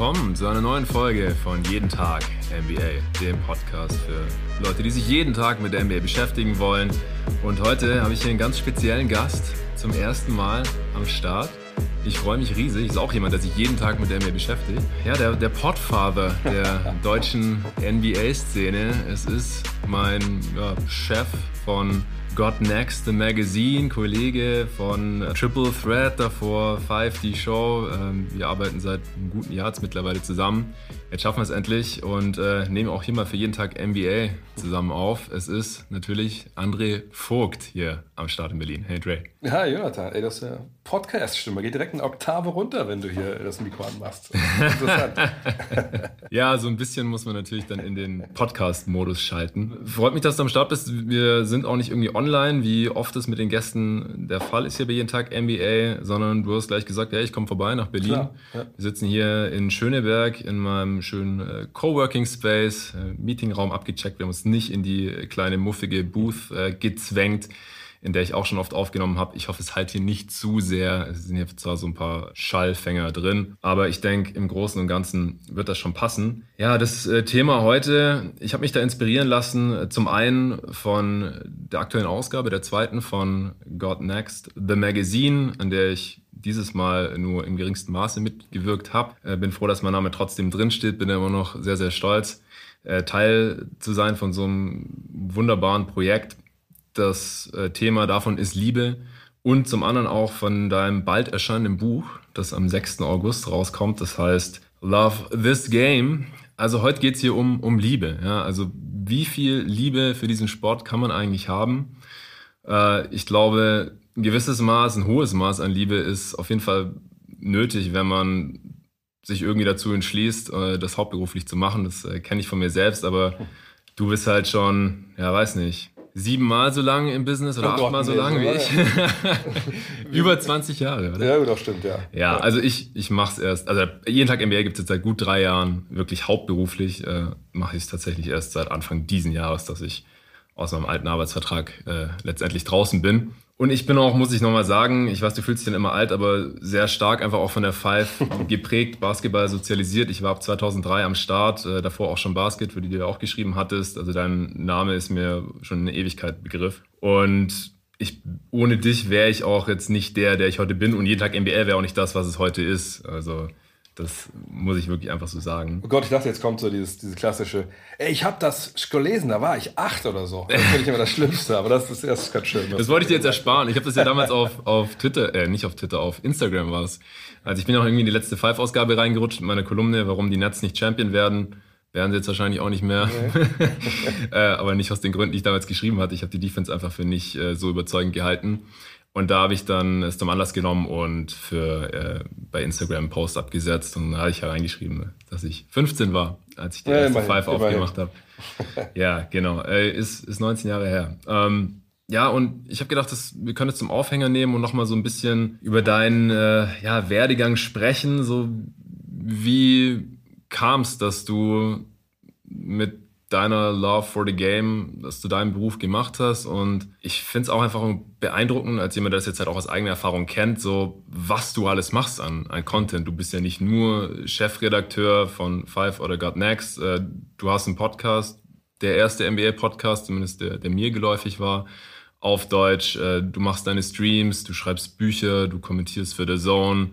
willkommen zu einer neuen Folge von Jeden Tag NBA, dem Podcast für Leute, die sich jeden Tag mit der NBA beschäftigen wollen. Und heute habe ich hier einen ganz speziellen Gast zum ersten Mal am Start. Ich freue mich riesig. Ist auch jemand, der sich jeden Tag mit der NBA beschäftigt. Ja, der, der Podfather der deutschen NBA-Szene. Es ist mein ja, Chef von Got Next, the Magazine, Kollege von Triple Threat davor, Five, die Show. Ähm, wir arbeiten seit einem guten Jahr jetzt mittlerweile zusammen. Jetzt schaffen wir es endlich und äh, nehmen auch hier mal für jeden Tag NBA zusammen auf. Es ist natürlich André Vogt hier am Start in Berlin. Hey Dre. Ja, Jonathan, ey, das ist ja Podcast-Stimme. Geht direkt eine Oktave runter, wenn du hier das Mikro anmachst. Interessant. ja, so ein bisschen muss man natürlich dann in den Podcast-Modus schalten. Freut mich, dass du am Start bist. Wir sind auch nicht irgendwie online, wie oft es mit den Gästen der Fall ist hier bei jeden Tag NBA, sondern du hast gleich gesagt, ja, ich komme vorbei nach Berlin. Klar, ja. Wir sitzen hier in Schöneberg in meinem schönen äh, Coworking Space, äh, Meetingraum abgecheckt. Wir haben uns nicht in die kleine muffige Booth äh, gezwängt, in der ich auch schon oft aufgenommen habe. Ich hoffe, es halt hier nicht zu sehr. Es sind hier zwar so ein paar Schallfänger drin, aber ich denke, im Großen und Ganzen wird das schon passen. Ja, das äh, Thema heute, ich habe mich da inspirieren lassen, äh, zum einen von der aktuellen Ausgabe, der zweiten von God Next, The Magazine, an der ich dieses Mal nur im geringsten Maße mitgewirkt habe. Äh, bin froh, dass mein Name trotzdem drinsteht, bin immer noch sehr, sehr stolz, äh, Teil zu sein von so einem wunderbaren Projekt. Das äh, Thema davon ist Liebe und zum anderen auch von deinem bald erscheinenden Buch, das am 6. August rauskommt. Das heißt Love This Game. Also heute geht es hier um, um Liebe. Ja? Also wie viel Liebe für diesen Sport kann man eigentlich haben? Äh, ich glaube, ein gewisses Maß, ein hohes Maß an Liebe ist auf jeden Fall nötig, wenn man sich irgendwie dazu entschließt, äh, das hauptberuflich zu machen. Das äh, kenne ich von mir selbst, aber du bist halt schon, ja, weiß nicht, siebenmal so lang im Business oder oh achtmal so lang wie ich. Über 20 Jahre, oder? Ja, das stimmt, ja. Ja, also ich, ich mache es erst, also jeden Tag MBA gibt es jetzt seit gut drei Jahren, wirklich hauptberuflich äh, mache ich es tatsächlich erst seit Anfang diesen Jahres, dass ich aus meinem alten Arbeitsvertrag äh, letztendlich draußen bin. Und ich bin auch, muss ich nochmal sagen, ich weiß, du fühlst dich dann immer alt, aber sehr stark einfach auch von der Five geprägt, Basketball sozialisiert. Ich war ab 2003 am Start, äh, davor auch schon Basket, für die du ja auch geschrieben hattest. Also dein Name ist mir schon eine Ewigkeit Begriff. Und ich, ohne dich wäre ich auch jetzt nicht der, der ich heute bin. Und jeden Tag NBA wäre auch nicht das, was es heute ist. Also das muss ich wirklich einfach so sagen. Oh Gott, ich dachte, jetzt kommt so dieses, dieses klassische, ey, ich habe das gelesen, da war ich acht oder so. Das finde ich immer das Schlimmste, aber das ist, das ist ganz schön. Das wollte ich dir jetzt ersparen. Ich habe das ja damals auf, auf Twitter, äh, nicht auf Twitter, auf Instagram war es. Also ich bin auch irgendwie in die letzte Five-Ausgabe reingerutscht mit meiner Kolumne, warum die Nets nicht Champion werden. Werden sie jetzt wahrscheinlich auch nicht mehr. Nee. äh, aber nicht aus den Gründen, die ich damals geschrieben hatte. Ich habe die Defense einfach für nicht äh, so überzeugend gehalten. Und da habe ich dann es zum Anlass genommen und für äh, bei Instagram einen Post abgesetzt und da habe ich hereingeschrieben, dass ich 15 war, als ich die ja, erste immerhin, Five aufgemacht habe. ja, genau. Äh, ist, ist 19 Jahre her. Ähm, ja, und ich habe gedacht, dass wir können es zum Aufhänger nehmen und nochmal so ein bisschen über deinen äh, ja, Werdegang sprechen. So wie kam es, dass du mit deiner Love for the Game, dass du deinen Beruf gemacht hast. Und ich finde es auch einfach beeindruckend, als jemand, der das jetzt halt auch aus eigener Erfahrung kennt, so was du alles machst an, an Content. Du bist ja nicht nur Chefredakteur von Five oder God Next. Äh, du hast einen Podcast, der erste NBA-Podcast, zumindest der, der mir geläufig war, auf Deutsch. Äh, du machst deine Streams, du schreibst Bücher, du kommentierst für The Zone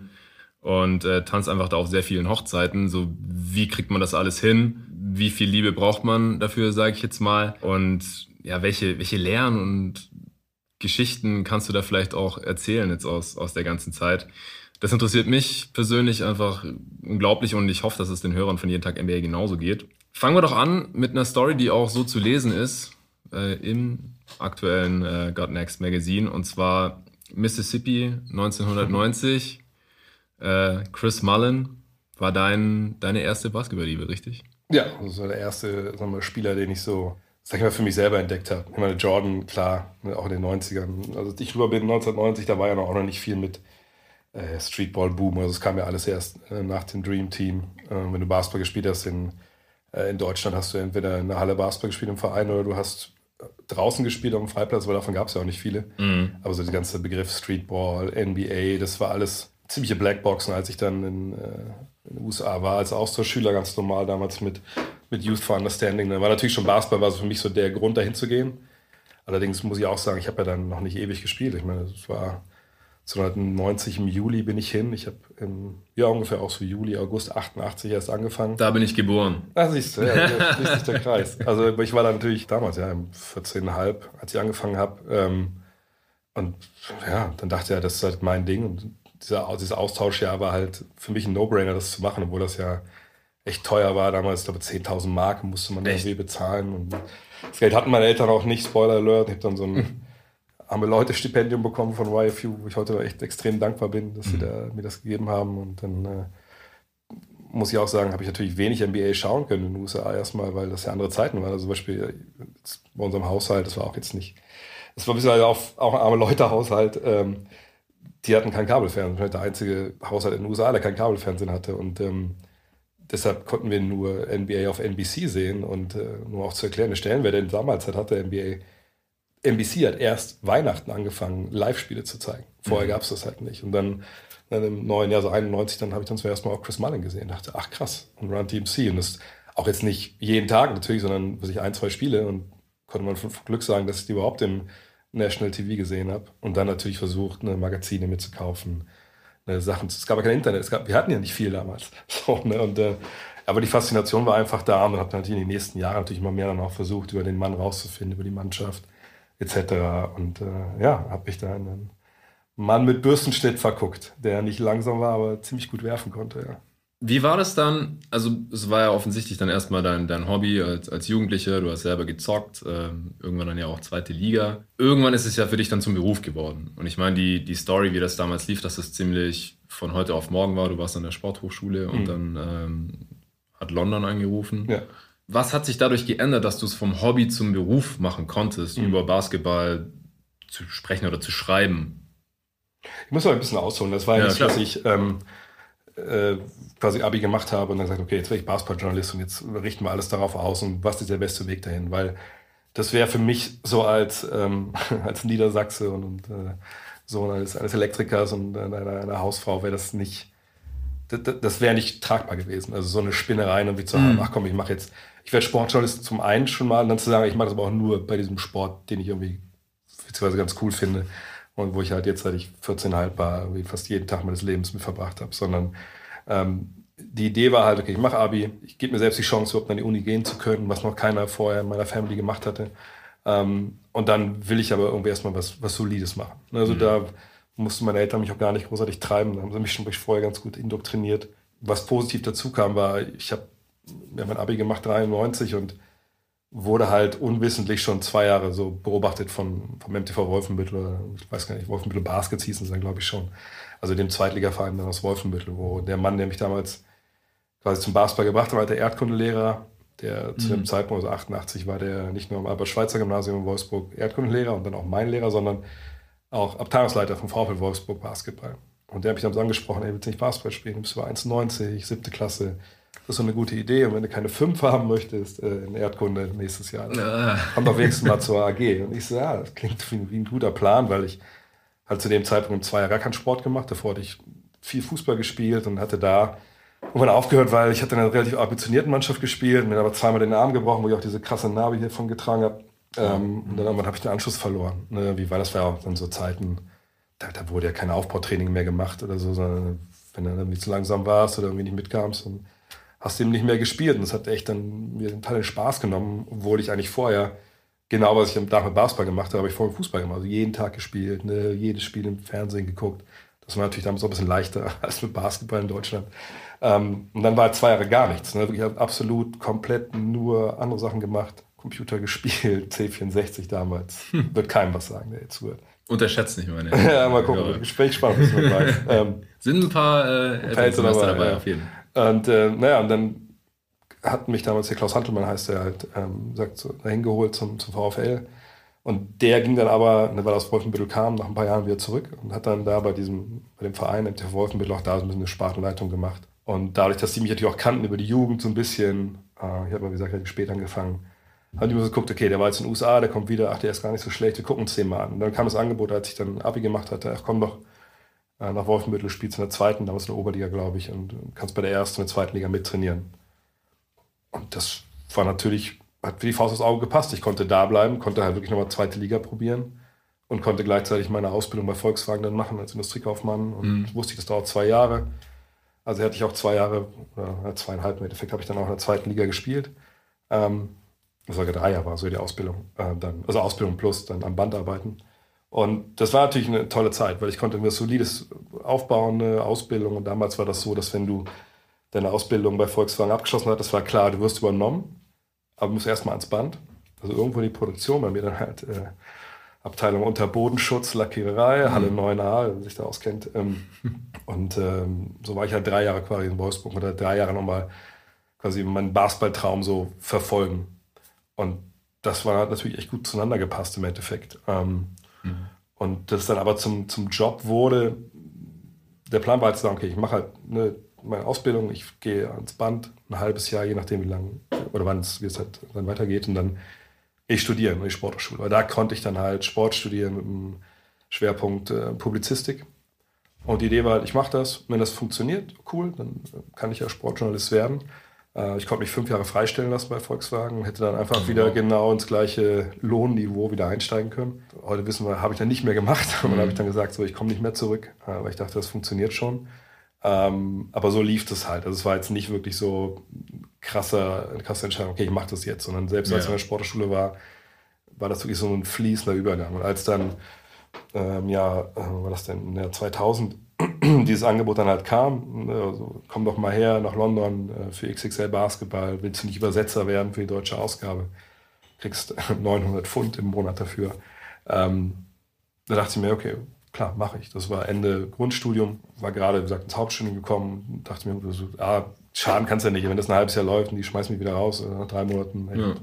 und äh, tanzt einfach da auf sehr vielen Hochzeiten. So, wie kriegt man das alles hin? Wie viel Liebe braucht man dafür, sage ich jetzt mal. Und ja, welche, welche Lehren und Geschichten kannst du da vielleicht auch erzählen jetzt aus, aus der ganzen Zeit? Das interessiert mich persönlich einfach unglaublich und ich hoffe, dass es den Hörern von jeden Tag NBA genauso geht. Fangen wir doch an mit einer Story, die auch so zu lesen ist äh, im aktuellen äh, God Next Magazine und zwar Mississippi 1990. äh, Chris Mullen war dein, deine erste Basketballliebe, richtig? Ja, das war der erste sagen wir, Spieler, den ich so, sag ich mal, für mich selber entdeckt habe. Ich meine, Jordan, klar, auch in den 90ern. Also ich rüber bin 1990, da war ja noch, auch noch nicht viel mit äh, Streetball-Boom. Also es kam ja alles erst äh, nach dem Dream Team. Äh, wenn du Basketball gespielt hast in, äh, in Deutschland, hast du entweder in der Halle Basketball gespielt im Verein oder du hast äh, draußen gespielt auf dem Freiplatz, weil davon gab es ja auch nicht viele. Mhm. Aber so der ganze Begriff Streetball, NBA, das war alles ziemliche Blackboxen, als ich dann in, äh, in den USA war, als Austauschschüler ganz normal damals mit, mit Youth for Understanding. Dann war natürlich schon Basketball, war so für mich so der Grund, dahin zu gehen. Allerdings muss ich auch sagen, ich habe ja dann noch nicht ewig gespielt. Ich meine, es war 1990 im Juli bin ich hin. Ich habe ja ungefähr auch so Juli, August 88 erst angefangen. Da bin ich geboren. Da siehst du, ja, sich der Kreis. Also ich war da natürlich damals, ja, 14,5, als ich angefangen habe. Ähm, und ja, dann dachte er, das ist halt mein Ding. Und dieser, dieses Austauschjahr war halt für mich ein No-Brainer, das zu machen, obwohl das ja echt teuer war. Damals, ich glaube 10.000 Mark musste man irgendwie bezahlen. Und das Geld hatten meine Eltern auch nicht, Spoiler Alert. Ich habe dann so ein arme Leute Stipendium bekommen von YFU, wo ich heute echt extrem dankbar bin, dass mhm. sie da, mir das gegeben haben. Und dann äh, muss ich auch sagen, habe ich natürlich wenig NBA schauen können in den USA erstmal, weil das ja andere Zeiten waren. Also zum Beispiel bei unserem Haushalt, das war auch jetzt nicht, das war ein bisschen halt auch, auch ein arme Leute-Haushalt. Ähm, die hatten kein Kabelfernsehen. Der einzige Haushalt in den USA, der kein Kabelfernsehen hatte. Und ähm, deshalb konnten wir nur NBA auf NBC sehen. Und äh, nur auch zu erklären, der Stellenwert, den damals halt hatte NBA NBC hat erst Weihnachten angefangen, Live-Spiele zu zeigen. Vorher mhm. gab es das halt nicht. Und dann, dann im neuen Jahr, so 91, dann habe ich dann zuerst mal auch Chris Mullen gesehen und dachte, ach krass, und Run DMC. Und das auch jetzt nicht jeden Tag natürlich, sondern sich ein, zwei Spiele und konnte man von Glück sagen, dass ich die überhaupt im National TV gesehen habe. Und dann natürlich versucht, eine Magazine mitzukaufen, eine Sachen. Es gab ja kein Internet, es gab, wir hatten ja nicht viel damals. So, ne? und, äh, aber die Faszination war einfach da und habe natürlich in den nächsten Jahren natürlich immer mehr dann auch versucht, über den Mann rauszufinden, über die Mannschaft etc. Und äh, ja, habe mich da in einen Mann mit Bürstenschnitt verguckt, der nicht langsam war, aber ziemlich gut werfen konnte. Ja. Wie war das dann? Also, es war ja offensichtlich dann erstmal dein, dein Hobby als, als Jugendlicher. Du hast selber gezockt, äh, irgendwann dann ja auch zweite Liga. Irgendwann ist es ja für dich dann zum Beruf geworden. Und ich meine, die, die Story, wie das damals lief, dass es ziemlich von heute auf morgen war. Du warst an der Sporthochschule und mhm. dann ähm, hat London angerufen. Ja. Was hat sich dadurch geändert, dass du es vom Hobby zum Beruf machen konntest, mhm. über Basketball zu sprechen oder zu schreiben? Ich muss mal ein bisschen ausholen. Das war ja nicht, dass ich ähm, äh, quasi Abi gemacht habe und dann gesagt, okay, jetzt werde ich Basketballjournalist und jetzt richten wir alles darauf aus und was ist der beste Weg dahin? Weil das wäre für mich so als, ähm, als Niedersachse und, und äh, Sohn eines, eines Elektrikers und einer, einer Hausfrau wäre das nicht, das, das wäre nicht tragbar gewesen. Also so eine Spinnerei und wie zu haben, mhm. ach komm, ich mache jetzt ich werde Sportjournalist zum einen schon mal und dann zu sagen, ich mache das aber auch nur bei diesem Sport, den ich irgendwie beziehungsweise ganz cool finde und wo ich halt jetzt, seit ich 14,5 war, fast jeden Tag meines Lebens mit verbracht habe, sondern ähm, die Idee war halt, okay, ich mache Abi, ich gebe mir selbst die Chance, überhaupt an die Uni gehen zu können, was noch keiner vorher in meiner Family gemacht hatte. Ähm, und dann will ich aber irgendwie erstmal was, was Solides machen. Also mhm. da mussten meine Eltern mich auch gar nicht großartig treiben, da haben sie mich schon vorher ganz gut indoktriniert. Was positiv dazu kam, war, ich habe wir haben ein Abi gemacht, 93 und wurde halt unwissentlich schon zwei Jahre so beobachtet von, vom MTV Wolfenbüttel oder ich weiß gar nicht, Wolfenbüttel Baskets hießen sie dann, glaube ich, schon. Also dem Zweitligaverein dann aus Wolfenbüttel, wo der Mann, der mich damals quasi zum Basketball gebracht hat, war der Erdkundelehrer, der mhm. zu dem mhm. Zeitpunkt, also 88, war der nicht nur am Albert-Schweitzer-Gymnasium in Wolfsburg Erdkundelehrer und dann auch mein Lehrer, sondern auch Abteilungsleiter vom VfL Wolfsburg Basketball. Und der hat mich so angesprochen, ey, willst du nicht Basketball spielen? Du bist über 1,90, siebte Klasse das ist so eine gute Idee. Und wenn du keine 5 haben möchtest äh, in Erdkunde nächstes Jahr, dann komm doch wenigstens mal zur AG. Und ich so, ja, das klingt wie, wie ein guter Plan, weil ich halt zu dem Zeitpunkt im Zweier gar keinen Sport gemacht. Davor hatte ich viel Fußball gespielt und hatte da irgendwann aufgehört, weil ich hatte in einer relativ ambitionierten Mannschaft gespielt, mir aber zweimal den Arm gebrochen, wo ich auch diese krasse Narbe hiervon getragen habe. Ähm, und dann habe ich den Anschluss verloren. Ne? Wie war das? War auch dann so Zeiten, da, da, wurde ja kein Aufbautraining mehr gemacht oder so, sondern wenn du irgendwie zu langsam warst oder irgendwie nicht mitkamst, dann hast du eben nicht mehr gespielt. Und das hat echt dann mir einen Teil Spaß genommen, obwohl ich eigentlich vorher, genau was ich am Tag mit Basketball gemacht habe, habe ich vorher Fußball gemacht. Also jeden Tag gespielt, ne, jedes Spiel im Fernsehen geguckt. Das war natürlich damals auch ein bisschen leichter als mit Basketball in Deutschland. Ähm, und dann war halt zwei Jahre gar nichts. Ne? Ich habe absolut komplett nur andere Sachen gemacht. Computer gespielt, C64 damals. Hm. Wird keinem was sagen, der jetzt zuhört. Unterschätzt nicht meine. ja, mal gucken. Gespräch spannend. Ähm, Sind ein paar äh, dabei, dabei ja. auf jeden Fall. Und äh, naja, und dann hat mich damals der Klaus Hantelmann, heißt der halt, ähm, sagt, so, dahin geholt zum, zum VfL. Und der ging dann aber, weil er aus Wolfenbüttel kam, nach ein paar Jahren wieder zurück und hat dann da bei diesem, bei dem Verein, der Wolfenbüttel, auch da so ein bisschen eine Spartenleitung gemacht. Und dadurch, dass die mich natürlich auch kannten über die Jugend so ein bisschen, äh, ich habe mal gesagt relativ spät angefangen, haben die mir so geguckt, okay, der war jetzt in den USA, der kommt wieder, ach, der ist gar nicht so schlecht, wir gucken uns den mal an. Und dann kam das Angebot, als ich dann Abi gemacht hatte, ach komm doch, Äh, nach Wolfenbüttel spielst in der zweiten, damals in der Oberliga, glaube ich, und kannst bei der ersten und der zweiten Liga mittrainieren. Und das war natürlich, hat wie die Faust aufs Auge gepasst. Ich konnte da bleiben, konnte halt wirklich nochmal zweite Liga probieren und konnte gleichzeitig meine Ausbildung bei Volkswagen dann machen als Industriekaufmann. Und mhm. wusste ich, das dauert zwei Jahre. Also hatte ich auch zwei Jahre, oder zweieinhalb im Endeffekt, habe ich dann auch in der zweiten Liga gespielt. Ähm, sogar drei Jahre war so die Ausbildung. Äh, dann, also Ausbildung plus dann am Band arbeiten. Und das war natürlich eine tolle Zeit, weil ich konnte mir solides aufbauen, eine Ausbildung. Und damals war das so, dass wenn du deine Ausbildung bei Volkswagen abgeschlossen hast, das war klar, du wirst übernommen, aber du musst erstmal ans Band. Also irgendwo in die Produktion, bei mir dann halt äh, Abteilung unter Bodenschutz, Lackiererei, mhm. Halle 9a, wer sich da auskennt. Ähm, und ähm, so war ich halt drei Jahre quasi in Wolfsburg und halt drei Jahre nochmal quasi meinen Basketballtraum so verfolgen. Und das war natürlich echt gut zueinander gepasst im Endeffekt. Ähm, mhm. Und das dann aber zum, zum Job wurde, der Plan war halt zu sagen, okay, ich mache halt eine, meine Ausbildung, ich gehe ans Band, ein halbes Jahr, je nachdem wie lange oder wann es, halt dann weitergeht und dann ich studiere in die Sporthochschule. Weil da konnte ich dann halt Sport studieren mit einem Schwerpunkt äh, Publizistik. Und die Idee war halt, ich mache das, wenn das funktioniert, cool, dann kann ich ja Sportjournalist werden. Äh, ich konnte mich fünf Jahre freistellen lassen bei Volkswagen, hätte dann einfach mhm. wieder genau ins gleiche Lohnniveau wieder einsteigen können. Heute wissen wir, habe ich dann nicht mehr gemacht. Und dann habe ich mhm. dann gesagt, so, ich komme nicht mehr zurück, äh, weil ich dachte, das funktioniert schon. Ähm, aber so lief das halt. Also es war jetzt nicht wirklich so krasser, eine krasse Entscheidung, okay, ich mache das jetzt, sondern selbst als ich in der Sportschule war, war das wirklich so ein fließender Übergang. Und als dann, ähm, ja, äh, war das denn, ja, 2000 dieses Angebot dann halt kam, ne, also, komm doch mal her nach London äh, für XXL Basketball, willst du nicht Übersetzer werden für die deutsche Ausgabe? Kriegst 900 Pfund im Monat dafür. Ähm, da dachte ich mir, okay, klar, mache ich. Das war Ende Grundstudium, war gerade, wie gesagt, ins Hauptstudium gekommen, dachte mir, so, ah, schaden kannst du ja nicht. Wenn das ein halbes Jahr läuft und die schmeißen mich wieder raus, äh, nach drei Monaten, ja.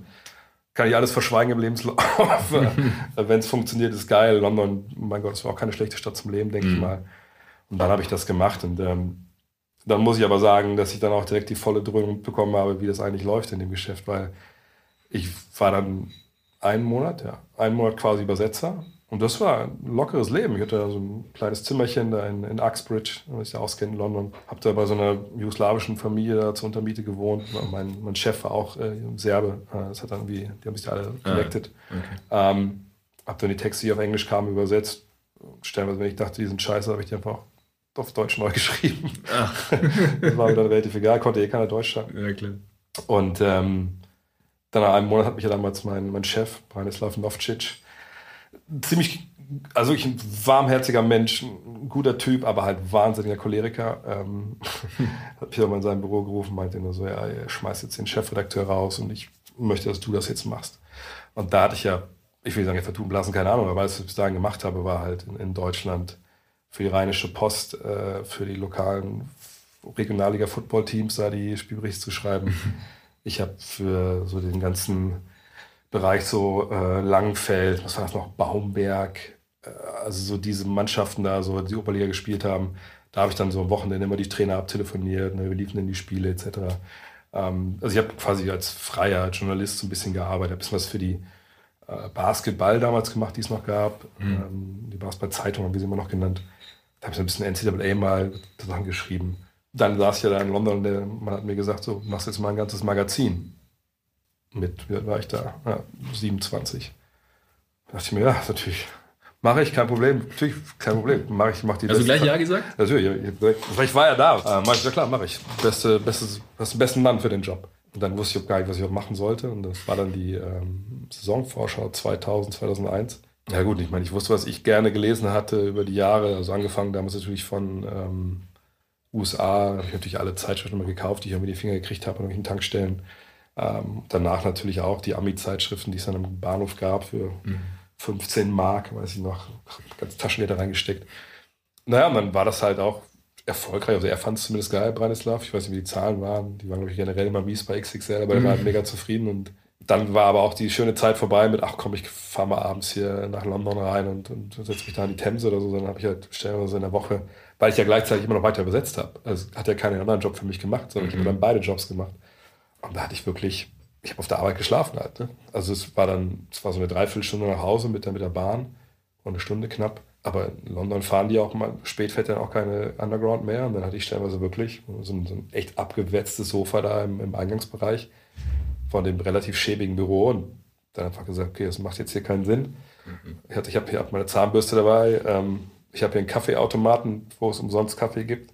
kann ich alles verschweigen im Lebenslauf. Wenn es funktioniert, ist geil. London, mein Gott, es war auch keine schlechte Stadt zum Leben, denke mhm. ich mal. Und dann habe ich das gemacht und ähm, dann muss ich aber sagen, dass ich dann auch direkt die volle Dröhnung bekommen habe, wie das eigentlich läuft in dem Geschäft, weil ich war dann einen Monat, ja, einen Monat quasi Übersetzer und das war ein lockeres Leben. Ich hatte da so ein kleines Zimmerchen da in, in Uxbridge, wenn ich ja auskenne, in London. Habe da bei so einer jugoslawischen Familie da zur Untermiete gewohnt. Mein, mein Chef war auch äh, Serbe. Äh, das hat dann wie, die haben sich da alle ah, connected. Ah, okay. ähm, habe dann die Texte, die auf Englisch kamen, übersetzt. Stellenweise, wenn ich dachte, die sind scheiße, habe ich die einfach auf Deutsch neu geschrieben. das war mir dann relativ egal, konnte eh keiner Deutsch schreiben. Ja, klar. Und ähm, dann nach einem Monat hat mich ja damals mein, mein Chef, Branislav Novcic, ziemlich, also ich ein warmherziger Mensch, ein guter Typ, aber halt wahnsinniger Choleriker. Ähm, hat mich auch mal in sein Büro gerufen, meinte nur so, ja, er schmeißt jetzt den Chefredakteur raus und ich möchte, dass du das jetzt machst. Und da hatte ich ja, ich will sagen, jetzt vertun blasen, keine Ahnung, aber alles, was ich bis dahin gemacht habe, war halt in, in Deutschland für die Rheinische Post, äh, für die lokalen Regionalliga-Football-Teams da die Spielberichte zu schreiben. Ich habe für so den ganzen Bereich so äh, Langfeld, was war das noch, Baumberg, äh, also so diese Mannschaften da, so die Oberliga gespielt haben. Da habe ich dann so am Wochenende immer die Trainer abtelefoniert, ne, wir liefen in die Spiele etc. Ähm, also ich habe quasi als freier Journalist so ein bisschen gearbeitet, ein bisschen was für die äh, Basketball damals gemacht, die es noch gab. Mhm. Ähm, die Basketball-Zeitung haben wir sie immer noch genannt. Da habe ich so ein bisschen NCAA mal zusammengeschrieben. Dann saß ich ja da in London und der Mann hat mir gesagt, so, machst jetzt mal ein ganzes Magazin mit, wie war ich da? Ja, 27. Da dachte ich mir, ja, natürlich. Mache ich, kein Problem. Natürlich, kein Problem. Mache ich, mach die Hast du gleich Ja gesagt? Natürlich. Ich war ja da. Äh, mach ich, ja klar, mache ich. Beste, bestes, das den besten Mann für den Job. Und dann wusste ich auch gar nicht, was ich auch machen sollte. Und das war dann die ähm, Saisonvorschau 2000, 2001. Ja gut, ich meine, ich wusste, was ich gerne gelesen hatte über die Jahre. Also angefangen damals natürlich von ähm, USA. habe ich natürlich alle Zeitschriften mal gekauft, die ich mir die Finger gekriegt habe an irgendwelchen Tankstellen. Ähm, danach natürlich auch die Ami-Zeitschriften, die es dann am Bahnhof gab für mhm. 15 Mark, weiß ich noch, ganz Taschengeld da reingesteckt. Naja, und dann war das halt auch erfolgreich. Also er fand es zumindest geil, Branislav. Ich weiß nicht, wie die Zahlen waren. Die waren, glaube ich, generell immer mies bei XXL, aber mhm. er war halt mega zufrieden. Und dann war aber auch die schöne Zeit vorbei mit, ach komm, ich fahre mal abends hier nach London rein und, und setze mich da an die Themse oder so. Dann habe ich halt stellenweise in der Woche, weil ich ja gleichzeitig immer noch weiter übersetzt habe. Also hat ja keinen anderen Job für mich gemacht, sondern mhm. ich habe dann beide Jobs gemacht. Und da hatte ich wirklich, ich habe auf der Arbeit geschlafen halt. Ne? Also es war dann, es war so eine Dreiviertelstunde nach Hause mit der, mit der Bahn und eine Stunde knapp. aber in London fahren die auch mal, spät fährt dann auch keine Underground mehr. Und dann hatte ich stellenweise wirklich so ein, so ein echt abgewetztes Sofa da im, im, Eingangsbereich von dem relativ schäbigen Büro und dann einfach gesagt, okay, das macht jetzt hier keinen Sinn. Mhm. Ich, hatte, ich habe hier meine Zahnbürste dabei, ähm, ich habe hier einen Kaffeeautomaten, wo es umsonst Kaffee gibt.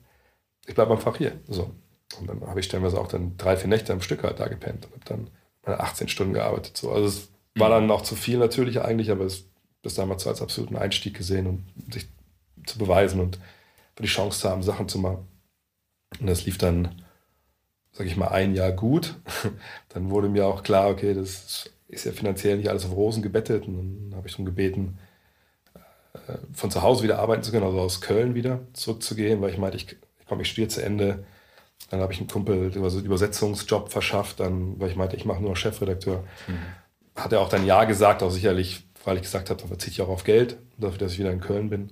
Ich bleibe einfach hier. So. Und dann habe ich stellenweise auch dann drei, vier Nächte am Stück halt da gepennt und habe dann meine 18 Stunden gearbeitet. So. Also es war mhm. dann auch zu viel natürlich eigentlich, aber es das damals als absoluten Einstieg gesehen und sich zu beweisen und die Chance zu haben, Sachen zu machen. Und das lief dann, sag ich mal, ein Jahr gut. Dann wurde mir auch klar, okay, das ist ja finanziell nicht alles auf Rosen gebettet. Und dann habe ich darum gebeten, äh, von zu Hause wieder arbeiten zu können, also aus Köln wieder zurückzugehen, weil ich meinte, ich, komm, ich studiere zu Ende. Dann habe ich einen Kumpel über so einen Übersetzungsjob verschafft, dann, weil ich meinte, ich mache nur Chefredakteur. Mhm. Hat er auch dann Ja gesagt, auch sicherlich weil ich gesagt habe, da verzichte ich auch auf Geld, dafür, dass ich wieder in Köln bin.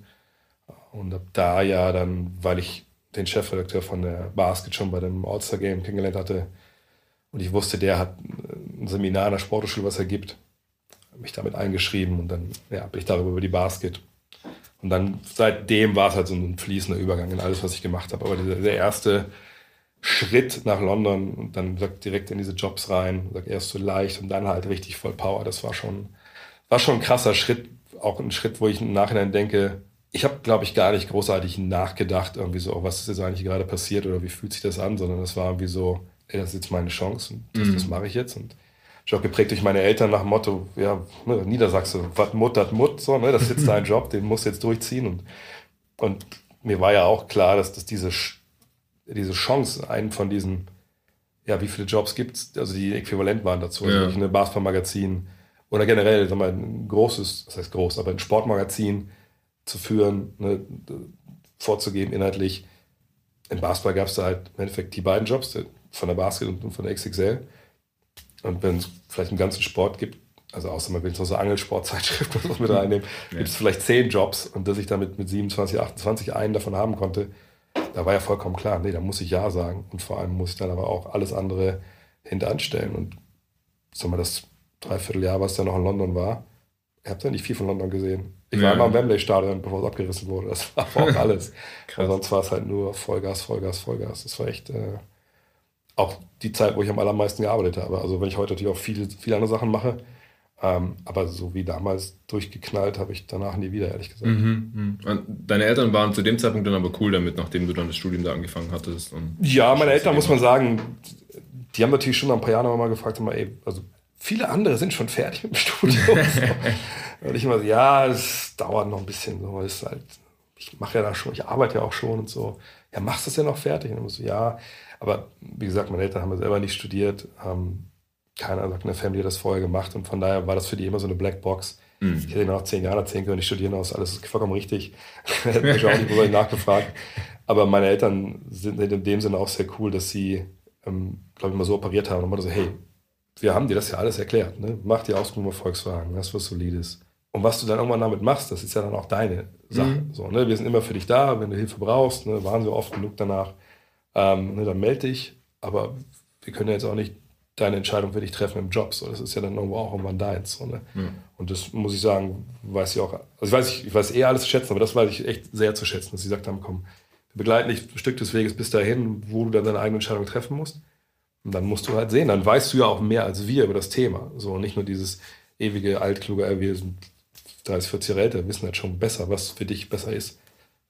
Und ab da ja dann, weil ich den Chefredakteur von der Basket schon bei dem All-Star-Game kennengelernt hatte und ich wusste, der hat ein Seminar in der Sporthochschule, was er gibt, mich damit eingeschrieben und dann ja, bin ich darüber über die Basket. Und dann seitdem war es halt so ein fließender Übergang in alles, was ich gemacht habe. Aber dieser, der erste Schritt nach London und dann direkt in diese Jobs rein, erst so leicht und dann halt richtig voll Power, das war schon, war schon ein krasser Schritt, auch ein Schritt, wo ich im Nachhinein denke, ich habe, glaube ich, gar nicht großartig nachgedacht, irgendwie so, oh, was ist jetzt eigentlich gerade passiert oder wie fühlt sich das an, sondern es war irgendwie so, ey, das ist jetzt meine Chance und das, mhm. das mache ich jetzt. Und ich auch geprägt durch meine Eltern nach dem Motto, ja, ne, Niedersachse, was Mut, das Mut, so, ne, das ist jetzt dein Job, den musst du jetzt durchziehen. Und, und mir war ja auch klar, dass, dass diese, diese Chance, einen von diesen, ja, wie viele Jobs gibt es, also die äquivalent waren dazu, also ja. eine Basketballmagazin, oder generell sag mal, ein großes, das heißt groß, aber ein Sportmagazin zu führen, ne, vorzugeben inhaltlich. Im Basketball gab es da halt im Endeffekt die beiden Jobs, von der Basket und von der XXL. Und wenn es vielleicht einen ganzen Sport gibt, also außer man will so eine Angelsportzeitschrift oder was mit reinnehmen, ja. gibt es vielleicht zehn Jobs und dass ich damit mit 27, 28 einen davon haben konnte, da war ja vollkommen klar, nee, da muss ich Ja sagen und vor allem muss ich dann aber auch alles andere hinteranstellen und sag mal, das Dreivierteljahr, was da noch in London war. Ich habe da nicht viel von London gesehen. Ich war ja. immer am Wembley-Stadion, bevor es abgerissen wurde. Das war auch alles. sonst war es halt nur Vollgas, Vollgas, Vollgas. Das war echt äh, auch die Zeit, wo ich am allermeisten gearbeitet habe. Also wenn ich heute natürlich auch viele, viele andere Sachen mache, ähm, aber so wie damals durchgeknallt habe ich danach nie wieder, ehrlich gesagt. Mhm, mh. Deine Eltern waren zu dem Zeitpunkt dann aber cool damit, nachdem du dann das Studium da angefangen hattest? ja, meine Eltern, muss man sagen, die haben natürlich schon nach ein paar Jahren mal gefragt, mal, ey, also viele andere sind schon fertig mit dem Studium. und ich immer so, ja, es dauert noch ein bisschen. So, ist halt, ich mache ja da schon, ich arbeite ja auch schon und so. Ja, machst du das ja noch fertig? Und ich so, ja. Aber wie gesagt, meine Eltern haben ja selber nicht studiert. Ähm, keiner sagt in der Family hat das vorher gemacht und von daher war das für die immer so eine Blackbox. Mhm. Ich hätte mir nach zehn Jahren erzählen können, ich studiere aus, alles ist vollkommen richtig. hätte mich auch nicht nachgefragt. Aber meine Eltern sind in dem Sinne auch sehr cool, dass sie, ähm, glaube ich, mal so operiert haben und immer so, hey, wir haben dir das ja alles erklärt. Ne? Mach die Ausbildung bei Volkswagen, das was Solides. Und was du dann irgendwann damit machst, das ist ja dann auch deine Sache. Mhm. So, ne? Wir sind immer für dich da, wenn du Hilfe brauchst, ne? waren sie oft genug danach, ähm, ne? dann melde dich. Aber wir können ja jetzt auch nicht deine Entscheidung für dich treffen im Job. So, das ist ja dann irgendwo auch irgendwann deins. So, ne? Mhm. Und das muss ich sagen, weiß ich auch. Also ich weiß, ich, ich weiß eher alles zu schätzen, aber das weiß ich echt sehr zu schätzen, dass sie gesagt haben, komm, wir begleiten dich ein Stück des Weges bis dahin, wo du dann deine eigene Entscheidung treffen musst. Und dann musst du halt sehen, dann weißt du ja auch mehr als wir über das Thema. So nicht nur dieses ewige altkluge, äh, wir sind 30, 40 Jahre älter, wissen halt schon besser, was für dich besser ist.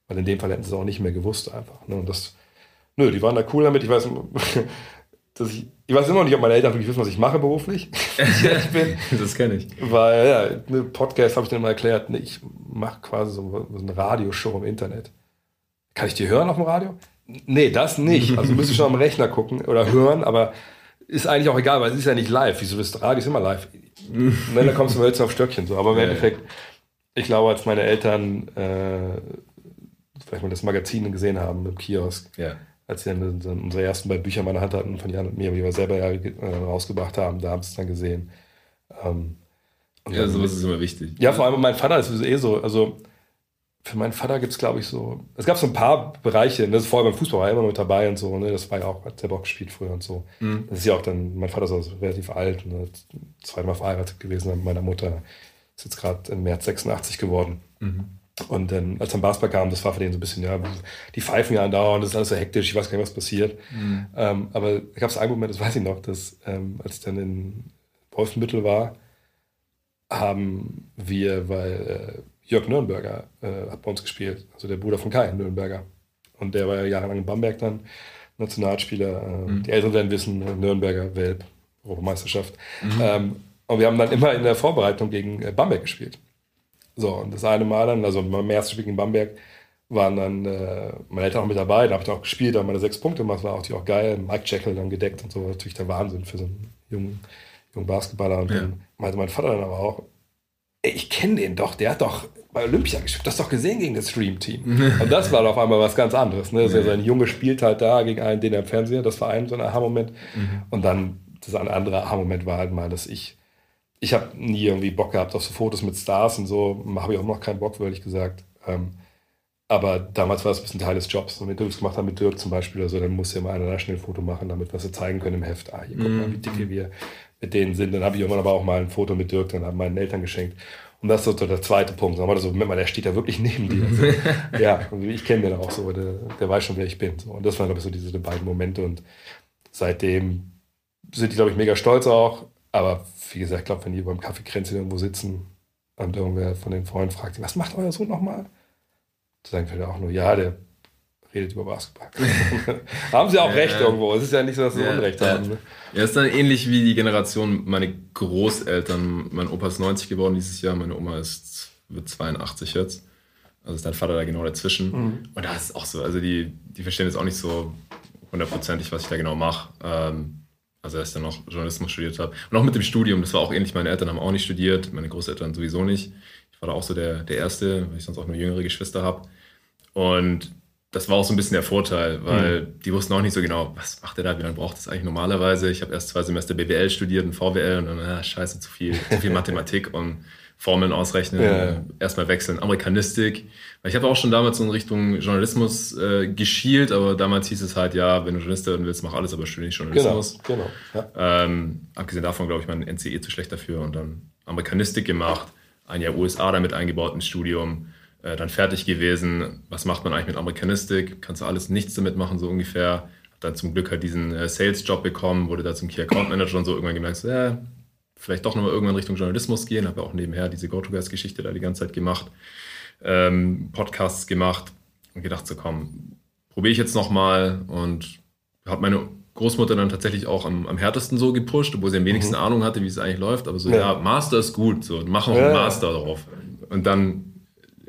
Weil in dem Fall hätten sie es auch nicht mehr gewusst einfach. Ne? Und das, nö, die waren da cool damit. Ich weiß, dass ich, ich weiß immer noch nicht, ob meine Eltern wirklich wissen, was ich mache beruflich. ich bin. das kenne ich. Weil, ja, eine Podcast habe ich dann mal erklärt, ne, ich mache quasi so, so eine Radioshow im Internet. Kann ich die hören auf dem Radio? Nee, das nicht. Also müsste ich schon am Rechner gucken oder hören, aber ist eigentlich auch egal, weil es ist ja nicht live. Wieso bist du Radio ist immer live. Und dann kommst du jetzt auf Stöckchen so. Aber im ja, Endeffekt, ich glaube, als meine Eltern äh, vielleicht mal das Magazin gesehen haben im Kiosk, ja. als sie dann unsere ersten beiden Bücher in meiner Hand hatten von Jan und mir, die wir selber ja äh, rausgebracht haben, da haben sie es dann gesehen. Ähm, ja, sowas ist immer wichtig. Ja, vor allem mein Vater ist eh so, also für meinen Vater gibt es, glaube ich, so. Es gab so ein paar Bereiche, ne, das ist vorher beim Fußball war er immer mit dabei und so, ne? Das war ja auch, hat der Bock gespielt früher und so. Mhm. Das ist ja auch dann, mein Vater ist also relativ alt, ne, zweimal verheiratet gewesen mit meiner Mutter. Ist jetzt gerade im März 86 geworden. Mhm. Und dann, als dann Basketball kam, das war für den so ein bisschen, ja, die pfeifen ja andauernd, das ist alles so hektisch, ich weiß gar nicht, was passiert. Mhm. Ähm, aber da gab es einen Moment, das weiß ich noch, dass ähm, als ich dann in Wolfenbüttel war, haben wir, weil äh, Jörg Nürnberger äh, hat bei uns gespielt, also der Bruder von Kai Nürnberger. Und der war ja jahrelang in Bamberg dann Nationalspieler. Äh, mhm. Die Älteren werden wissen, äh, Nürnberger Welp, Europameisterschaft. Mhm. Ähm, und wir haben dann immer in der Vorbereitung gegen äh, Bamberg gespielt. So, und das eine Mal dann, also mein erstes Spiel gegen Bamberg, waren dann äh, meine Eltern auch mit dabei, da habe ich dann auch gespielt, da meine sechs Punkte gemacht, war auch, auch geil, Mike Jekyll dann gedeckt und so, natürlich der Wahnsinn für so einen jungen, jungen Basketballer. Und ja. dann meinte mein Vater dann aber auch, ey, ich kenne den doch, der hat doch bei Olympia gespielt, das doch gesehen gegen das Stream-Team. und das war auf einmal was ganz anderes. Ne? Also sein Junge spielt halt da gegen einen, den er im Fernsehen, das war ein so ein Aha-Moment. Mhm. Und dann, das andere Aha-Moment war halt mal, dass ich ich habe nie irgendwie Bock gehabt auf so Fotos mit Stars und so. Habe ich auch noch keinen Bock, ehrlich gesagt. Ähm, aber damals war es ein bisschen Teil des Jobs. Und wenn du das gemacht hast mit Dirk zum Beispiel oder so, dann musst du ja mal einer schnell ein Foto machen, damit wir sie zeigen können im Heft. Ah, hier guck mal, wie dicke mhm. wir mit denen sind. Dann habe ich irgendwann aber auch mal ein Foto mit Dirk, dann haben meinen Eltern geschenkt. Und das ist so der zweite Punkt. Dann das so, Moment mal, der steht ja wirklich neben dir. Also, ja, ich kenne den auch so, der, der, weiß schon, wer ich bin. So. Und das waren, glaube ich, so diese beiden Momente. Und seitdem sind die, glaube ich, mega stolz auch. Aber wie gesagt, ich glaube, wenn die beim Kaffeekränzchen irgendwo sitzen und irgendwer von den Freunden fragt, was macht euer Sohn nochmal? Zu sagen vielleicht auch nur, ja, der redet über Basketball. haben sie auch ja, recht irgendwo. Es ist ja nicht so, dass sie ja, Unrecht haben. Ne? Ja, ist dann ähnlich wie die Generation, meine Großeltern. Mein Opa ist 90 geworden dieses Jahr, meine Oma ist, wird 82 jetzt. Also ist dein Vater da genau dazwischen. Mhm. Und da ist es auch so, also die, die verstehen jetzt auch nicht so hundertprozentig, was ich da genau mache. Ähm, also als ich dann noch Journalismus studiert habe. Und auch mit dem Studium, das war auch ähnlich. Meine Eltern haben auch nicht studiert, meine Großeltern sowieso nicht. Ich war da auch so der, der Erste, weil ich sonst auch nur jüngere Geschwister habe. Und das war auch so ein bisschen der Vorteil, weil mhm. die wussten auch nicht so genau, was macht der da, wie lange braucht das eigentlich normalerweise. Ich habe erst zwei Semester BWL studiert und VWL und dann, ah, scheiße, zu viel, zu viel Mathematik und Formeln ausrechnen, ja. erstmal wechseln, Amerikanistik. Weil ich habe auch schon damals so in Richtung Journalismus äh, geschielt, aber damals hieß es halt, ja, wenn du Journalist werden willst, mach alles, aber studiere nicht Journalismus. Genau, genau. Ja. Ähm, abgesehen davon, glaube ich, mein NCE zu schlecht dafür und dann Amerikanistik gemacht, ein Jahr USA damit eingebaut ins Studium, äh, dann fertig gewesen. Was macht man eigentlich mit Amerikanistik? Kannst du alles nichts damit machen, so ungefähr. Hab dann zum Glück halt diesen äh, Sales-Job bekommen, wurde da zum Key Account Manager und so irgendwann gemerkt, so, ja, vielleicht doch nochmal irgendwann Richtung Journalismus gehen. Habe ja auch nebenher diese Go-To-Guys-Geschichte da die ganze Zeit gemacht, ähm, Podcasts gemacht und gedacht, so komm, probiere ich jetzt nochmal und habe meine Großmutter dann tatsächlich auch am, am härtesten so gepusht, obwohl sie am wenigsten mhm. Ahnung hatte, wie es eigentlich läuft. Aber so, ja, ja Master ist gut, so, mach auch ja, einen Master darauf. Und dann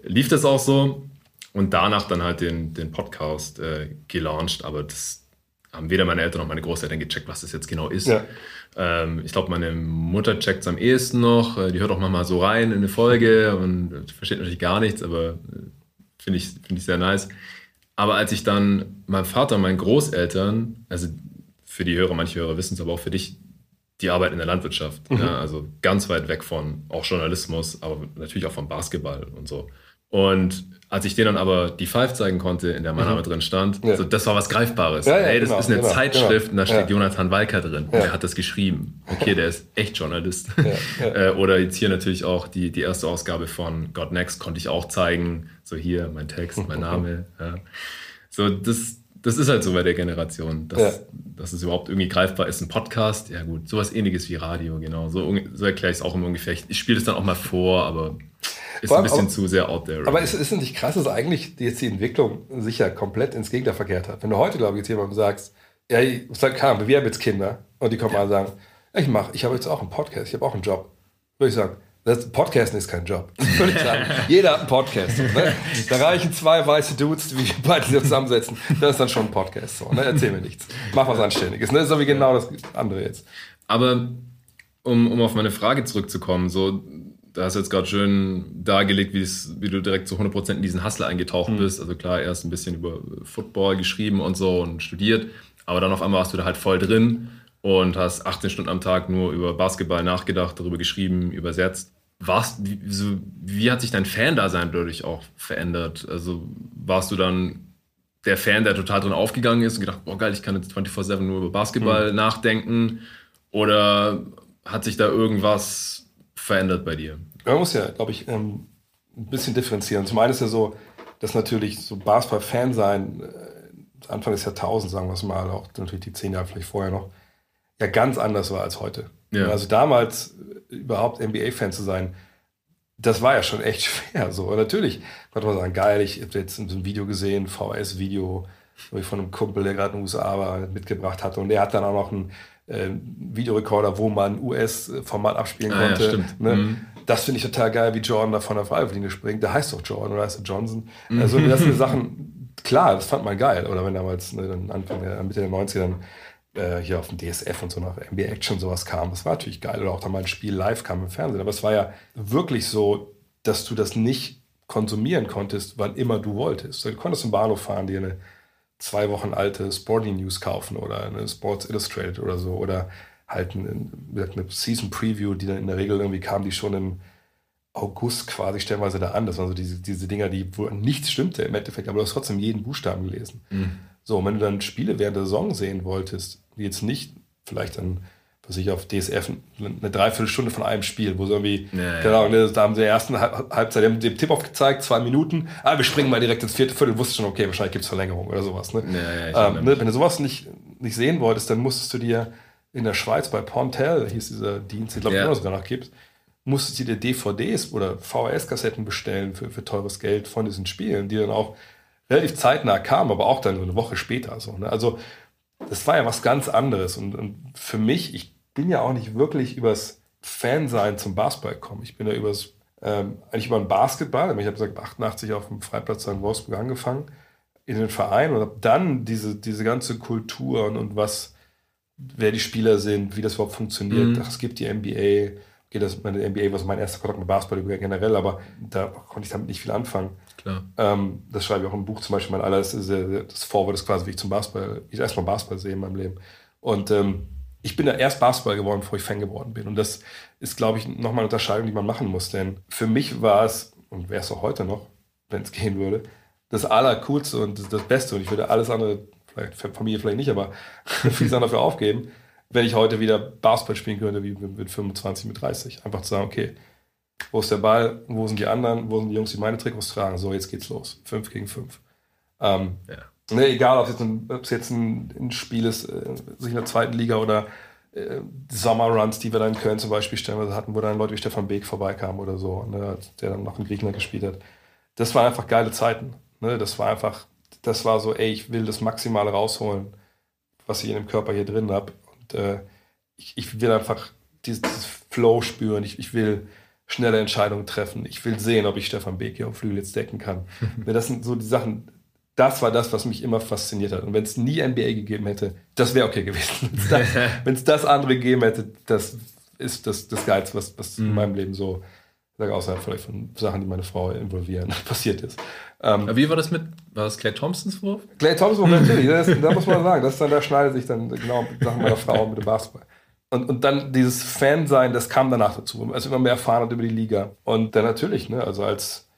lief das auch so und danach dann halt den, den Podcast äh, gelauncht. Aber das haben weder meine Eltern noch meine Großeltern gecheckt, was das jetzt genau ist. Ja. Ähm, ich glaube, meine Mutter checkt es am ehesten noch. Äh, die hört auch mal so rein in eine Folge und versteht natürlich gar nichts, aber äh, finde ich, find ich sehr nice. Aber als ich dann meinem Vater und meinen Großeltern, also für die Hörer, manche Hörer wissen es, aber auch für dich, die arbeiten in der Landwirtschaft. Mhm. Ja, also ganz weit weg von auch Journalismus, aber natürlich auch vom Basketball und so. Und als ich denen dann aber die Five zeigen konnte, in der mein Name mhm. drin stand, ja. so, das war was Greifbares. Ja, ja, hey, das genau, ist eine genau, Zeitschrift genau. und da steht Jonathan Walker drin. Und der hat das geschrieben. Okay, der ist echt Journalist. äh, oder jetzt hier natürlich auch die, die erste Ausgabe von God Next konnte ich auch zeigen. So hier, mein Text, mein Name. So, das, das ist halt so bei der Generation, dass, dass es überhaupt irgendwie greifbar ist. Ein Podcast, ja gut, sowas ähnliches wie Radio, genau. So, so erkläre ich es auch immer ungefähr. Ich spiele es dann auch mal vor, aber ist ein bisschen aber, zu sehr out there. Aber ist, ist nicht krass, dass eigentlich jetzt die Entwicklung sicher komplett ins Gegenteil verkehrt hat? Wenn du heute, glaube ich, jetzt jemandem sagst, ja, sag, wir haben jetzt Kinder und die kommen ja. mal und sagen, ich mache, ich habe jetzt auch einen Podcast, ich habe auch einen Job. Würde ich sagen, das Podcasten ist kein Job. Würde ich sagen. Jeder hat einen Podcast. Ne? Da reichen zwei weiße Dudes, wie beide sich zusammensetzen. Das ist dann schon ein Podcast. So, ne? Erzähl mir nichts. Mach was Anständiges. Ne? Das ist so wie genau das andere jetzt. Aber um, um auf meine Frage zurückzukommen, so da hast du jetzt gerade schön dargelegt, wie du direkt zu 100% in diesen Hustle eingetaucht mhm. bist. Also klar, erst ein bisschen über Football geschrieben und so und studiert, aber dann auf einmal warst du da halt voll drin und hast 18 Stunden am Tag nur über Basketball nachgedacht, darüber geschrieben, übersetzt. Warst, wie, so, wie hat sich dein Fan-Dasein dadurch auch verändert? Also warst du dann der Fan, der total drin aufgegangen ist und gedacht, oh geil, ich kann jetzt 24-7 nur über Basketball mhm. nachdenken? Oder hat sich da irgendwas verändert bei dir? Man muss ja, glaube ich, ähm, ein bisschen differenzieren. Zum einen ist ja so, dass natürlich so Basketball-Fan sein, äh, Anfang des Jahrtausends, sagen wir es mal, auch natürlich die zehn Jahre vielleicht vorher noch, ja ganz anders war als heute. Ja. Also damals äh, überhaupt NBA-Fan zu sein, das war ja schon echt schwer. So. Und natürlich konnte man sagen, geil, ich habe jetzt ein Video gesehen, VS-Video, von einem Kumpel, der gerade in den USA war, mitgebracht hatte. Und der hat dann auch noch einen äh, Videorekorder, wo man US-Format abspielen ah, konnte. Ja, ne? mhm. Das finde ich total geil, wie Jordan da von der Freiwurflinie springt. Der heißt doch Jordan oder heißt er Johnson. Mhm. Also das sind Sachen, klar, das fand man geil. Oder wenn damals ne, dann Anfang der, Mitte der 90er dann äh, hier auf dem DSF und so nach NBA Action sowas kam, das war natürlich geil. Oder auch dann mal ein Spiel live kam im Fernsehen. Aber es war ja wirklich so, dass du das nicht konsumieren konntest, wann immer du wolltest. Du konntest im Bahnhof fahren, dir eine zwei Wochen alte Sporting News kaufen oder eine Sports Illustrated oder so oder halt eine, eine Season Preview, die dann in der Regel irgendwie kam, die schon im August quasi stellenweise da an. Das waren so diese, diese Dinger, die, wo nichts stimmte im Endeffekt, aber du hast trotzdem jeden Buchstaben gelesen. Mhm. So, und wenn du dann Spiele während der Saison sehen wolltest, die jetzt nicht vielleicht dann was ich auf DSF eine Dreiviertelstunde von einem Spiel, wo so irgendwie, ja, genau, ne, da haben sie in der ersten Halbzeit den Tipp aufgezeigt, zwei Minuten, ah, wir springen mal direkt ins vierte Viertel, wusste schon, okay, wahrscheinlich gibt es Verlängerung oder sowas. Ne? Ja, ähm, ne, wenn du sowas nicht, nicht sehen wolltest, dann musstest du dir in der Schweiz bei Pontel, hieß dieser Dienst, ich glaube, ja. sogar noch gibt, musstest du dir DVDs oder VHS-Kassetten bestellen für, für teures Geld von diesen Spielen, die dann auch relativ zeitnah kamen, aber auch dann so eine Woche später. So, ne? Also das war ja was ganz anderes. Und, und für mich, ich bin ja auch nicht wirklich übers Fansein zum Basketball gekommen. Ich bin ja übers, ähm, eigentlich über den Basketball, ich habe gesagt, 88 auf dem Freiplatz in Wolfsburg angefangen, in den Verein und habe dann diese, diese ganze Kultur und, und was, wer die Spieler sind, wie das überhaupt funktioniert. Mhm. Ach, es gibt die NBA, okay, das meine NBA war mein erster Kontakt mit Basketball generell, aber da konnte ich damit nicht viel anfangen. Klar. Ähm, das schreibe ich auch im Buch zum Beispiel. Mein alles, das Vorwort ist quasi, wie ich zum Basketball, ich erstmal Basketball sehe in meinem Leben. Und ähm, ich bin da erst Basketball geworden, bevor ich Fan geworden bin. Und das ist, glaube ich, nochmal eine Unterscheidung, die man machen muss. Denn für mich war es, und wäre es auch heute noch, wenn es gehen würde, das Allercoolste und das Beste. Und ich würde alles andere, vielleicht Familie vielleicht nicht, aber vieles andere dafür aufgeben, wenn ich heute wieder Basketball spielen könnte, wie mit 25, mit 30. Einfach zu sagen, okay, wo ist der Ball, wo sind die anderen, wo sind die Jungs, die meine Trikots tragen? So, jetzt geht's los. Fünf gegen fünf. Ähm, ja. Ne, egal, ob es jetzt ein, ob es jetzt ein, ein Spiel ist, äh, sich in der zweiten Liga oder äh, Sommerruns, die wir dann in Köln zum Beispiel stellenweise hatten, wo dann Leute wie Stefan Beek vorbeikamen oder so, ne, der dann noch in Griechenland gespielt hat. Das waren einfach geile Zeiten. Ne? Das war einfach, das war so, ey, ich will das Maximale rausholen, was ich in dem Körper hier drin habe. Und äh, ich, ich, will einfach dieses, dieses Flow spüren. Ich, ich, will schnelle Entscheidungen treffen. Ich will sehen, ob ich Stefan Beek hier auf Flügel jetzt decken kann. das sind so die Sachen, das war das, was mich immer fasziniert hat. Und wenn es nie NBA gegeben hätte, das wäre okay gewesen. Wenn es das, das, andere gegeben hätte, das ist das, das Geilste, was, was mhm. in meinem Leben so, sage außerhalb vielleicht von Sachen, die meine Frau involvieren, passiert ist. Ähm, wie war das mit, war das Clay Thompsons Wurf? Clay Thompsons Wurf, natürlich, das, da muss man sagen, das dann, da schneidet sich dann genau Sachen meiner Frau mit dem Basketball. Und, und dann dieses Fan-Sein, das kam danach dazu, als immer mehr erfahren hat über die Liga. Und dann natürlich, ne, also als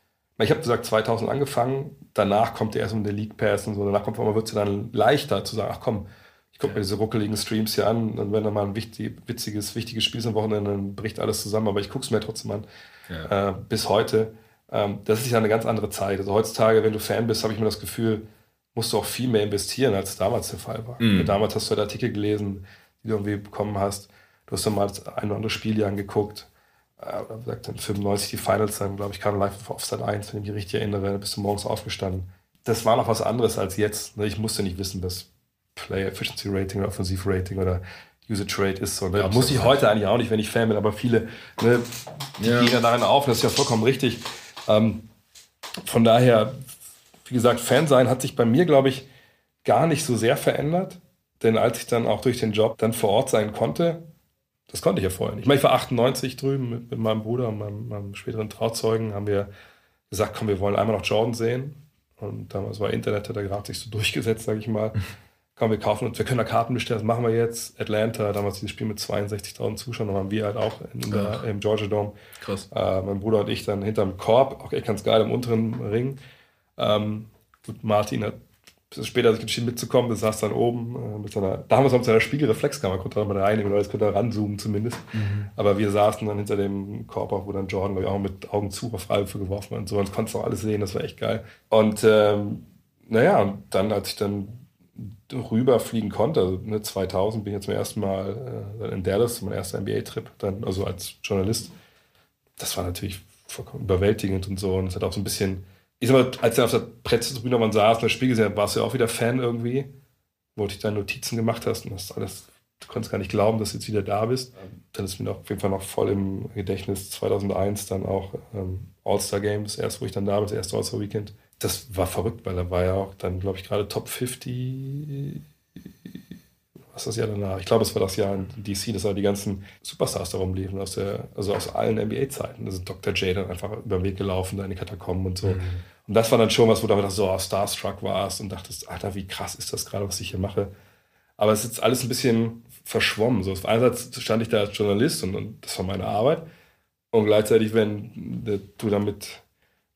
ich habe gesagt, 2000 angefangen, danach kommt erst um der League Pass und so, danach kommt wird es dann leichter zu sagen, ach komm, ich gucke mir diese ruckeligen Streams hier an und wenn da mal ein wichtig, witziges, wichtiges Spiel ist am Wochenende, dann bricht alles zusammen, aber ich gucke es mir trotzdem an. Ja. Äh, bis heute. Ähm, das ist ja eine ganz andere Zeit. Also heutzutage, wenn du Fan bist, habe ich mir das Gefühl, musst du auch viel mehr investieren, als damals der Fall war. Mhm. Damals hast du halt Artikel gelesen, die du irgendwie bekommen hast. Du hast dann mal ein oder andere Spiel hier angeguckt äh, sagt dann 95 die Finals, dann glaube ich, kam live auf Sat 1, wenn ich mich richtig erinnere, bist du morgens aufgestanden. Das war noch was anderes als jetzt. Ne? Ich musste nicht wissen, was Player Efficiency Rating oder Offensive Rating oder User Trade ist. So, ne? ja, Muss ich heute eigentlich auch nicht, wenn ich Fan bin, aber viele ne, die ja. gehen ja darin auf, das ist ja vollkommen richtig. Ähm, von daher, wie gesagt, Fan sein hat sich bei mir, glaube ich, gar nicht so sehr verändert. Denn als ich dann auch durch den Job dann vor Ort sein konnte, das konnte ich ja vorher nicht. Ich, meine, ich war 98 drüben mit, mit meinem Bruder und meinem, meinem, späteren Trauzeugen, haben wir gesagt, komm, wir wollen einmal noch Jordan sehen. Und damals war Internet, hat er gerade sich so durchgesetzt, sage ich mal. komm, wir kaufen uns, wir können da Karten bestellen, das machen wir jetzt. Atlanta, damals dieses Spiel mit 62.000 Zuschauern, haben wir halt auch in der, im Georgia Dome. Krass. Äh, mein Bruder und ich dann hinterm Korb, auch echt ganz geil im unteren Ring. Ähm, gut, Martin hat bisschen später sich entschieden mitzukommen, das saß dann oben äh, mit seiner, da haben wir es mit seiner Spiegelreflexkamera, konnte man da reinnehmen, oder jetzt konnte ranzoomen zumindest. Mhm. Aber wir saßen dann hinter dem Korb, wo dann Jordan, glaube ich, auch mit Augen zu auf Freiwürfe geworfen hat und so, und konntest auch alles sehen, das war echt geil. Und ähm, naja, und dann, als ich dann rüberfliegen konnte, also ne, 2000 bin ich jetzt zum ersten Mal äh, in Dallas, mein erster NBA-Trip, dann also als Journalist. Das war natürlich vollkommen überwältigend und so. Und es hat auch so ein bisschen, ich sag mal, als er auf der Pressetribüne man saß und das Spiel gesehen hat, warst du ja auch wieder Fan irgendwie, wo du deine Notizen gemacht hast und das alles, du konntest gar nicht glauben, dass du jetzt wieder da bist. Dann ist mir noch, auf jeden Fall noch voll im Gedächtnis 2001 dann auch ähm, All-Star Games, erst wo ich dann da war, das erste All-Star Weekend. Das war verrückt, weil da war ja auch dann, glaube ich, gerade Top 50 was das Jahr danach? Ich glaube, es war das Jahr in DC, dass da die ganzen Superstars darum liefen, aus der, also aus allen NBA-Zeiten. Also Dr. J dann einfach über den Weg gelaufen, da in die Katakomben und so. Mhm. Und das war dann schon was, wo du einfach so Starstruck warst und dachtest, Alter, wie krass ist das gerade, was ich hier mache. Aber es ist jetzt alles ein bisschen verschwommen. So, einerseits stand ich da als Journalist und, und das war meine Arbeit. Und gleichzeitig, wenn du dann mit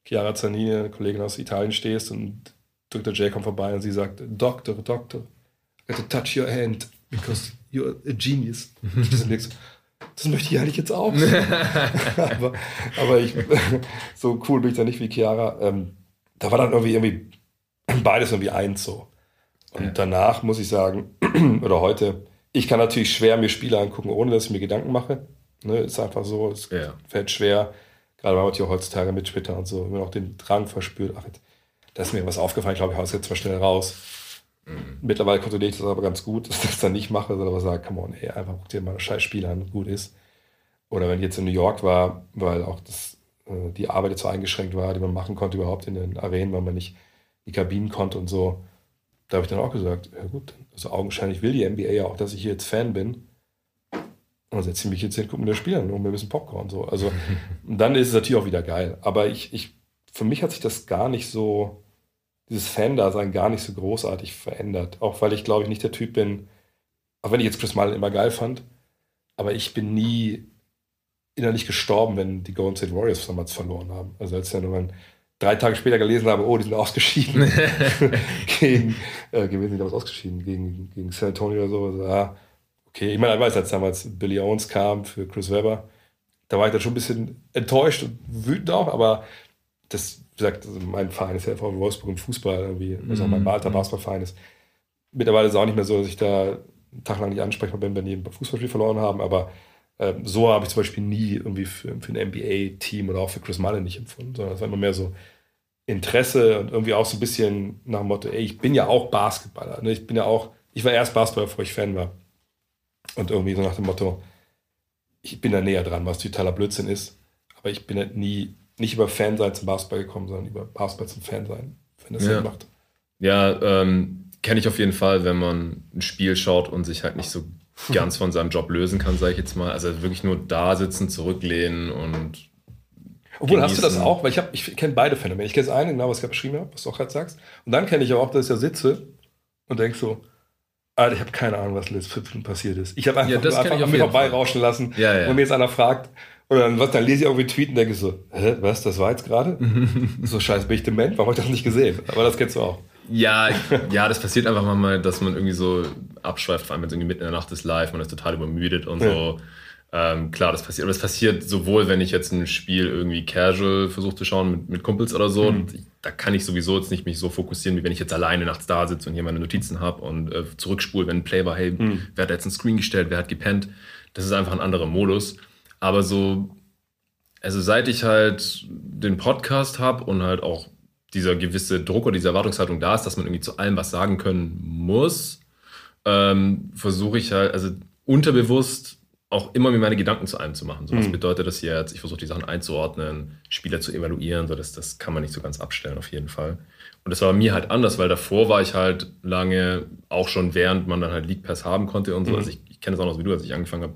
Chiara Zanini, eine Kollegin aus Italien, stehst und Dr. J kommt vorbei und sie sagt, Doktor, Doktor, I got to touch your hand because you're a genius. das möchte ich eigentlich jetzt auch. aber, aber ich, so cool bin ich da nicht wie Chiara. Ähm, da war dann irgendwie, irgendwie beides irgendwie eins so. Und ja. danach muss ich sagen, oder heute, ich kann natürlich schwer mir Spiele angucken, ohne dass ich mir Gedanken mache. Ne, ist einfach so, es ja. fällt schwer, gerade weil man ja heutzutage mit Twitter und so, man auch den Drang verspürt, ach, da ist mir was aufgefallen, ich glaube, ich hau es jetzt mal schnell raus. Mhm. Mittlerweile kontrolliere ich das aber ganz gut, dass ich das dann nicht mache, sondern aber sage, come on, ey, einfach guck dir mal ein scheiß Spiel an, gut ist. Oder wenn ich jetzt in New York war, weil auch das, äh, die Arbeit jetzt so eingeschränkt war, die man machen konnte überhaupt in den Arenen, weil man nicht die Kabinen konnte und so, da habe ich dann auch gesagt, ja gut, also augenscheinlich will die NBA ja auch, dass ich hier jetzt Fan bin. Und dann setze ich mich jetzt hin, gucke mir das Spiel an, und mir ein bisschen Popcorn. So. Also, dann ist es natürlich auch wieder geil. Aber ich, ich, für mich hat sich das gar nicht so, dieses Fan-Dasein gar nicht so großartig verändert. Auch weil ich, glaube ich, nicht der Typ bin, auch wenn ich jetzt Chris Mullen immer geil fand, aber ich bin nie innerlich gestorben, wenn die Golden State Warriors damals verloren haben. Also als ich dann irgendwann drei Tage später gelesen habe, oh, die sind ausgeschieden. gegen, äh, gewesen, die damals ausgeschieden, gegen, gegen San Antonio oder so. Also, ah, okay, ich meine, ich weiß, als damals Billy Owens kam für Chris Webber, da war ich dann schon ein bisschen enttäuscht und wütend auch, aber das wie gesagt, also mein Verein ist ja VfL Wolfsburg im Fußball, irgendwie, also auch mein mhm. Malta Basketballverein ist. Mittlerweile ist es auch nicht mehr so, dass ich da einen Tag lang nicht ansprechbar bin, wenn die ein Fußballspiel verloren haben, aber äh, so habe ich zum Beispiel nie irgendwie für, für ein NBA-Team oder auch für Chris Mullen nicht empfunden, sondern es war immer mehr so Interesse und irgendwie auch so ein bisschen nach dem Motto, ey, ich bin ja auch Basketballer. Ne? Ich bin ja auch, ich war erst Basketballer, bevor ich Fan war. Und irgendwie so nach dem Motto, ich bin da näher dran, was totaler Blödsinn ist, aber ich bin halt nie nicht über Fansein zum Basketball gekommen, sondern über Basketball zum Fansein, wenn das ja. Sinn macht. Ja, ähm, kenne ich auf jeden Fall, wenn man ein Spiel schaut und sich halt nicht so ganz von seinem Job lösen kann, sage ich jetzt mal. Also wirklich nur da sitzen, zurücklehnen und. Obwohl, genießen. hast du das auch? Weil ich, ich kenne beide Phänomene. Ich kenne das eine, genau, was ich gerade beschrieben habe, was du auch gerade sagst. Und dann kenne ich auch, dass ich da sitze und denke so, Alter, ich habe keine Ahnung, was letzte fünf Minuten passiert ist. Ich habe einfach, ja, einfach an mir vorbeirauschen lassen. Ja, ja. Und mir jetzt einer fragt, und dann, was, dann lese ich irgendwie einen Tweet und denke so, hä, was, das war jetzt gerade? so scheiße, bin ich dement? Warum habe ich das nicht gesehen? Aber das kennst du auch. Ja, ja, das passiert einfach mal, dass man irgendwie so abschweift, vor allem wenn es irgendwie mitten in der Nacht ist live, man ist total übermüdet und ja. so. Ähm, klar, das passiert. Aber das passiert sowohl, wenn ich jetzt ein Spiel irgendwie casual versuche zu schauen mit, mit Kumpels oder so. Mhm. Da kann ich sowieso jetzt nicht mich so fokussieren, wie wenn ich jetzt alleine nachts da sitze und hier meine Notizen habe und äh, zurückspule, wenn ein Play war, hey, mhm. wer hat jetzt einen Screen gestellt, wer hat gepennt. Das ist einfach ein anderer Modus. Aber so, also seit ich halt den Podcast habe und halt auch dieser gewisse Druck oder diese Erwartungshaltung da ist, dass man irgendwie zu allem was sagen können muss, ähm, versuche ich halt, also unterbewusst auch immer mir meine Gedanken zu allem zu machen. So, was mhm. bedeutet das jetzt? Ich versuche die Sachen einzuordnen, Spieler zu evaluieren, so dass das kann man nicht so ganz abstellen auf jeden Fall. Und das war bei mir halt anders, weil davor war ich halt lange, auch schon während man dann halt League Pass haben konnte und so. Mhm. Also ich, ich kenne das auch noch so wie du, als ich angefangen habe,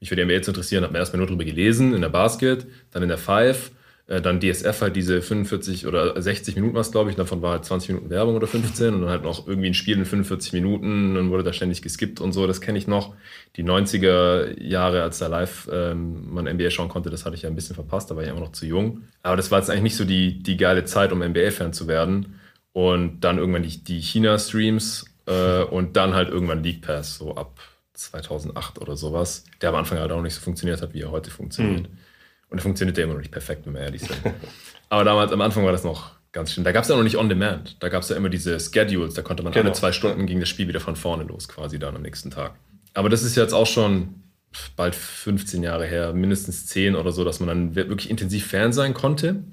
mich für die NBA zu interessieren, habe mir erstmal nur darüber gelesen, in der Basket, dann in der Five, dann DSF halt diese 45 oder 60 Minuten was, glaube ich, davon war halt 20 Minuten Werbung oder 15 und dann halt noch irgendwie ein Spiel in 45 Minuten, dann wurde da ständig geskippt und so, das kenne ich noch. Die 90er Jahre, als da live ähm, man NBA schauen konnte, das hatte ich ja ein bisschen verpasst, da war ich immer noch zu jung. Aber das war jetzt eigentlich nicht so die, die geile Zeit, um NBA-Fan zu werden. und dann irgendwann die, die China-Streams äh, und dann halt irgendwann League Pass, so ab 2008 oder sowas, der am Anfang halt auch nicht so funktioniert hat, wie er heute funktioniert. Mhm. Und er funktioniert ja immer noch nicht perfekt, wenn wir ehrlich sind. Aber damals, am Anfang war das noch ganz schön. Da gab es ja noch nicht On Demand. Da gab es ja immer diese Schedules. Da konnte man genau. alle zwei Stunden ging das Spiel wieder von vorne los, quasi dann am nächsten Tag. Aber das ist jetzt auch schon bald 15 Jahre her, mindestens 10 oder so, dass man dann wirklich intensiv Fan sein konnte.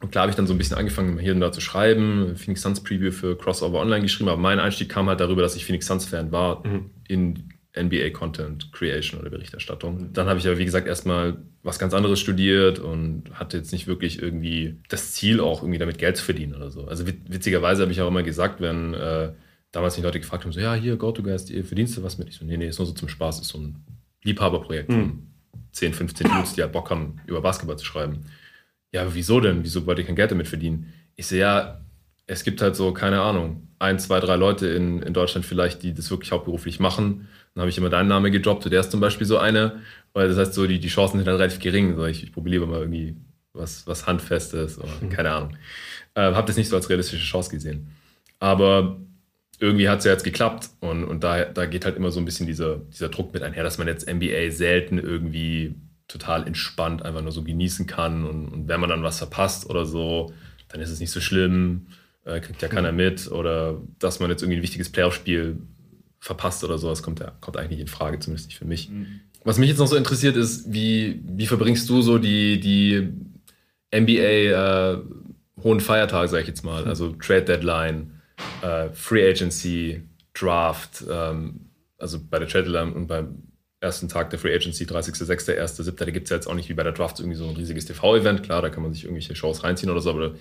Und klar habe ich dann so ein bisschen angefangen, hier und da zu schreiben, Phoenix Suns Preview für Crossover Online geschrieben, aber mein Einstieg kam halt darüber, dass ich Phoenix Suns Fan war mhm. in NBA Content Creation oder Berichterstattung. Dann habe ich aber, wie gesagt, erstmal was ganz anderes studiert und hatte jetzt nicht wirklich irgendwie das Ziel, auch irgendwie damit Geld zu verdienen oder so. Also witzigerweise habe ich auch immer gesagt, wenn äh, damals mich Leute gefragt haben, so, ja, hier, GoToGuest, verdienst du was mit? Ich so, nee, nee, ist nur so zum Spaß, ist so ein Liebhaberprojekt mhm. von 10, 15 Dudes, die halt Bock haben, über Basketball zu schreiben. Ja, wieso denn? Wieso wollte ich kein Geld damit verdienen? Ich sehe, ja, es gibt halt so, keine Ahnung, ein, zwei, drei Leute in, in Deutschland vielleicht, die das wirklich hauptberuflich machen dann habe ich immer deinen Namen gedroppt. Der ist zum Beispiel so eine, weil das heißt, so die, die Chancen sind dann relativ gering. So, ich, ich probiere lieber mal irgendwie was, was Handfestes oder mhm. keine Ahnung. Äh, habe das nicht so als realistische Chance gesehen. Aber irgendwie hat es ja jetzt geklappt und, und da, da geht halt immer so ein bisschen dieser, dieser Druck mit einher, dass man jetzt NBA selten irgendwie total entspannt einfach nur so genießen kann und, und wenn man dann was verpasst oder so, dann ist es nicht so schlimm, äh, kriegt ja keiner mhm. mit oder dass man jetzt irgendwie ein wichtiges Playoff-Spiel verpasst oder sowas, kommt, ja, kommt eigentlich nicht in Frage, zumindest nicht für mich. Mhm. Was mich jetzt noch so interessiert ist, wie, wie verbringst du so die, die NBA äh, hohen Feiertage, sag ich jetzt mal, mhm. also Trade Deadline, äh, Free Agency, Draft, ähm, also bei der Trade Deadline und beim ersten Tag der Free Agency, 30.06., 1.07., da gibt es ja jetzt auch nicht wie bei der Draft irgendwie so ein riesiges TV-Event. Klar, da kann man sich irgendwelche Shows reinziehen oder so, aber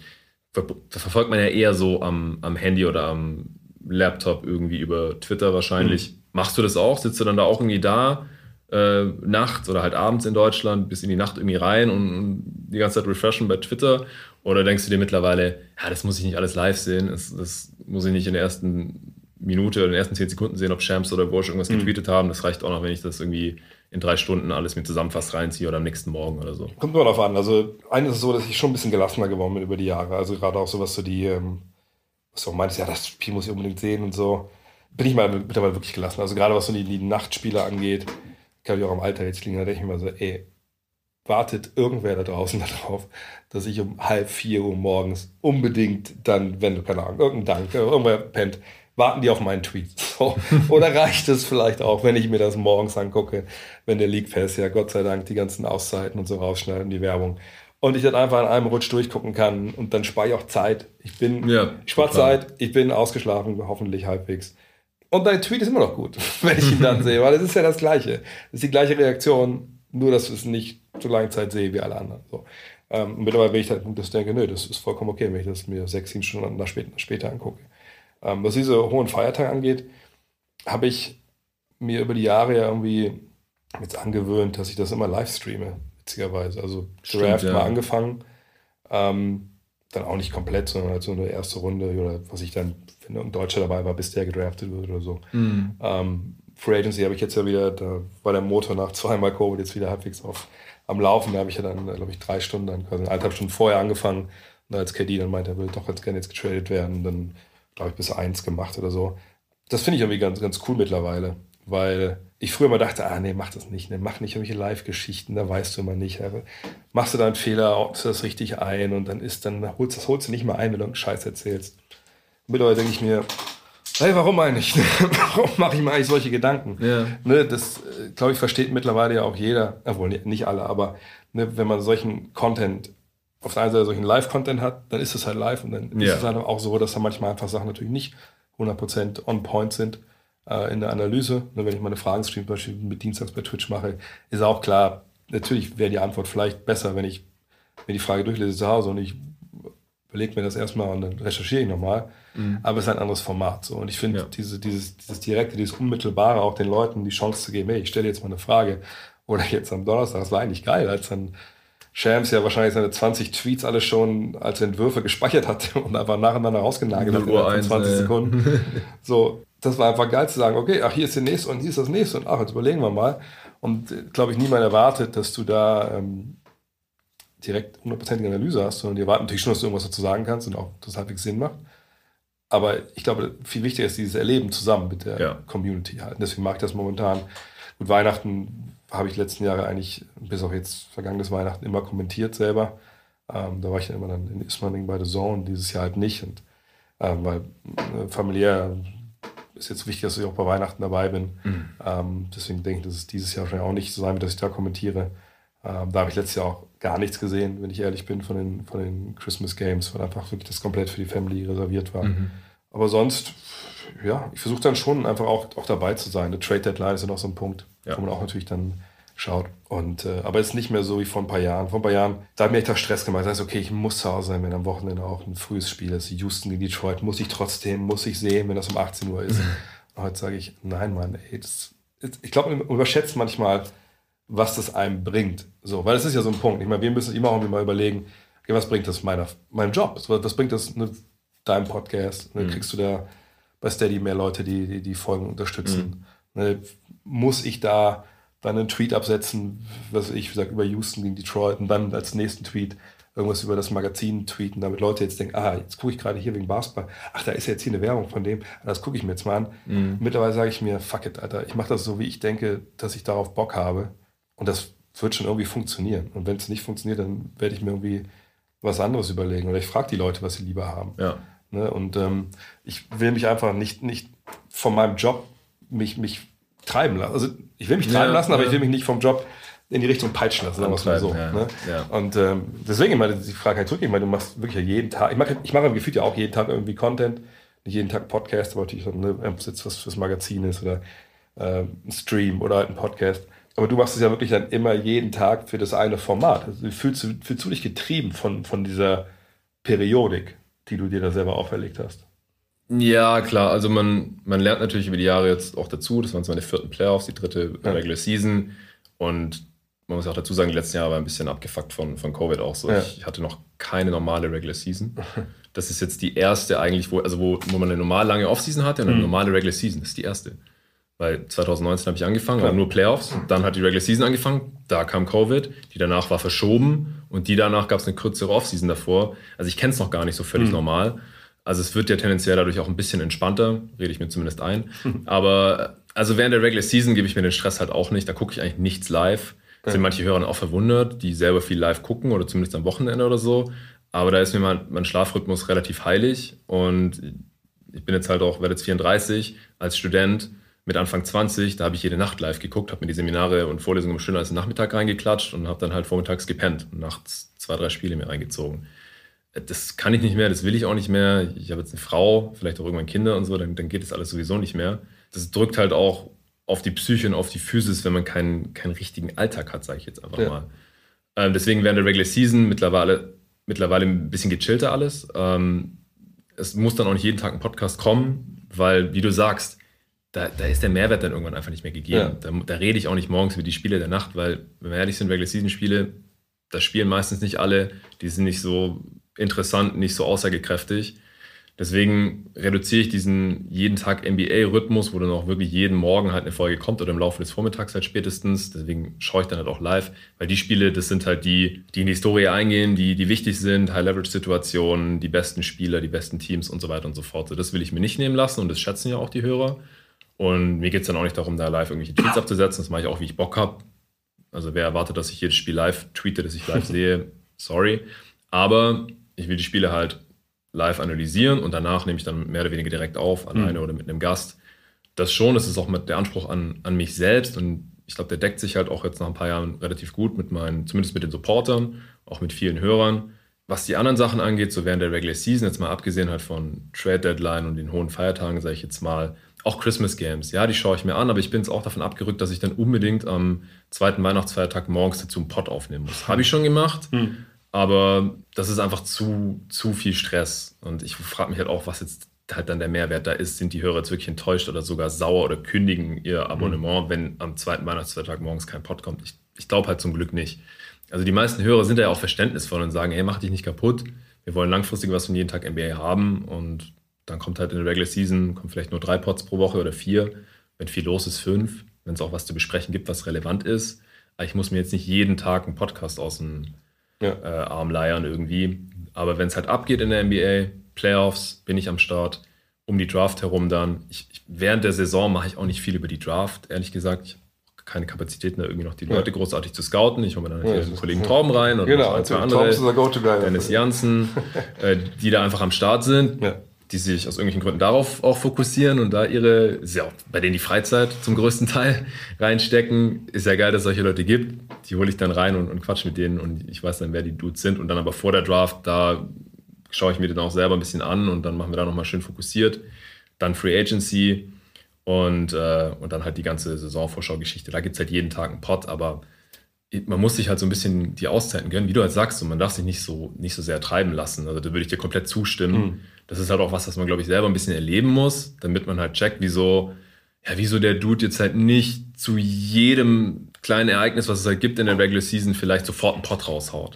da, da verfolgt man ja eher so am, am Handy oder am Laptop irgendwie über Twitter wahrscheinlich. Mhm. Machst du das auch? Sitzt du dann da auch irgendwie da, äh, nachts oder halt abends in Deutschland, bis in die Nacht irgendwie rein und, und, die ganze Zeit refreshen bei Twitter? Oder denkst du dir mittlerweile, ja, das muss ich nicht alles live sehen, das, das muss ich nicht in der ersten Minute oder in den ersten zehn Sekunden sehen, ob Shams oder Walsh irgendwas mhm. getweetet haben. Das reicht auch noch, wenn ich das irgendwie in drei Stunden alles mir zusammenfasst reinziehe oder am nächsten Morgen oder so. Kommt nur darauf an. Also, eines ist so, dass ich schon ein bisschen gelassener geworden bin über die Jahre. Also, gerade auch so, was so die. Ähm auch meintest, ja, das Spiel muss ich unbedingt sehen und so, bin ich mal mittlerweile wirklich gelassen. Also gerade was so die, die Nachtspiele angeht, glaube ich auch im Alter jetzt liegen, da denke ich mir so, ey, wartet irgendwer da draußen darauf, dass ich um halb vier Uhr morgens unbedingt dann, wenn du, keine Ahnung, irgendein Dank, irgendwer pennt, warten die auf meinen Tweet. So. Oder reicht es vielleicht auch, wenn ich mir das morgens angucke, wenn der League Pass ja Gott sei Dank die ganzen Auszeiten und so rausschneidet die Werbung und ich dann einfach in einem Rutsch durchgucken kann und dann spare ich auch Zeit. Ich bin, ja, ich spare Zeit, ich bin ausgeschlafen, hoffentlich halbwegs. Und dein Tweet ist immer noch gut, wenn ich ihn dann sehe, weil es ist ja das Gleiche. Es ist die gleiche Reaktion, nur dass ich es nicht so lange Zeit sehe wie alle anderen. So. Ähm, mittlerweile bin ich halt, das denke, nö, das ist vollkommen okay, wenn ich das mir sechs, sieben Stunden später, später angucke. Ähm, was diese hohen Feiertage angeht, habe ich mir über die Jahre ja irgendwie jetzt angewöhnt, dass ich das immer live streame witzigerweise. Also Draft ja. mal angefangen. Ähm, dann auch nicht komplett, sondern halt so eine erste Runde oder was ich dann, wenn ein Deutscher dabei war, bis der gedraftet wird oder so. Mhm. Ähm, Free Agency habe ich jetzt ja wieder, da war der Motor nach zweimal Covid jetzt wieder halbwegs auf, am Laufen. Da habe ich ja dann, glaube ich, drei Stunden, dann quasi eineinhalb Stunden vorher angefangen. Und als KD dann meinte, er will doch ganz gerne jetzt getradet werden, dann, glaube ich, bis eins gemacht oder so. Das finde ich irgendwie ganz, ganz cool mittlerweile, weil ich früher mal dachte, ah nee, mach das nicht, ne? mach nicht irgendwelche Live-Geschichten, da weißt du immer nicht. Aber machst du da einen Fehler, ordnest du das richtig ein und dann ist, dann holst, das holst du nicht mal ein, wenn du einen Scheiß erzählst. Mittlerweile denke ich mir, hey, warum eigentlich? warum mache ich mir eigentlich solche Gedanken? Ja. Ne, das, äh, glaube ich, versteht mittlerweile ja auch jeder, obwohl nicht alle, aber ne, wenn man solchen Content auf der einen Seite solchen Live-Content hat, dann ist es halt live und dann ja. ist es halt auch so, dass da manchmal einfach Sachen natürlich nicht 100% on point sind äh, in der Analyse. Nur wenn ich meine Fragen-Stream zum Beispiel mit Dienstags bei Twitch mache, ist auch klar, natürlich wäre die Antwort vielleicht besser, wenn ich mir die Frage durchlese zu Hause und ich überlege mir das erstmal und dann recherchiere ich nochmal. Mhm. Aber es ist ein anderes Format. So. Und ich finde, ja. diese, dieses, dieses Direkte, dieses Unmittelbare, auch den Leuten die Chance zu geben, hey, ich stelle jetzt mal eine Frage. Oder jetzt am Donnerstag, das war eigentlich geil, als dann Shams ja wahrscheinlich seine 20 Tweets alle schon als Entwürfe gespeichert hat und einfach nacheinander rausgenagelt hat in 20 Sekunden. so, das war einfach geil zu sagen, okay, ach, hier ist der nächste und hier ist das nächste und ach, jetzt überlegen wir mal. Und äh, glaube ich, niemand erwartet, dass du da ähm, direkt hundertprozentige Analyse hast, sondern die erwarten natürlich schon, dass du irgendwas dazu sagen kannst und auch das halbwegs Sinn macht. aber ich glaube, viel wichtiger ist dieses Erleben zusammen mit der Ja. Community halt. Deswegen mag ich das momentan. Gut, Weihnachten habe ich letzten Jahre eigentlich, bis auf jetzt vergangenes Weihnachten, immer kommentiert selber. Ähm, da war ich dann immer dann in Ismaning bei The Zone, dieses Jahr halt nicht. Und ähm, weil äh, familiär ist jetzt wichtig, dass ich auch bei Weihnachten dabei bin. Ähm, deswegen denke ich, dass es dieses Jahr wahrscheinlich auch nicht so sein wird, dass ich da kommentiere. Ähm, da habe ich letztes Jahr auch gar nichts gesehen, wenn ich ehrlich bin, von den, von den Christmas Games, weil einfach wirklich das komplett für die Family reserviert war. Aber sonst, ja, ich versuche dann schon einfach auch, auch dabei zu sein. Eine Trade Deadline ist ja noch so ein Punkt, Ja. wo man auch natürlich dann schaut. Und, äh, aber es ist nicht mehr so wie vor ein paar Jahren. Vor ein paar Jahren, da hat mir echt auch Stress gemacht. Das heißt, okay, ich muss zu Hause sein, wenn am Wochenende auch ein frühes Spiel ist. Houston gegen Detroit muss ich trotzdem, muss ich sehen, wenn das um 18 Uhr ist. Und heute sage ich, nein, Mann, ey, das, ich glaube, man überschätzt manchmal, was das einem bringt. So, weil es ist ja so ein Punkt. Ich meine, wir müssen immer auch mal überlegen, okay, was bringt das meiner, meinem Job? Was, bringt das ne, deinem Podcast? Ne, Kriegst du da bei Steady mehr Leute, die die, die Folgen unterstützen? Ne, muss ich da dann einen Tweet absetzen, was ich sag über Houston gegen Detroit und dann als nächsten Tweet irgendwas über das Magazin tweeten, damit Leute jetzt denken, ah, jetzt gucke ich gerade hier wegen Basketball. Ach, da ist jetzt hier eine Werbung von dem. Das gucke ich mir jetzt mal an. Mittlerweile sage ich mir, fuck it, Alter. Ich mache das so, wie ich denke, dass ich darauf Bock habe. Und das wird schon irgendwie funktionieren. Und wenn es nicht funktioniert, dann werde ich mir irgendwie was anderes überlegen. Oder ich frage die Leute, was sie lieber haben. Ja. Ne? Und ähm, ich will mich einfach nicht, nicht von meinem Job mich, mich treiben lassen. Also ich will mich treiben Ja, lassen, aber ja. ich will mich nicht vom Job in die Richtung peitschen lassen, sagen wir es mal so. Antreiben, ja, Ne? Und ähm, deswegen immer die Frage halt zurück, ich meine, du machst wirklich ja jeden Tag, ich mache ich mache gefühlt ja auch jeden Tag irgendwie Content, nicht jeden Tag Podcast, aber natürlich ne, ob es jetzt was fürs Magazin ist oder äh, ein Stream oder halt ein Podcast. Aber du machst es ja wirklich dann immer jeden Tag für das eine Format. Also fühlst, du, fühlst du dich getrieben von, von dieser Periodik, die du dir da selber auferlegt hast? Ja, klar. Also man, man lernt natürlich über die Jahre jetzt auch dazu. Das waren jetzt meine vierten Playoffs, die dritte Ja. Regular Season. Und man muss auch dazu sagen, die letzten Jahre waren ein bisschen abgefuckt von, von Covid auch so. Ja. Ich hatte noch keine normale Regular Season. Das ist jetzt die erste eigentlich, wo, also wo, wo man eine normal lange Offseason hatte und eine Mhm. normale Regular Season. Das ist die erste. Weil 2019 habe ich angefangen, Klar. aber nur Playoffs. Dann hat die Regular Season angefangen. Da kam Covid. Die danach war verschoben. Und die danach gab es eine kürzere Offseason davor. Also ich kenne es noch gar nicht so völlig normal. Also es wird ja tendenziell dadurch auch ein bisschen entspannter, rede ich mir zumindest ein. Aber also während der Regular Season gebe ich mir den Stress halt auch nicht. Da gucke ich eigentlich nichts live. Sind manche Hörer dann auch verwundert, die selber viel live gucken oder zumindest am Wochenende oder so. Aber da ist mir mein, mein Schlafrhythmus relativ heilig. Und ich bin jetzt halt auch, werde jetzt 34 als Student mit Anfang 20, da habe ich jede Nacht live geguckt, habe mir die Seminare und Vorlesungen schön als Nachmittag reingeklatscht und habe dann halt vormittags gepennt und nachts zwei, drei Spiele mir reingezogen. Das kann ich nicht mehr, das will ich auch nicht mehr. Ich habe jetzt eine Frau, vielleicht auch irgendwann Kinder und so, dann, dann geht das alles sowieso nicht mehr. Das drückt halt auch auf die Psyche und auf die Physis, wenn man keinen, keinen richtigen Alltag hat, sage ich jetzt einfach Ja. mal. Ähm, deswegen während der Regular Season mittlerweile, mittlerweile ein bisschen gechillter alles. Ähm, es muss dann auch nicht jeden Tag ein Podcast kommen, weil, wie du sagst, da, da ist der Mehrwert dann irgendwann einfach nicht mehr gegeben. Ja. Da, da rede ich auch nicht morgens über die Spiele der Nacht, weil, wenn wir ehrlich sind, Regular Season Spiele, das spielen meistens nicht alle, die sind nicht so interessant, nicht so aussagekräftig. Deswegen reduziere ich diesen jeden Tag NBA-Rhythmus, wo dann auch wirklich jeden Morgen halt eine Folge kommt oder im Laufe des Vormittags halt spätestens. Deswegen schaue ich dann halt auch live, weil die Spiele, das sind halt die, die in die Historie eingehen, die, die wichtig sind, High-Leverage-Situationen, die besten Spieler, die besten Teams und so weiter und so fort. So, das will ich mir nicht nehmen lassen und das schätzen ja auch die Hörer. Und mir geht es dann auch nicht darum, da live irgendwelche Tweets abzusetzen. Das mache ich auch, wie ich Bock habe. Also wer erwartet, dass ich jedes Spiel live tweete, das ich live sehe, sorry. Aber ich will die Spiele halt live analysieren und danach nehme ich dann mehr oder weniger direkt auf, alleine oder mit einem Gast. Das schon, das ist auch mit der Anspruch an, an mich selbst und ich glaube, der deckt sich halt auch jetzt nach ein paar Jahren relativ gut mit meinen, zumindest mit den Supportern, auch mit vielen Hörern. Was die anderen Sachen angeht, so während der Regular Season, jetzt mal abgesehen halt von Trade Deadline und den hohen Feiertagen, sage ich jetzt mal, auch Christmas Games, ja, die schaue ich mir an, aber ich bin jetzt auch davon abgerückt, dass ich dann unbedingt am zweiten Weihnachtsfeiertag morgens dazu einen Pod aufnehmen muss. Habe ich schon gemacht, aber das ist einfach zu, zu viel Stress. Und ich frage mich halt auch, was jetzt halt dann der Mehrwert da ist. Sind die Hörer jetzt wirklich enttäuscht oder sogar sauer oder kündigen ihr Abonnement, wenn am zweiten Weihnachtsfeiertag morgens kein Pod kommt? Ich, ich glaube halt zum Glück nicht. Also die meisten Hörer sind ja auch verständnisvoll und sagen, hey, mach dich nicht kaputt. Wir wollen langfristig was von jeden Tag NBA haben und dann kommt halt in der Regular Season, kommt vielleicht nur drei Pods pro Woche oder vier. Wenn viel los ist, fünf. Wenn es auch was zu besprechen gibt, was relevant ist. Aber ich muss mir jetzt nicht jeden Tag einen Podcast aus dem Ja. äh, Arm leiern irgendwie. Aber wenn es halt abgeht in der NBA, Playoffs, bin ich am Start. um die Draft herum dann. Ich, ich, während der Saison mache ich auch nicht viel über die Draft, ehrlich gesagt. Ich habe keine Kapazitäten, da irgendwie noch die Leute ja. großartig zu scouten. Ich hole mir dann ja, den Kollegen. Trauben rein und genau, ein, zwei andere. Dennis Janssen, äh, die da einfach am Start sind. Ja die sich aus irgendwelchen Gründen darauf auch fokussieren und da ihre, ja bei denen die Freizeit zum größten Teil reinstecken. Ist ja geil, dass es solche Leute gibt. Die hole ich dann rein und, und quatsch mit denen und ich weiß dann, wer die Dudes sind. Und dann aber vor der Draft, da schaue ich mir den auch selber ein bisschen an und dann machen wir da nochmal schön fokussiert. Dann Free Agency und, äh, und dann halt die ganze Saisonvorschau-Geschichte. Da gibt es halt jeden Tag einen Pot, aber man muss sich halt so ein bisschen die Auszeiten gönnen, wie du halt sagst, und man darf sich nicht so, nicht so sehr treiben lassen. Also da würde ich dir komplett zustimmen. Mhm das ist halt auch was, was man, glaube ich, selber ein bisschen erleben muss, damit man halt checkt, wieso, ja, wieso der Dude jetzt halt nicht zu jedem kleinen Ereignis, was es halt gibt in der Regular Season, vielleicht sofort einen Pot raushaut.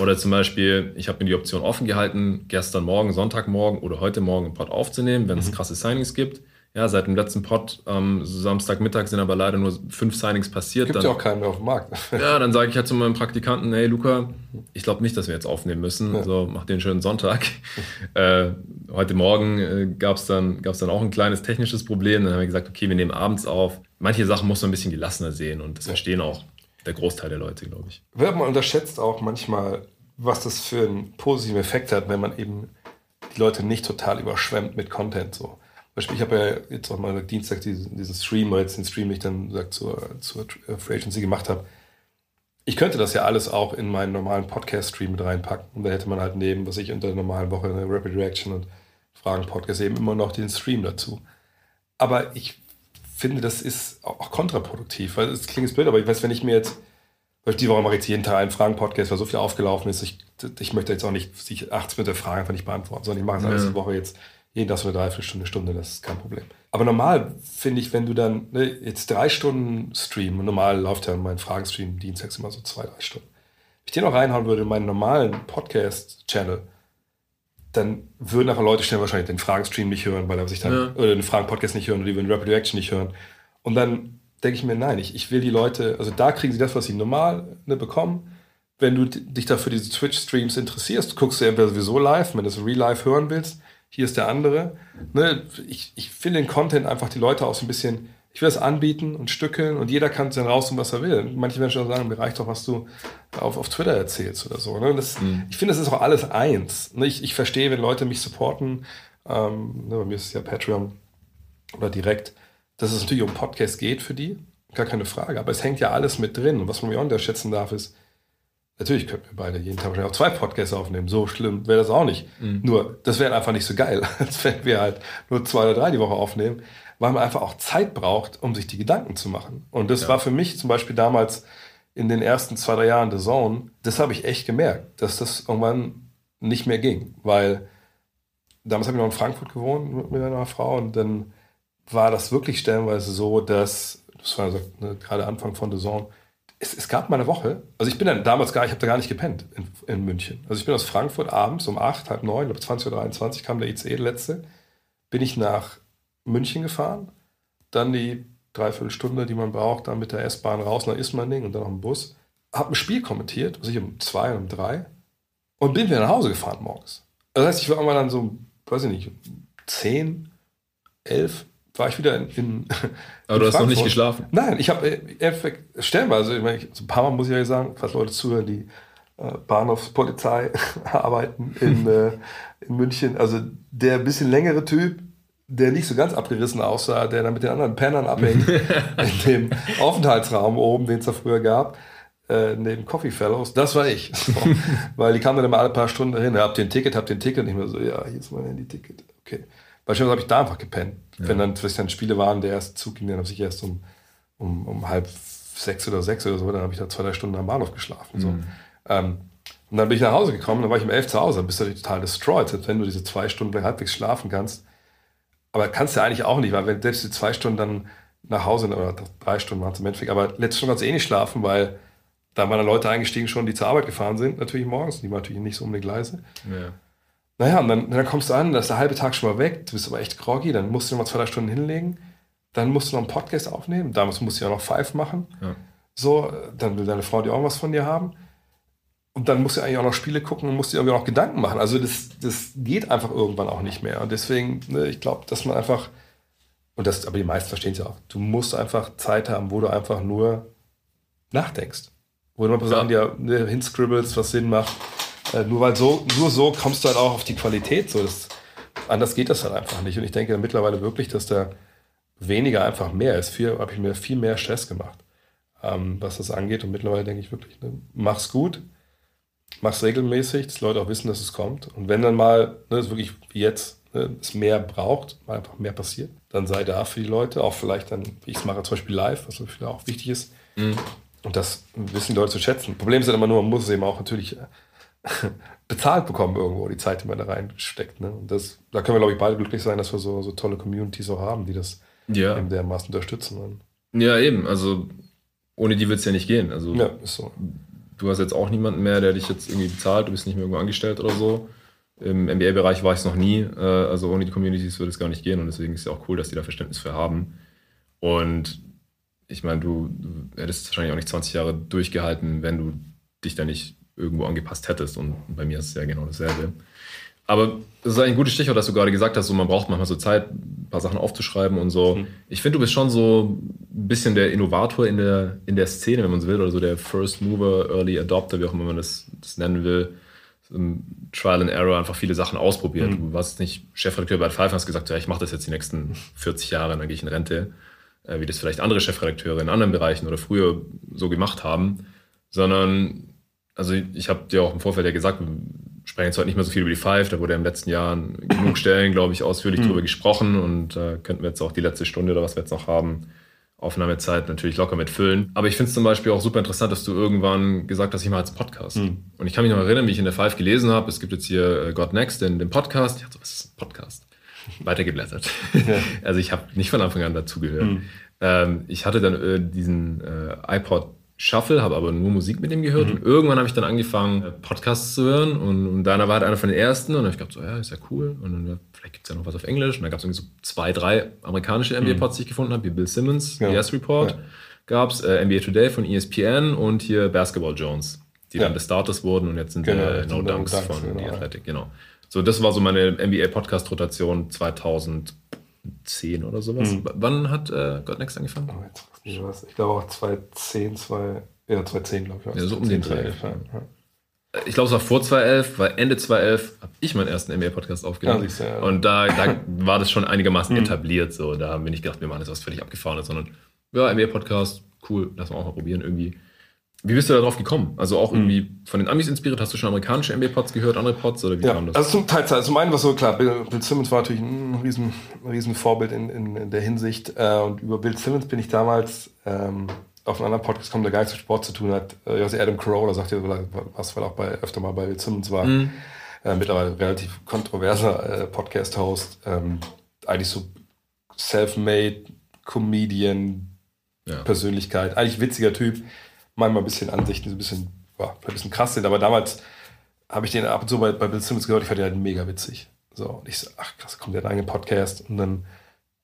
Oder zum Beispiel, ich habe mir die Option offen gehalten, gestern Morgen, Sonntagmorgen oder heute Morgen einen Pod aufzunehmen, wenn es mhm. krasse Signings gibt ja, seit dem letzten Pod am ähm, Samstagmittag sind aber leider nur fünf Signings passiert. Gibt dann, ja auch keinen mehr auf dem Markt. ja, dann sage ich halt zu meinem Praktikanten, hey Luca, ich glaube nicht, dass wir jetzt aufnehmen müssen. Ja. So, mach den schönen Sonntag. äh, heute Morgen äh, gab es dann, gab's dann auch ein kleines technisches Problem. Dann haben wir gesagt, okay, wir nehmen abends auf. Manche Sachen muss man ein bisschen gelassener sehen und das ja. verstehen auch der Großteil der Leute, glaube ich. Wird man unterschätzt auch manchmal, was das für einen positiven Effekt hat, wenn man eben die Leute nicht total überschwemmt mit Content so. Beispiel, ich habe ja jetzt auch mal Dienstag diesen, diesen Stream, oder jetzt den Stream, den ich dann sagt, zur, zur Free Agency gemacht habe. Ich könnte das ja alles auch in meinen normalen Podcast-Stream mit reinpacken. Und da hätte man halt neben, was ich unter der normalen Woche eine Rapid Reaction und Fragen-Podcast eben immer noch den Stream dazu. Aber ich finde, das ist auch kontraproduktiv, weil es klingt jetzt blöd, aber ich weiß, wenn ich mir jetzt, weil die Woche mache ich jetzt jeden Tag einen Fragen-Podcast, weil so viel aufgelaufen ist, ich, ich möchte jetzt auch nicht sich 80 Minuten Fragen einfach nicht beantworten, sondern ich mache es alles ja. die Woche jetzt jeden Tag so eine Dreiviertelstunde, Stunde, das ist kein Problem. Aber normal finde ich, wenn du dann ne, jetzt drei Stunden streamen, normal läuft ja mein Fragenstream dienstags immer so zwei, drei Stunden. Wenn ich den noch reinhauen würde in meinen normalen Podcast-Channel, dann würden einfach Leute schnell wahrscheinlich den Fragenstream nicht hören, weil er sich dann, ja. oder den Fragen-Podcast nicht hören oder die würden Rapid Reaction nicht hören. Und dann denke ich mir, nein, ich, ich will die Leute, also da kriegen sie das, was sie normal ne, bekommen. Wenn du dich dafür diese Twitch-Streams interessierst, guckst du entweder sowieso live, wenn du es real live hören willst, hier ist der andere. Ne? Ich, ich finde den Content einfach die Leute auch so ein bisschen, ich will es anbieten und stückeln und jeder kann dann raus, was er will. Manche Menschen sagen, mir reicht doch, was du auf, auf Twitter erzählst oder so. Ne? Das, mhm. Ich finde, das ist auch alles eins. Ne? Ich, ich verstehe, wenn Leute mich supporten, ähm, ne, bei mir ist es ja Patreon oder direkt, dass es natürlich um Podcast geht für die, gar keine Frage. Aber es hängt ja alles mit drin. Und was man mir auch unterschätzen darf, ist, Natürlich könnten wir beide jeden Tag wahrscheinlich auch zwei Podcasts aufnehmen. So schlimm wäre das auch nicht. Mhm. Nur, das wäre einfach nicht so geil, als wenn wir halt nur zwei oder drei die Woche aufnehmen, weil man einfach auch Zeit braucht, um sich die Gedanken zu machen. Und das ja. war für mich zum Beispiel damals in den ersten zwei, drei Jahren der Zone, das habe ich echt gemerkt, dass das irgendwann nicht mehr ging. Weil damals habe ich noch in Frankfurt gewohnt mit einer Frau und dann war das wirklich stellenweise so, dass, das war ne, gerade Anfang von The Zone, es, es, gab mal eine Woche, also ich bin dann damals gar, ich habe da gar nicht gepennt in, in, München. Also ich bin aus Frankfurt abends um 8, halb 9, glaube 20.23 Uhr kam der ICE, der letzte, bin ich nach München gefahren, dann die Dreiviertelstunde, die man braucht, dann mit der S-Bahn raus nach Ismaning und dann noch im Bus, habe ein Spiel kommentiert, was ich um zwei und um drei und bin wieder nach Hause gefahren morgens. Das heißt, ich war immer dann so, weiß ich nicht, 10, 11, war ich wieder in. in Aber in du hast noch nicht geschlafen? Nein, ich habe äh, stellenweise, ich meine, so ein paar Mal muss ich ja sagen, falls Leute zuhören, die äh, Bahnhofspolizei arbeiten in, äh, in München. Also der bisschen längere Typ, der nicht so ganz abgerissen aussah, der dann mit den anderen Pennern abhängt in dem Aufenthaltsraum oben, den es da früher gab, äh, neben Coffee Fellows, das war ich. So. Weil die kamen dann immer alle paar Stunden hin, habt ihr ein Ticket, habt ihr ein Ticket? Und ich mir so, ja, hier ist mein Handy-Ticket. Okay. Beispielsweise habe ich da einfach gepennt. Ja. Wenn dann vielleicht dann Spiele waren, der erste Zug ging dann habe ich erst um, um, um halb sechs oder sechs oder so, dann habe ich da zwei, drei Stunden am Bahnhof geschlafen. Mhm. So. Ähm, und dann bin ich nach Hause gekommen, dann war ich um elf zu Hause, dann bist du total destroyed, wenn du diese zwei Stunden halbwegs schlafen kannst. Aber kannst du ja eigentlich auch nicht, weil wenn selbst die zwei Stunden dann nach Hause, oder drei Stunden waren es im Endeffekt, aber letzte Stunde kannst du eh nicht schlafen, weil da waren dann Leute eingestiegen schon, die zur Arbeit gefahren sind, natürlich morgens, die waren natürlich nicht so um die Gleise. Ja. Naja, und dann, dann kommst du an, da ist der halbe Tag schon mal weg, du bist aber echt groggy, dann musst du noch mal zwei, drei Stunden hinlegen, dann musst du noch einen Podcast aufnehmen, damals musst du ja noch Five machen. Ja. So, dann will deine Frau die auch was von dir haben. und dann musst du eigentlich auch noch Spiele gucken und musst dir irgendwie auch noch Gedanken machen. Also das, das geht einfach irgendwann auch nicht mehr. Und deswegen, ne, ich glaube, dass man einfach, und das, aber die meisten verstehen es ja auch, du musst einfach Zeit haben, wo du einfach nur nachdenkst. Wo du mal Sachen dir ne, hinscribbelst, was Sinn macht. Äh, nur weil so, nur so kommst du halt auch auf die Qualität. So, das, anders geht das halt einfach nicht. Und ich denke mittlerweile wirklich, dass da weniger einfach mehr ist. Viel habe ich mir viel mehr Stress gemacht, ähm, was das angeht. Und mittlerweile denke ich wirklich, ne, mach's gut, mach's regelmäßig, dass Leute auch wissen, dass es kommt. Und wenn dann mal, ne, ist wirklich wie jetzt, ne, es mehr braucht, weil einfach mehr passiert, dann sei da für die Leute, auch vielleicht dann, wie ich es mache, zum Beispiel live, was für auch wichtig ist. Mhm. Und das wissen die Leute zu schätzen. Problem ist dann immer nur, man muss es eben auch natürlich äh, bezahlt bekommen irgendwo, die Zeit, die man da reinsteckt. Ne? Und das, da können wir, glaube ich, beide glücklich sein, dass wir so, so tolle Communities auch haben, die das ja. eben dermaßen unterstützen. Ja, eben. Also ohne die wird es ja nicht gehen. Also, ja, ist so. Du hast jetzt auch niemanden mehr, der dich jetzt irgendwie bezahlt, du bist nicht mehr irgendwo angestellt oder so. Im NBA-Bereich war ich es noch nie. Äh, also ohne die Communities würde es gar nicht gehen. Und deswegen ist es ja auch cool, dass die da Verständnis für haben. Und ich meine, du, du hättest wahrscheinlich auch nicht 20 Jahre durchgehalten, wenn du dich da nicht irgendwo angepasst hättest. Und bei mir ist es ja genau dasselbe. Aber das ist ein gutes Stichwort, dass du gerade gesagt hast, so man braucht manchmal so Zeit, ein paar Sachen aufzuschreiben und so. Mhm. Ich finde, du bist schon so ein bisschen der Innovator in der, in der Szene, wenn man so will, oder so der First Mover, Early Adopter, wie auch immer man das, das nennen will. Trial and Error, einfach viele Sachen ausprobiert. Mhm. Du warst nicht Chefredakteur bei Five und hast gesagt, ja, ich mache das jetzt die nächsten 40 Jahre, dann gehe ich in Rente, äh, wie das vielleicht andere Chefredakteure in anderen Bereichen oder früher so gemacht haben, sondern also ich habe dir auch im Vorfeld ja gesagt, wir sprechen jetzt heute nicht mehr so viel über die Five, da wurde ja im letzten Jahr genug Stellen, glaube ich, ausführlich mhm. drüber gesprochen und äh, könnten wir jetzt auch die letzte Stunde oder was wir jetzt noch haben, Aufnahmezeit natürlich locker mitfüllen. Aber ich finde es zum Beispiel auch super interessant, dass du irgendwann gesagt hast, ich mache jetzt einen Podcast. Mhm. Und ich kann mich noch erinnern, wie ich in der Five gelesen habe, es gibt jetzt hier äh, God Next, den, den Podcast. Ich dachte so, was ist ein Podcast? Weitergeblättert. Ja. also ich habe nicht von Anfang an dazugehört. Mhm. Ähm, ich hatte dann äh, diesen äh, iPod Shuffle, habe aber nur Musik mit ihm gehört mhm. und irgendwann habe ich dann angefangen, äh, Podcasts zu hören und, und Dana war halt einer von den ersten und ich gedacht, so, ja, ist ja cool und dann, vielleicht gibt es ja noch was auf Englisch und dann gab es irgendwie so zwei, drei amerikanische NBA-Pods, die ich gefunden habe, wie Bill Simmons, ja. Yes Report, ja. gab es äh, NBA Today von ESPN und hier Basketball Jones, die ja. dann des Starters wurden und jetzt sind genau, äh, No Dunks, Dunks von genau, The Athletic, genau. So, das war so meine NBA-Podcast-Rotation 2010 oder sowas. Mhm. Wann hat äh, God Next angefangen? Oh, ich weiß, ich glaube auch 2010, 2, ja, 2010, glaube ich. Ja, so um den Dreh. Ja. Ich glaube, es war vor 2011, weil Ende 2011 habe ich meinen ersten NBA-Podcast aufgenommen. Ja, ja. Und da, da war das schon einigermaßen mhm. etabliert. So. Da haben wir nicht gedacht, wir machen jetzt was völlig abgefahrenes, sondern ja, NBA-Podcast, cool, lass mal auch mal probieren irgendwie. Wie bist du darauf gekommen? Also auch irgendwie mhm. von den Amis inspiriert? Hast du schon amerikanische NBA-Pods gehört, andere Pods oder wie ja, kam das? Also zum Teil, also zum einen war so klar, Bill, Bill, Simmons war natürlich ein riesen, riesen Vorbild in, in, in der Hinsicht. Äh, und über Bill Simmons bin ich damals ähm, auf einen anderen Podcast gekommen, der gar nichts mit Sport zu tun hat. Äh, also Adam Carolla sagt ja was, weil auch bei, öfter mal bei Bill Simmons war. Mhm. Äh, mittlerweile relativ kontroverser äh, Podcast-Host. Ähm, eigentlich so self-made Comedian, ja. Persönlichkeit. Eigentlich witziger Typ manchmal ein bisschen Ansichten, die so ein bisschen, ja, ein bisschen krass sind. Aber damals habe ich den ab und zu bei, bei Bill Simmons gehört, ich fand den halt mega witzig. So, und ich so, ach krass, kommt der einen eigenen Podcast. Und dann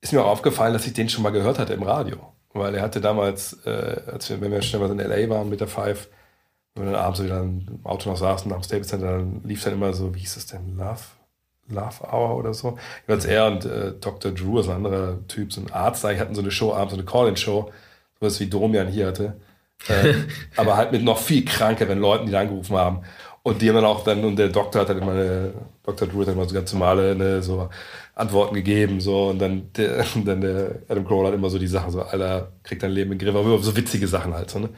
ist mir auch aufgefallen, dass ich den schon mal gehört hatte im Radio. Weil er hatte damals, äh, als wir, wenn wir schnell mal in L.A. waren mit der Five, wenn wir dann abends wieder im Auto noch saßen am Staples Center, dann lief dann immer so, wie hieß das denn, Love? Love Hour oder so. Jeweils er und äh, Dr. Drew, also ein anderer Typ, so ein Arzt, die hatten so eine Show abends, so eine Call-In-Show, sowas wie Domian hier hatte. Äh, aber halt mit noch viel krankeren Leuten, die da angerufen haben. Und die haben dann auch dann, und der Doktor hat dann immer, eine, Dr. Drew hat dann immer so ganz normale ne, so Antworten gegeben, so, und dann der, dann der Adam Crowell hat immer so die Sachen, so, Alter, kriegt dein Leben in den Griff, aber so witzige Sachen halt, so, ne.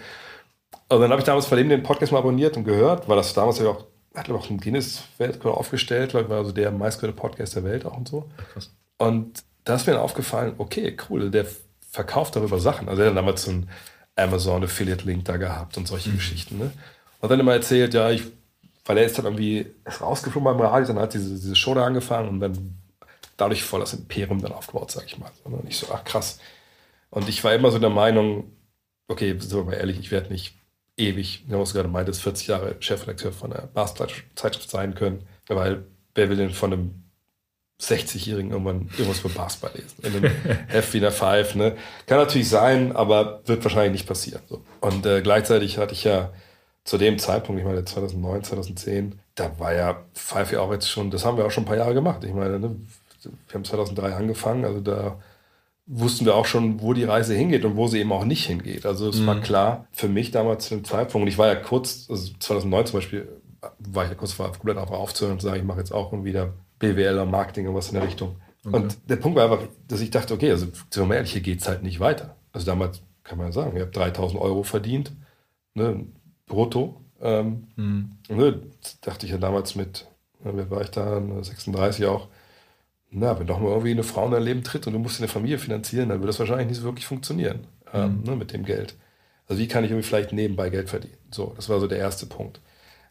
Und dann habe ich damals von dem den Podcast mal abonniert und gehört, weil das damals ja auch, hat glaube auch einen Guinness-Weltrekord aufgestellt, glaube ich, war also der meistgehörte Podcast der Welt auch und so. Krass. Und da ist mir dann aufgefallen, okay, cool, der verkauft darüber Sachen. Also er hat damals so ein Amazon Affiliate Link da gehabt und solche mhm. Geschichten. Ne? Und dann immer erzählt, ja, ich, weil er ist dann irgendwie ist rausgeflogen beim Radio, dann hat diese, diese Show da angefangen und dann dadurch voll das Imperium dann aufgebaut, sag ich mal. Und ich so, ach krass. Und ich war immer so der Meinung, okay, sind wir mal ehrlich, ich werde nicht ewig, wie was gerade meint, 40 Jahre Chefredakteur von einer Basketball-Zeitschrift sein können, weil wer will denn von einem 60-Jährigen irgendwann irgendwas über Basketball lesen. In einem Heft wie der Five. Ne? Kann natürlich sein, aber wird wahrscheinlich nicht passieren. So. Und äh, gleichzeitig hatte ich ja zu dem Zeitpunkt, ich meine 2009, 2010, da war ja Five ja auch jetzt schon, das haben wir auch schon ein paar Jahre gemacht. Ich meine, ne, wir haben 2003 angefangen, also da wussten wir auch schon, wo die Reise hingeht und wo sie eben auch nicht hingeht. Also es mhm. war klar für mich damals zu dem Zeitpunkt, und ich war ja kurz, also 2009 zum Beispiel, war ich ja kurz vor, komplett auch aufzuhören und zu sagen, ich mache jetzt auch wieder BWL und Marketing und was in der Richtung. Okay. Und der Punkt war einfach, dass ich dachte, okay, also sind wir mal ehrlich, hier geht es halt nicht weiter. Also damals kann man ja sagen, ich habe 3000 Euro verdient, ne, brutto. Ähm, mhm. ne, dachte ich ja damals mit, wer war ich da, 36 auch, na, wenn doch mal irgendwie eine Frau in dein Leben tritt und du musst eine Familie finanzieren, dann wird das wahrscheinlich nicht so wirklich funktionieren ähm, mhm. ne, mit dem Geld. Also wie kann ich irgendwie vielleicht nebenbei Geld verdienen? So, das war so der erste Punkt,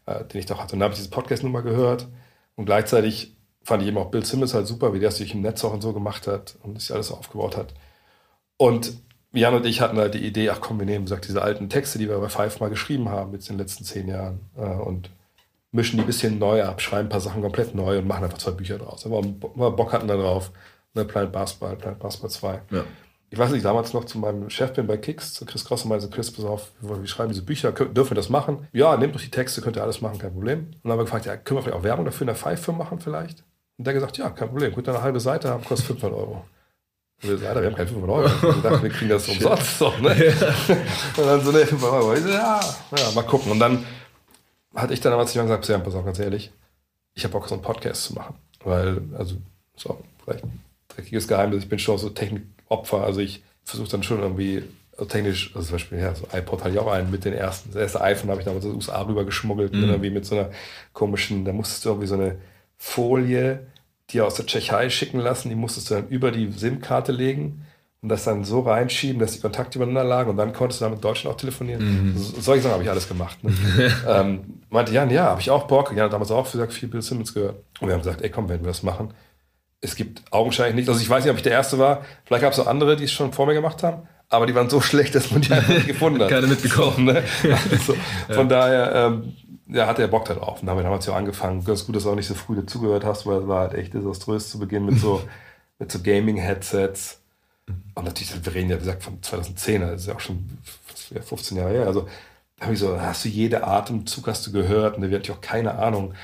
äh, den ich doch hatte. Und dann habe ich diese Podcast nummer gehört und gleichzeitig fand ich eben auch Bill Simmons halt super, wie der es sich im Netz auch und so gemacht hat und sich alles aufgebaut hat. Und Jan und ich hatten halt die Idee, ach komm, wir nehmen sagt, diese alten Texte, die wir bei Five mal geschrieben haben, jetzt in den letzten zehn Jahren äh, und mischen die ein bisschen neu ab, schreiben ein paar Sachen komplett neu und machen einfach zwei Bücher draus. Aber wir Bock hatten da drauf. Ne, Planet Basketball, Planet Basketball 2. Ja. Ich weiß nicht, damals noch zu meinem Chef bin bei Kicks, zu Chris Cross und meinte, Chris, pass auf, wir schreiben diese Bücher, dürfen wir das machen? Ja, nehmt doch die Texte, könnt ihr alles machen, kein Problem. Und dann haben wir gefragt, ja, können wir vielleicht auch Werbung dafür in der Five-Firma machen vielleicht? Und der gesagt, ja, kein Problem, gut, eine halbe Seite haben, kostet 500 Euro. Und wir, Alter, wir haben keine 500 Euro. Wir dachten, wir kriegen das umsonst. So, ne? und dann so, ne, 500 Euro. Ich so, ja, ja, mal gucken. Und dann hatte ich dann aber zu gesagt, pass auf, ganz ehrlich, ich habe Bock, so einen Podcast zu machen. Weil, also, so, vielleicht ein dreckiges Geheimnis, ich bin schon so Technikopfer. Also ich versuche dann schon irgendwie also technisch, also zum Beispiel, ja, so iPod hatte ich auch einen mit den ersten. Das erste iPhone habe ich damals aus den USA rüber geschmuggelt, mhm. irgendwie mit so einer komischen, da musstest du irgendwie so eine Folie, die aus der Tschechei schicken lassen, die musstest du dann über die SIM-Karte legen und das dann so reinschieben, dass die Kontakte übereinander lagen und dann konntest du dann mit Deutschland auch telefonieren. Mhm. So, solche Sachen habe ich alles gemacht. Ne? ähm, meinte Jan, ja, habe ich auch Bock. Jan hat damals auch gesagt, viel Bill Simmons gehört. Und wir haben gesagt, ey komm, wenn wir das machen. Es gibt augenscheinlich nicht, also ich weiß nicht, ob ich der Erste war, vielleicht gab es auch andere, die es schon vor mir gemacht haben, aber die waren so schlecht, dass man die einfach nicht gefunden hat. Keine mitbekommen. Ne? Also, von ja. daher, ähm, ja, hatte er Bock darauf. Und damit haben wir ja angefangen. Ganz gut, dass du auch nicht so früh dazugehört hast, weil es war halt echt desaströs zu Beginn mit so, mit so Gaming-Headsets und natürlich, wir reden ja, wie gesagt, von 2010, das ist ja auch schon 15 Jahre her. Also da habe ich so, hast du jede Atemzug hast du gehört und da wird auch keine Ahnung.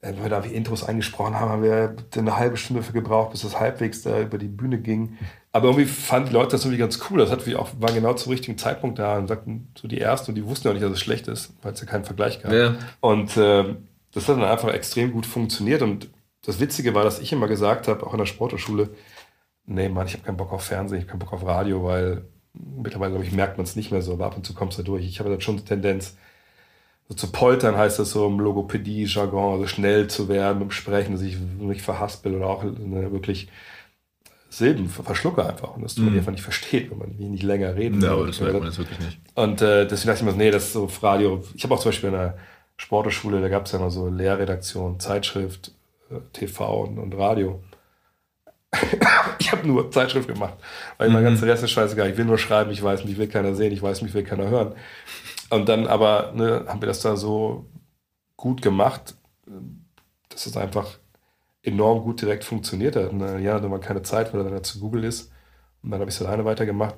Äh, wenn wir da wie Intros eingesprochen haben, haben wir eine halbe Stunde für gebraucht, bis das halbwegs da über die Bühne ging. Aber irgendwie fanden die Leute das irgendwie ganz cool. Das hat wir auch, waren genau zum richtigen Zeitpunkt da und sagten so die Ersten und die wussten ja nicht, dass es schlecht ist, weil es ja keinen Vergleich gab. Ja. Und äh, das hat dann einfach extrem gut funktioniert. Und das Witzige war, dass ich immer gesagt habe, auch in der Sportschule, nee, Mann, ich habe keinen Bock auf Fernsehen, ich habe keinen Bock auf Radio, weil mittlerweile, glaube ich, merkt man es nicht mehr so, aber ab und zu kommst du da durch. Ich habe da schon die Tendenz, so zu poltern heißt das so im Logopädie-Jargon, also schnell zu werden im Sprechen, dass ich mich verhaspel oder auch ne, wirklich Silben verschlucke einfach und das tut man mm. einfach nicht versteht, wenn man nicht länger redet. Ja, aber das merkt man jetzt wirklich nicht. Und äh, deswegen dachte ich mir, nee, das ist so Radio. Ich habe auch zum Beispiel in der Sporteschule, da gab es ja noch so Lehrredaktion, Zeitschrift, äh, TV und, und Radio. ich habe nur Zeitschrift gemacht, weil mhm. mein ganzer Rest ist scheißegal. Ich will nur schreiben, ich weiß, mich will keiner sehen, ich weiß, mich will keiner hören. Und dann aber ne, haben wir das da so gut gemacht, dass es einfach enorm gut direkt funktioniert hat. Und, ja, hatte man keine Zeit, weil er dann zu Google ist. Und dann habe ich es alleine weitergemacht.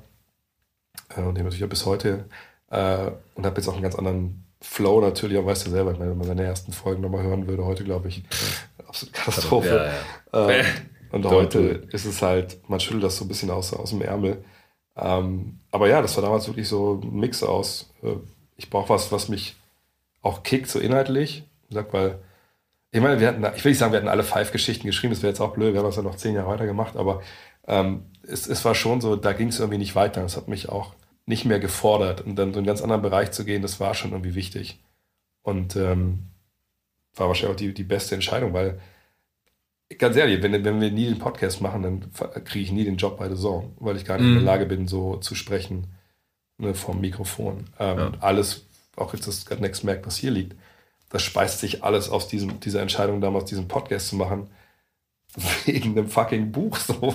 Äh, und den natürlich auch bis heute. Äh, und habe jetzt auch einen ganz anderen Flow natürlich, auch weißt du selber, wenn man seine ersten Folgen nochmal hören würde, heute glaube ich, absolute Katastrophe. Ja, ja. Äh, und heute ist es halt, man schüttelt das so ein bisschen aus, aus dem Ärmel. Ähm, aber ja, das war damals wirklich so ein Mix aus, äh, ich brauche was, was mich auch kickt, so inhaltlich. Ich sag, weil, ich meine, wir hatten, ich will nicht sagen, wir hatten alle Five-Geschichten geschrieben, das wäre jetzt auch blöd, wir haben das ja noch zehn Jahre weiter gemacht, aber ähm, es, es war schon so, da ging es irgendwie nicht weiter. Das hat mich auch nicht mehr gefordert. Und dann so in einen ganz anderen Bereich zu gehen, das war schon irgendwie wichtig. Und ähm, war wahrscheinlich auch die, die beste Entscheidung, weil ganz ehrlich, wenn, wenn wir nie den Podcast machen, dann kriege ich nie den Job bei The Zone, weil ich gar nicht mm. in der mhm. Lage bin, so zu sprechen ne, vom Mikrofon. Ähm, ja. Alles, auch jetzt das Next Mac, was hier liegt, das speist sich alles aus diesem, dieser Entscheidung damals, diesen Podcast zu machen, wegen einem fucking Buch. So,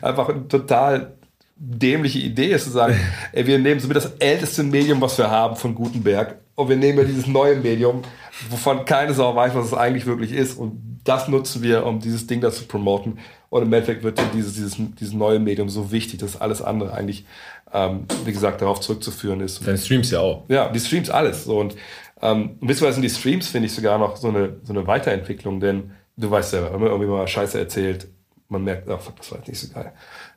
einfach eine total dämliche Idee ist, zu sagen, ey, wir nehmen so mit das älteste Medium, was wir haben von Gutenberg, und wir nehmen ja dieses neue Medium, wovon keine Sau weiß, was es eigentlich wirklich ist, und das nutzen wir, um dieses Ding da zu promoten. Und im Endeffekt wird dieses, dieses, dieses neue Medium so wichtig, dass alles andere eigentlich, ähm, wie gesagt, darauf zurückzuführen ist. Deine Streams ja auch. Ja, die Streams alles. So. Und Ähm, in die Streams finde ich sogar noch so eine, so eine Weiterentwicklung, denn du weißt selber, wenn man irgendwie mal Scheiße erzählt, man merkt, ach, fuck, das war jetzt nicht so geil.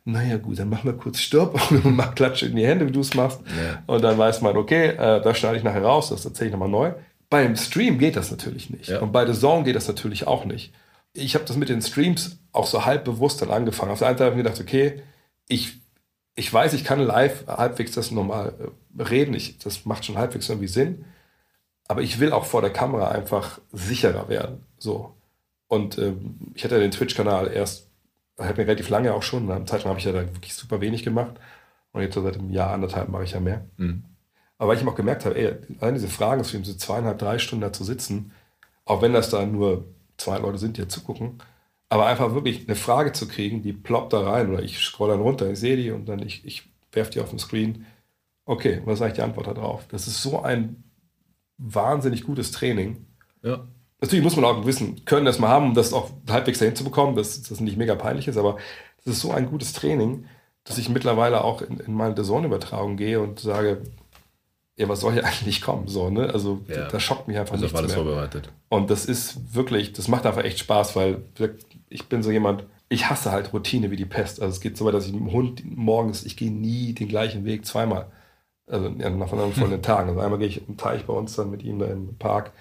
Naja, gut, dann machen wir kurz Stopp und mach Klatsche in die Hände, wie du es machst. Ja. Und dann weiß man, okay, äh, da schneide ich nachher raus, das erzähle ich nochmal neu. Beim Stream geht das natürlich nicht. Ja. Und bei The Zone geht das natürlich auch nicht. Ich habe das mit den Streams auch so halb bewusst dann angefangen. Auf der einen Seite habe ich mir gedacht, okay, ich, ich weiß, ich kann live halbwegs das normal äh, reden. Ich, das macht schon halbwegs irgendwie Sinn. Aber ich will auch vor der Kamera einfach sicherer werden. So. Und ähm, ich hatte den Twitch-Kanal erst, hat mir relativ lange auch schon. Eine Zeit lang habe ich ja da wirklich super wenig gemacht. Und jetzt seit einem Jahr, anderthalb mache ich ja mehr. Mhm. Aber weil ich auch gemerkt habe, ey, allein diese Fragen, so zweieinhalb, drei Stunden da zu sitzen, auch wenn das da nur zwei Leute sind, die ja zugucken, aber einfach wirklich eine Frage zu kriegen, die ploppt da rein oder ich scroll dann runter, ich sehe die und dann ich, ich werfe die auf den Screen. Okay, was ist eigentlich die Antwort darauf? Das ist so ein wahnsinnig gutes Training. Ja. Natürlich muss man auch wissen, können das mal haben, um das auch halbwegs dahin zu bekommen, dass das nicht mega peinlich ist, aber es ist so ein gutes Training, dass ich mittlerweile auch in, in meine Dazone-Übertragung gehe und sage, ja, was soll hier eigentlich kommen? So, ne? Also ja. das schockt mich einfach also nicht. alles mehr. vorbereitet. Und das ist wirklich, das macht einfach echt Spaß, weil ich bin so jemand, ich hasse halt Routine wie die Pest. Also es geht so weit, dass ich mit dem Hund morgens, ich gehe nie den gleichen Weg zweimal. Also nach vollen Tagen. Also einmal gehe ich im Teich bei uns dann mit ihm da im Park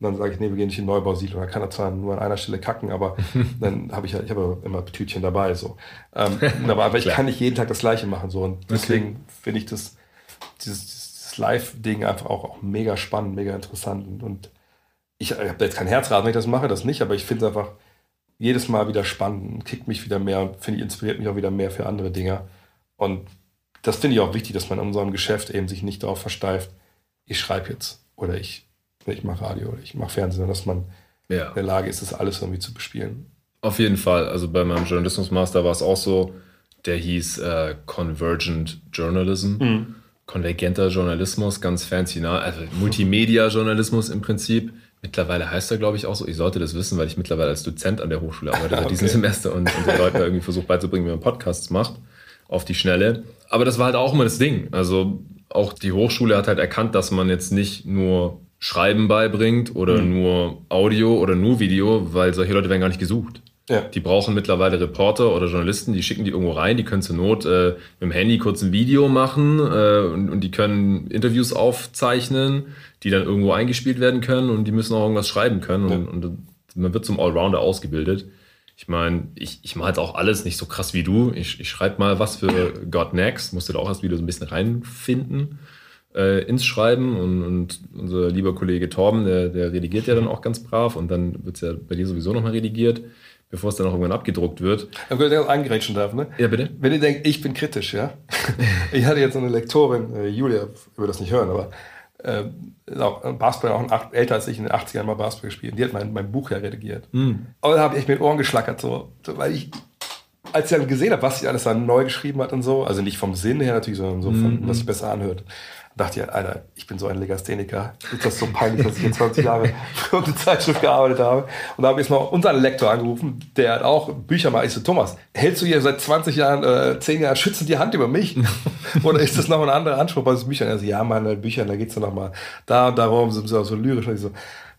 und dann sage ich, nee, wir gehen nicht in Neubausiedlung. Da kann er zwar nur an einer Stelle kacken, aber dann habe ich ja, ich habe immer Tütchen dabei. So. Ähm, aber, aber ich kann nicht jeden Tag das Gleiche machen. So. Und deswegen okay. finde ich das, dieses, dieses Live-Ding einfach auch, auch mega spannend, mega interessant. Und, und ich, ich habe jetzt kein Herzrasen, wenn ich das mache, das nicht, aber ich finde es einfach jedes Mal wieder spannend und kickt mich wieder mehr und finde ich inspiriert mich auch wieder mehr für andere Dinge. Und das finde ich auch wichtig, dass man in unserem Geschäft eben sich nicht darauf versteift, ich schreibe jetzt oder ich, ich mache Radio oder ich mache Fernsehen, sondern dass man ja. in der Lage ist, das alles irgendwie zu bespielen. Auf jeden Fall. Also bei meinem Journalismusmaster war es auch so, der hieß äh, Convergent Journalism. Mhm. Konvergenter Journalismus, ganz fancy, also Multimedia-Journalismus im Prinzip. Mittlerweile heißt er, glaube ich, auch so. Ich sollte das wissen, weil ich mittlerweile als Dozent an der Hochschule arbeite okay. diesem Semester und, und den Leuten irgendwie versucht beizubringen, wie man Podcasts macht auf die Schnelle. Aber das war halt auch immer das Ding. Also auch die Hochschule hat halt erkannt, dass man jetzt nicht nur Schreiben beibringt oder mhm. nur Audio oder nur Video, weil solche Leute werden gar nicht gesucht. Ja. Die brauchen mittlerweile Reporter oder Journalisten, die schicken die irgendwo rein, die können zur Not äh, mit dem Handy kurz ein Video machen äh, und, und, die können Interviews aufzeichnen, die dann irgendwo eingespielt werden können und die müssen auch irgendwas schreiben können ja. und, und man wird zum Allrounder ausgebildet. Ich meine, ich, ich mache jetzt auch alles nicht so krass wie du. Ich, ich schreibe mal was für God Next, musste da auch erst wieder so ein bisschen reinfinden äh, ins Schreiben und, und, unser lieber Kollege Torben, der, der redigiert ja dann auch ganz brav und dann wird es ja bei dir sowieso nochmal redigiert, bevor es dann auch irgendwann abgedruckt wird. Aber wenn ich eingerätschen darf, ne? Ja, bitte. Wenn ihr denkt, ich bin kritisch, ja? ich hatte jetzt eine Lektorin, äh, Julia, würde das nicht hören, aber äh, auch Basketball, auch ein, älter als ich, in den 80ern mal Basketball gespielt. Die hat mein, mein Buch ja redigiert. Mhm. Aber da habe ich echt mit Ohren geschlackert, so, so, weil ich, als ich dann gesehen habe, was sie alles dann neu geschrieben hat und so, also nicht vom Sinn her natürlich, sondern so von, mhm. was sich besser anhört, dachte ich, Alter, ich bin so ein Legastheniker. Ist das so peinlich, dass ich jetzt 20 Jahre für eine Zeitschrift gearbeitet habe? Und da habe ich jetzt mal unseren Lektor angerufen, der hat auch Bücher mal. Ich so, Thomas, hältst du hier seit 20 Jahren, äh, 10 Jahren schützend die Hand über mich? Oder ist das noch ein anderer Anspruch bei diesen Büchern? Er so, ja, meine Bücher, da geht es dann nochmal da und darum, sind so, so lyrisch. Und ich so,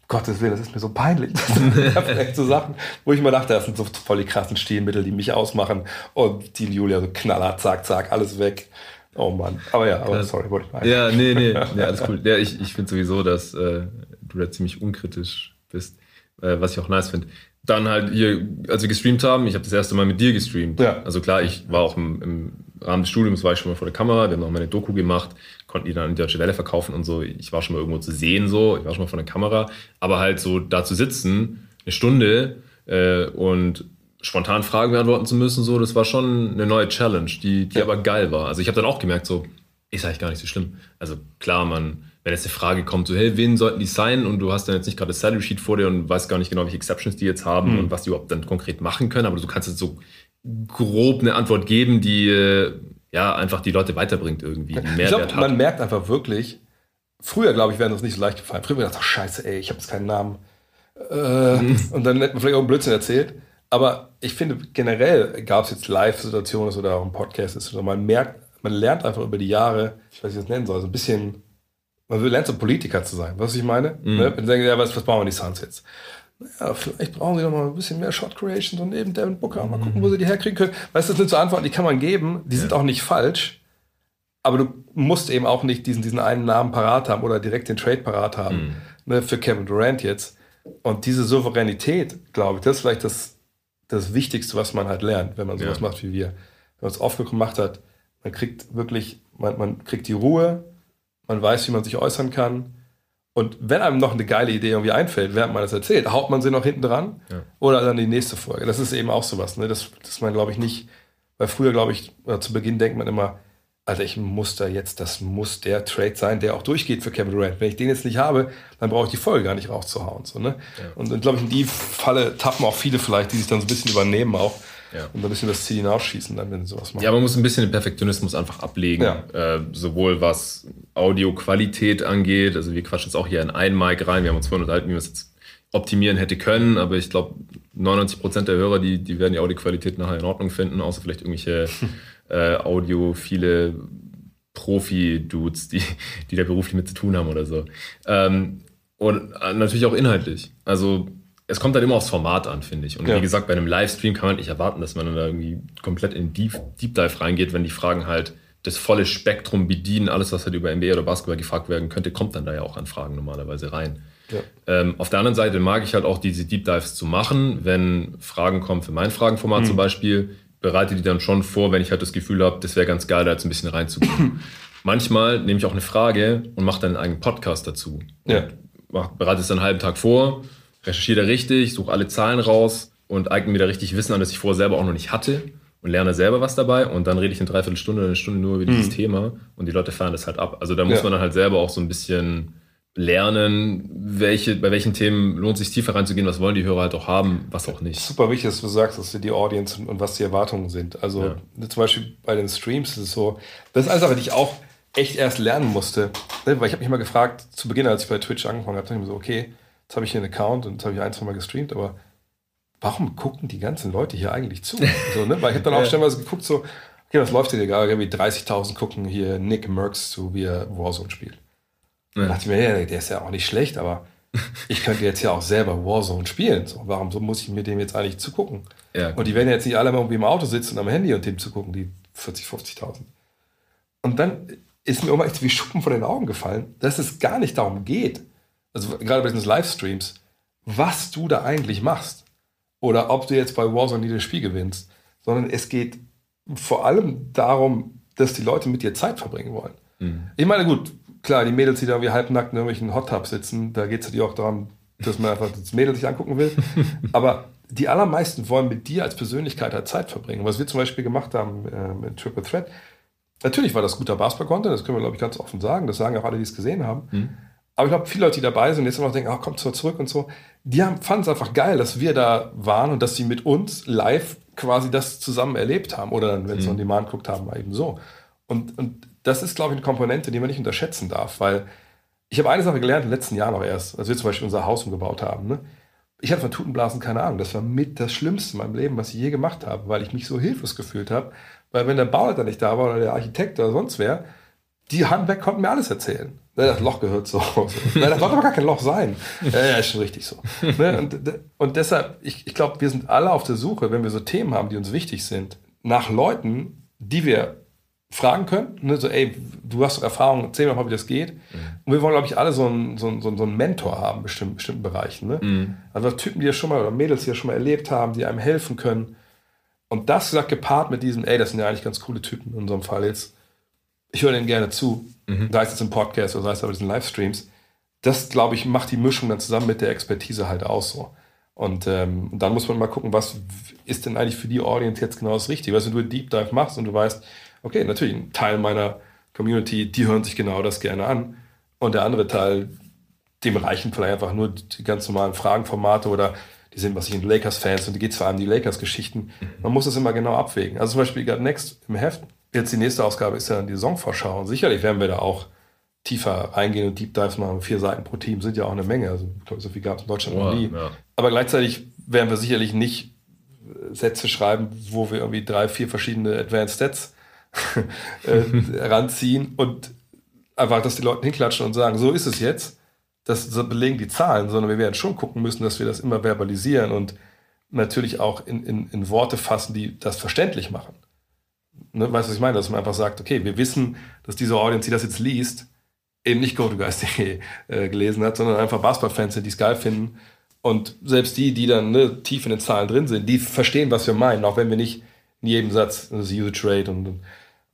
Gottes Willen, das ist mir so peinlich. Das sind echt so Sachen, wo ich mir dachte, das sind so voll die krassen Stilmittel, die mich ausmachen. Und die Julia so knaller, zack, zack, alles weg. Oh Mann. Aber ja, aber sorry, wollte ich mal. Ja, nee, nee. Ja, alles cool. Ja, ich, ich finde sowieso, dass äh, du da ziemlich unkritisch bist, äh, was ich auch nice finde. Dann halt hier, als wir gestreamt haben, ich habe das erste Mal mit dir gestreamt. Ja. Also klar, ich war auch im, im Rahmen des Studiums, war ich schon mal vor der Kamera, wir haben noch mal eine Doku gemacht, konnten die dann in die Deutsche Welle verkaufen und so. Ich war schon mal irgendwo zu sehen, so, ich war schon mal vor der Kamera. Aber halt so da zu sitzen, eine Stunde äh, und spontan Fragen beantworten zu müssen, so, das war schon eine neue Challenge, die, die ja. aber geil war. Also ich habe dann auch gemerkt, so, ist eigentlich gar nicht so schlimm. Also klar, man, wenn jetzt eine Frage kommt, so, hey, wen sollten die sein? Und du hast dann jetzt nicht gerade das Salary Sheet vor dir und weißt gar nicht genau, welche Exceptions die jetzt haben mhm. und was die überhaupt dann konkret machen können, aber du kannst jetzt so grob eine Antwort geben, die äh, ja einfach die Leute weiterbringt irgendwie, die Mehrwert glaub, hat. Man merkt einfach wirklich, früher, glaube ich, wäre das nicht so leicht gefallen. Früher habe ich gedacht, ach scheiße, ey, ich habe jetzt keinen Namen. Äh, mhm. Und dann hätte man vielleicht auch einen Blödsinn erzählt. Aber ich finde generell gab es jetzt Live-Situationen oder auch ein Podcast ist, man merkt, man lernt einfach über die Jahre, ich weiß nicht, wie ich das nennen soll, so ein bisschen Man lernen, so Politiker zu sein. Was ich meine? Mhm. Ne? Wenn sie denken, ja, was, was brauchen wir die Suns jetzt? Ja, vielleicht brauchen sie noch mal ein bisschen mehr Shot Creation so neben Devin Booker. Mal gucken, wo sie die herkriegen können. Weißt du, das sind so Antworten, die kann man geben. Die ja. sind auch nicht falsch. Aber du musst eben auch nicht diesen, diesen einen Namen parat haben oder direkt den Trade parat haben. Mhm. Ne, für Kevin Durant jetzt. Und diese Souveränität, glaube ich, das ist vielleicht das, das Wichtigste, was man halt lernt, wenn man sowas ja. macht wie wir. Wenn man es oft gemacht hat, man kriegt wirklich, man, man kriegt die Ruhe, man weiß, wie man sich äußern kann. Und wenn einem noch eine geile Idee irgendwie einfällt, während man das erzählt, haut man sie noch hinten dran ja. oder dann die nächste Folge. Das ist eben auch sowas. Ne? Das, das man, glaube ich, nicht, weil früher, glaube ich, zu Beginn denkt man immer, also ich muss da jetzt, das muss der Trade sein, der auch durchgeht für Kevin Durant. Wenn ich den jetzt nicht habe, dann brauche ich die Folge gar nicht rauszuhauen. So, ne? Ja. Und, und glaube ich, in die Falle tappen auch viele vielleicht, die sich dann so ein bisschen übernehmen auch. Ja. Und ein bisschen das Ziel hinausschießen, dann, wenn sie sowas machen. Ja, man muss ein bisschen den Perfektionismus einfach ablegen. Ja. Äh, sowohl was Audioqualität angeht, also wir quatschen jetzt auch hier in einen Mic rein, wir haben uns vorhin unterhalten, wie wir es jetzt optimieren hätte können, aber ich glaube, 99% der Hörer, die, die werden die Audioqualität nachher in Ordnung finden, außer vielleicht irgendwelche äh, Audio, viele Profi-Dudes, die, die da beruflich mit zu tun haben oder so. Ähm, und äh, natürlich auch inhaltlich. Also es kommt dann immer aufs Format an, finde ich. Und ja. wie gesagt, bei einem Livestream kann man nicht erwarten, dass man dann da irgendwie komplett in Deep, Deep Dive reingeht, wenn die Fragen halt das volle Spektrum bedienen, alles, was halt über NBA oder Basketball gefragt werden könnte, kommt dann da ja auch an Fragen normalerweise rein. Ja. Ähm, auf der anderen Seite mag ich halt auch diese Deep Dives zu machen, wenn Fragen kommen für mein Fragenformat mhm. zum Beispiel, bereite die dann schon vor, wenn ich halt das Gefühl habe, das wäre ganz geil, da jetzt ein bisschen reinzugehen. Manchmal nehme ich auch eine Frage und mache dann einen eigenen Podcast dazu. Ja. Bereite es dann einen halben Tag vor, recherchiere da richtig, suche alle Zahlen raus und eigne mir da richtig Wissen an, das ich vorher selber auch noch nicht hatte und lerne selber was dabei und dann rede ich eine Dreiviertelstunde oder eine Stunde nur über dieses mhm. Thema und die Leute fahren das halt ab. Also da muss ja. man dann halt selber auch so ein bisschen lernen, welche, bei welchen Themen lohnt es sich tiefer reinzugehen, was wollen die Hörer halt auch haben, was auch nicht. Super wichtig, dass du sagst, dass die Audience und, was die Erwartungen sind. Also ja. zum Beispiel bei den Streams ist es so, das ist eine Sache, die ich auch echt erst lernen musste. Ne, weil ich habe mich mal gefragt, zu Beginn, als ich bei Twitch angefangen habe, dachte ich mir so, okay, jetzt habe ich hier einen Account und jetzt habe ich ein, zwei Mal gestreamt, aber warum gucken die ganzen Leute hier eigentlich zu? so, ne? Weil ich habe dann auch stellenweise geguckt, so, okay, was läuft hier egal? Irgendwie 30.000 gucken hier Nick Merckx zu, wie er Warzone spielt. Ja. Da dachte ich mir, ja, der ist ja auch nicht schlecht, aber ich könnte jetzt ja auch selber Warzone spielen. So, warum so muss ich mir dem jetzt eigentlich zugucken? Ja, und die werden jetzt nicht alle mal irgendwie im Auto sitzen am Handy und dem zugucken, die 40, 50.000. Und dann ist mir immer echt wie Schuppen vor den Augen gefallen, dass es gar nicht darum geht, also gerade bei diesen Livestreams, was du da eigentlich machst. Oder ob du jetzt bei Warzone jedes Spiel gewinnst. Sondern es geht vor allem darum, dass die Leute mit dir Zeit verbringen wollen. Mhm. Ich meine, gut, klar, die Mädels, die da wie halbnackt in irgendwelchen Hot Tubs sitzen, da geht es natürlich auch darum, dass man einfach das Mädel sich angucken will. Aber die allermeisten wollen mit dir als Persönlichkeit halt Zeit verbringen. Was wir zum Beispiel gemacht haben äh, mit Triple Threat, natürlich war das guter Basketball-Content, das können wir, glaube ich, ganz offen sagen. Das sagen auch alle, die es gesehen haben. Mhm. Aber ich glaube, viele Leute, die dabei sind, jetzt immer noch denken, ach, kommt zurück und so, die fanden es einfach geil, dass wir da waren und dass sie mit uns live quasi das zusammen erlebt haben. Oder dann, wenn sie mhm. on Demand geguckt haben, eben so. Und, und das ist, glaube ich, eine Komponente, die man nicht unterschätzen darf, weil ich habe eine Sache gelernt den letzten Jahren auch erst, als wir zum Beispiel unser Haus umgebaut haben. Ne? Ich hatte von Tutenblasen keine Ahnung. Das war mit das Schlimmste in meinem Leben, was ich je gemacht habe, weil ich mich so hilflos gefühlt habe. Weil wenn der Bauleiter nicht da war oder der Architekt oder sonst wer, die Handwerk konnten mir alles erzählen. Das Loch gehört so. so. Ne, das sollte aber gar kein Loch sein. Ja, ja ist schon richtig so. Ne, und, und deshalb, ich, ich glaube, wir sind alle auf der Suche, wenn wir so Themen haben, die uns wichtig sind, nach Leuten, die wir fragen können. Ne? So, ey, du hast doch Erfahrung, erzähl mir mal, wie das geht. Mhm. Und wir wollen, glaube ich, alle so einen, so, einen, so einen Mentor haben in bestimmten, bestimmten Bereichen. Ne? Mhm. Also Typen, die ja schon mal, oder Mädels, die ja schon mal erlebt haben, die einem helfen können. Und das gesagt gepaart mit diesem, ey, das sind ja eigentlich ganz coole Typen in unserem Fall jetzt. Ich höre denen gerne zu. Mhm. Da ist es im Podcast oder sei es aber diesen Livestreams. Das, glaube ich, macht die Mischung dann zusammen mit der Expertise halt aus so. Und, ähm, dann muss man mal gucken, was ist denn eigentlich für die Audience jetzt genau das Richtige. Weißt du, wenn du Deep Dive machst und du weißt, okay, natürlich, ein Teil meiner Community, die hören sich genau das gerne an. Und der andere Teil, dem reichen vielleicht einfach nur die ganz normalen Fragenformate oder die sind, was ich in Lakers-Fans und die geht vor allem die Lakers-Geschichten. Mhm. Man muss das immer genau abwägen. Also zum Beispiel gerade Next im Heft, jetzt die nächste Ausgabe ist ja dann die Saisonvorschau. Und sicherlich werden wir da auch tiefer reingehen und Deep Dives machen. Vier Seiten pro Team sind ja auch eine Menge. Also ich glaube, so viel gab es in Deutschland oh, noch nie. Ja. Aber gleichzeitig werden wir sicherlich nicht Sätze schreiben, wo wir irgendwie drei, vier verschiedene Advanced Stats äh, ranziehen. Und einfach, dass die Leute hinklatschen und sagen, so ist es jetzt. Das belegen die Zahlen, sondern wir werden schon gucken müssen, dass wir das immer verbalisieren und natürlich auch in, in, in Worte fassen, die das verständlich machen. Ne, weißt du, was ich meine? Dass man einfach sagt, okay, wir wissen, dass diese Audience, die das jetzt liest, eben nicht GoToGuys.de äh, gelesen hat, sondern einfach Basketballfans sind, die es geil finden. Und selbst die, die dann ne, tief in den Zahlen drin sind, die verstehen, was wir meinen, auch wenn wir nicht in jedem Satz das Usage Rate und, und,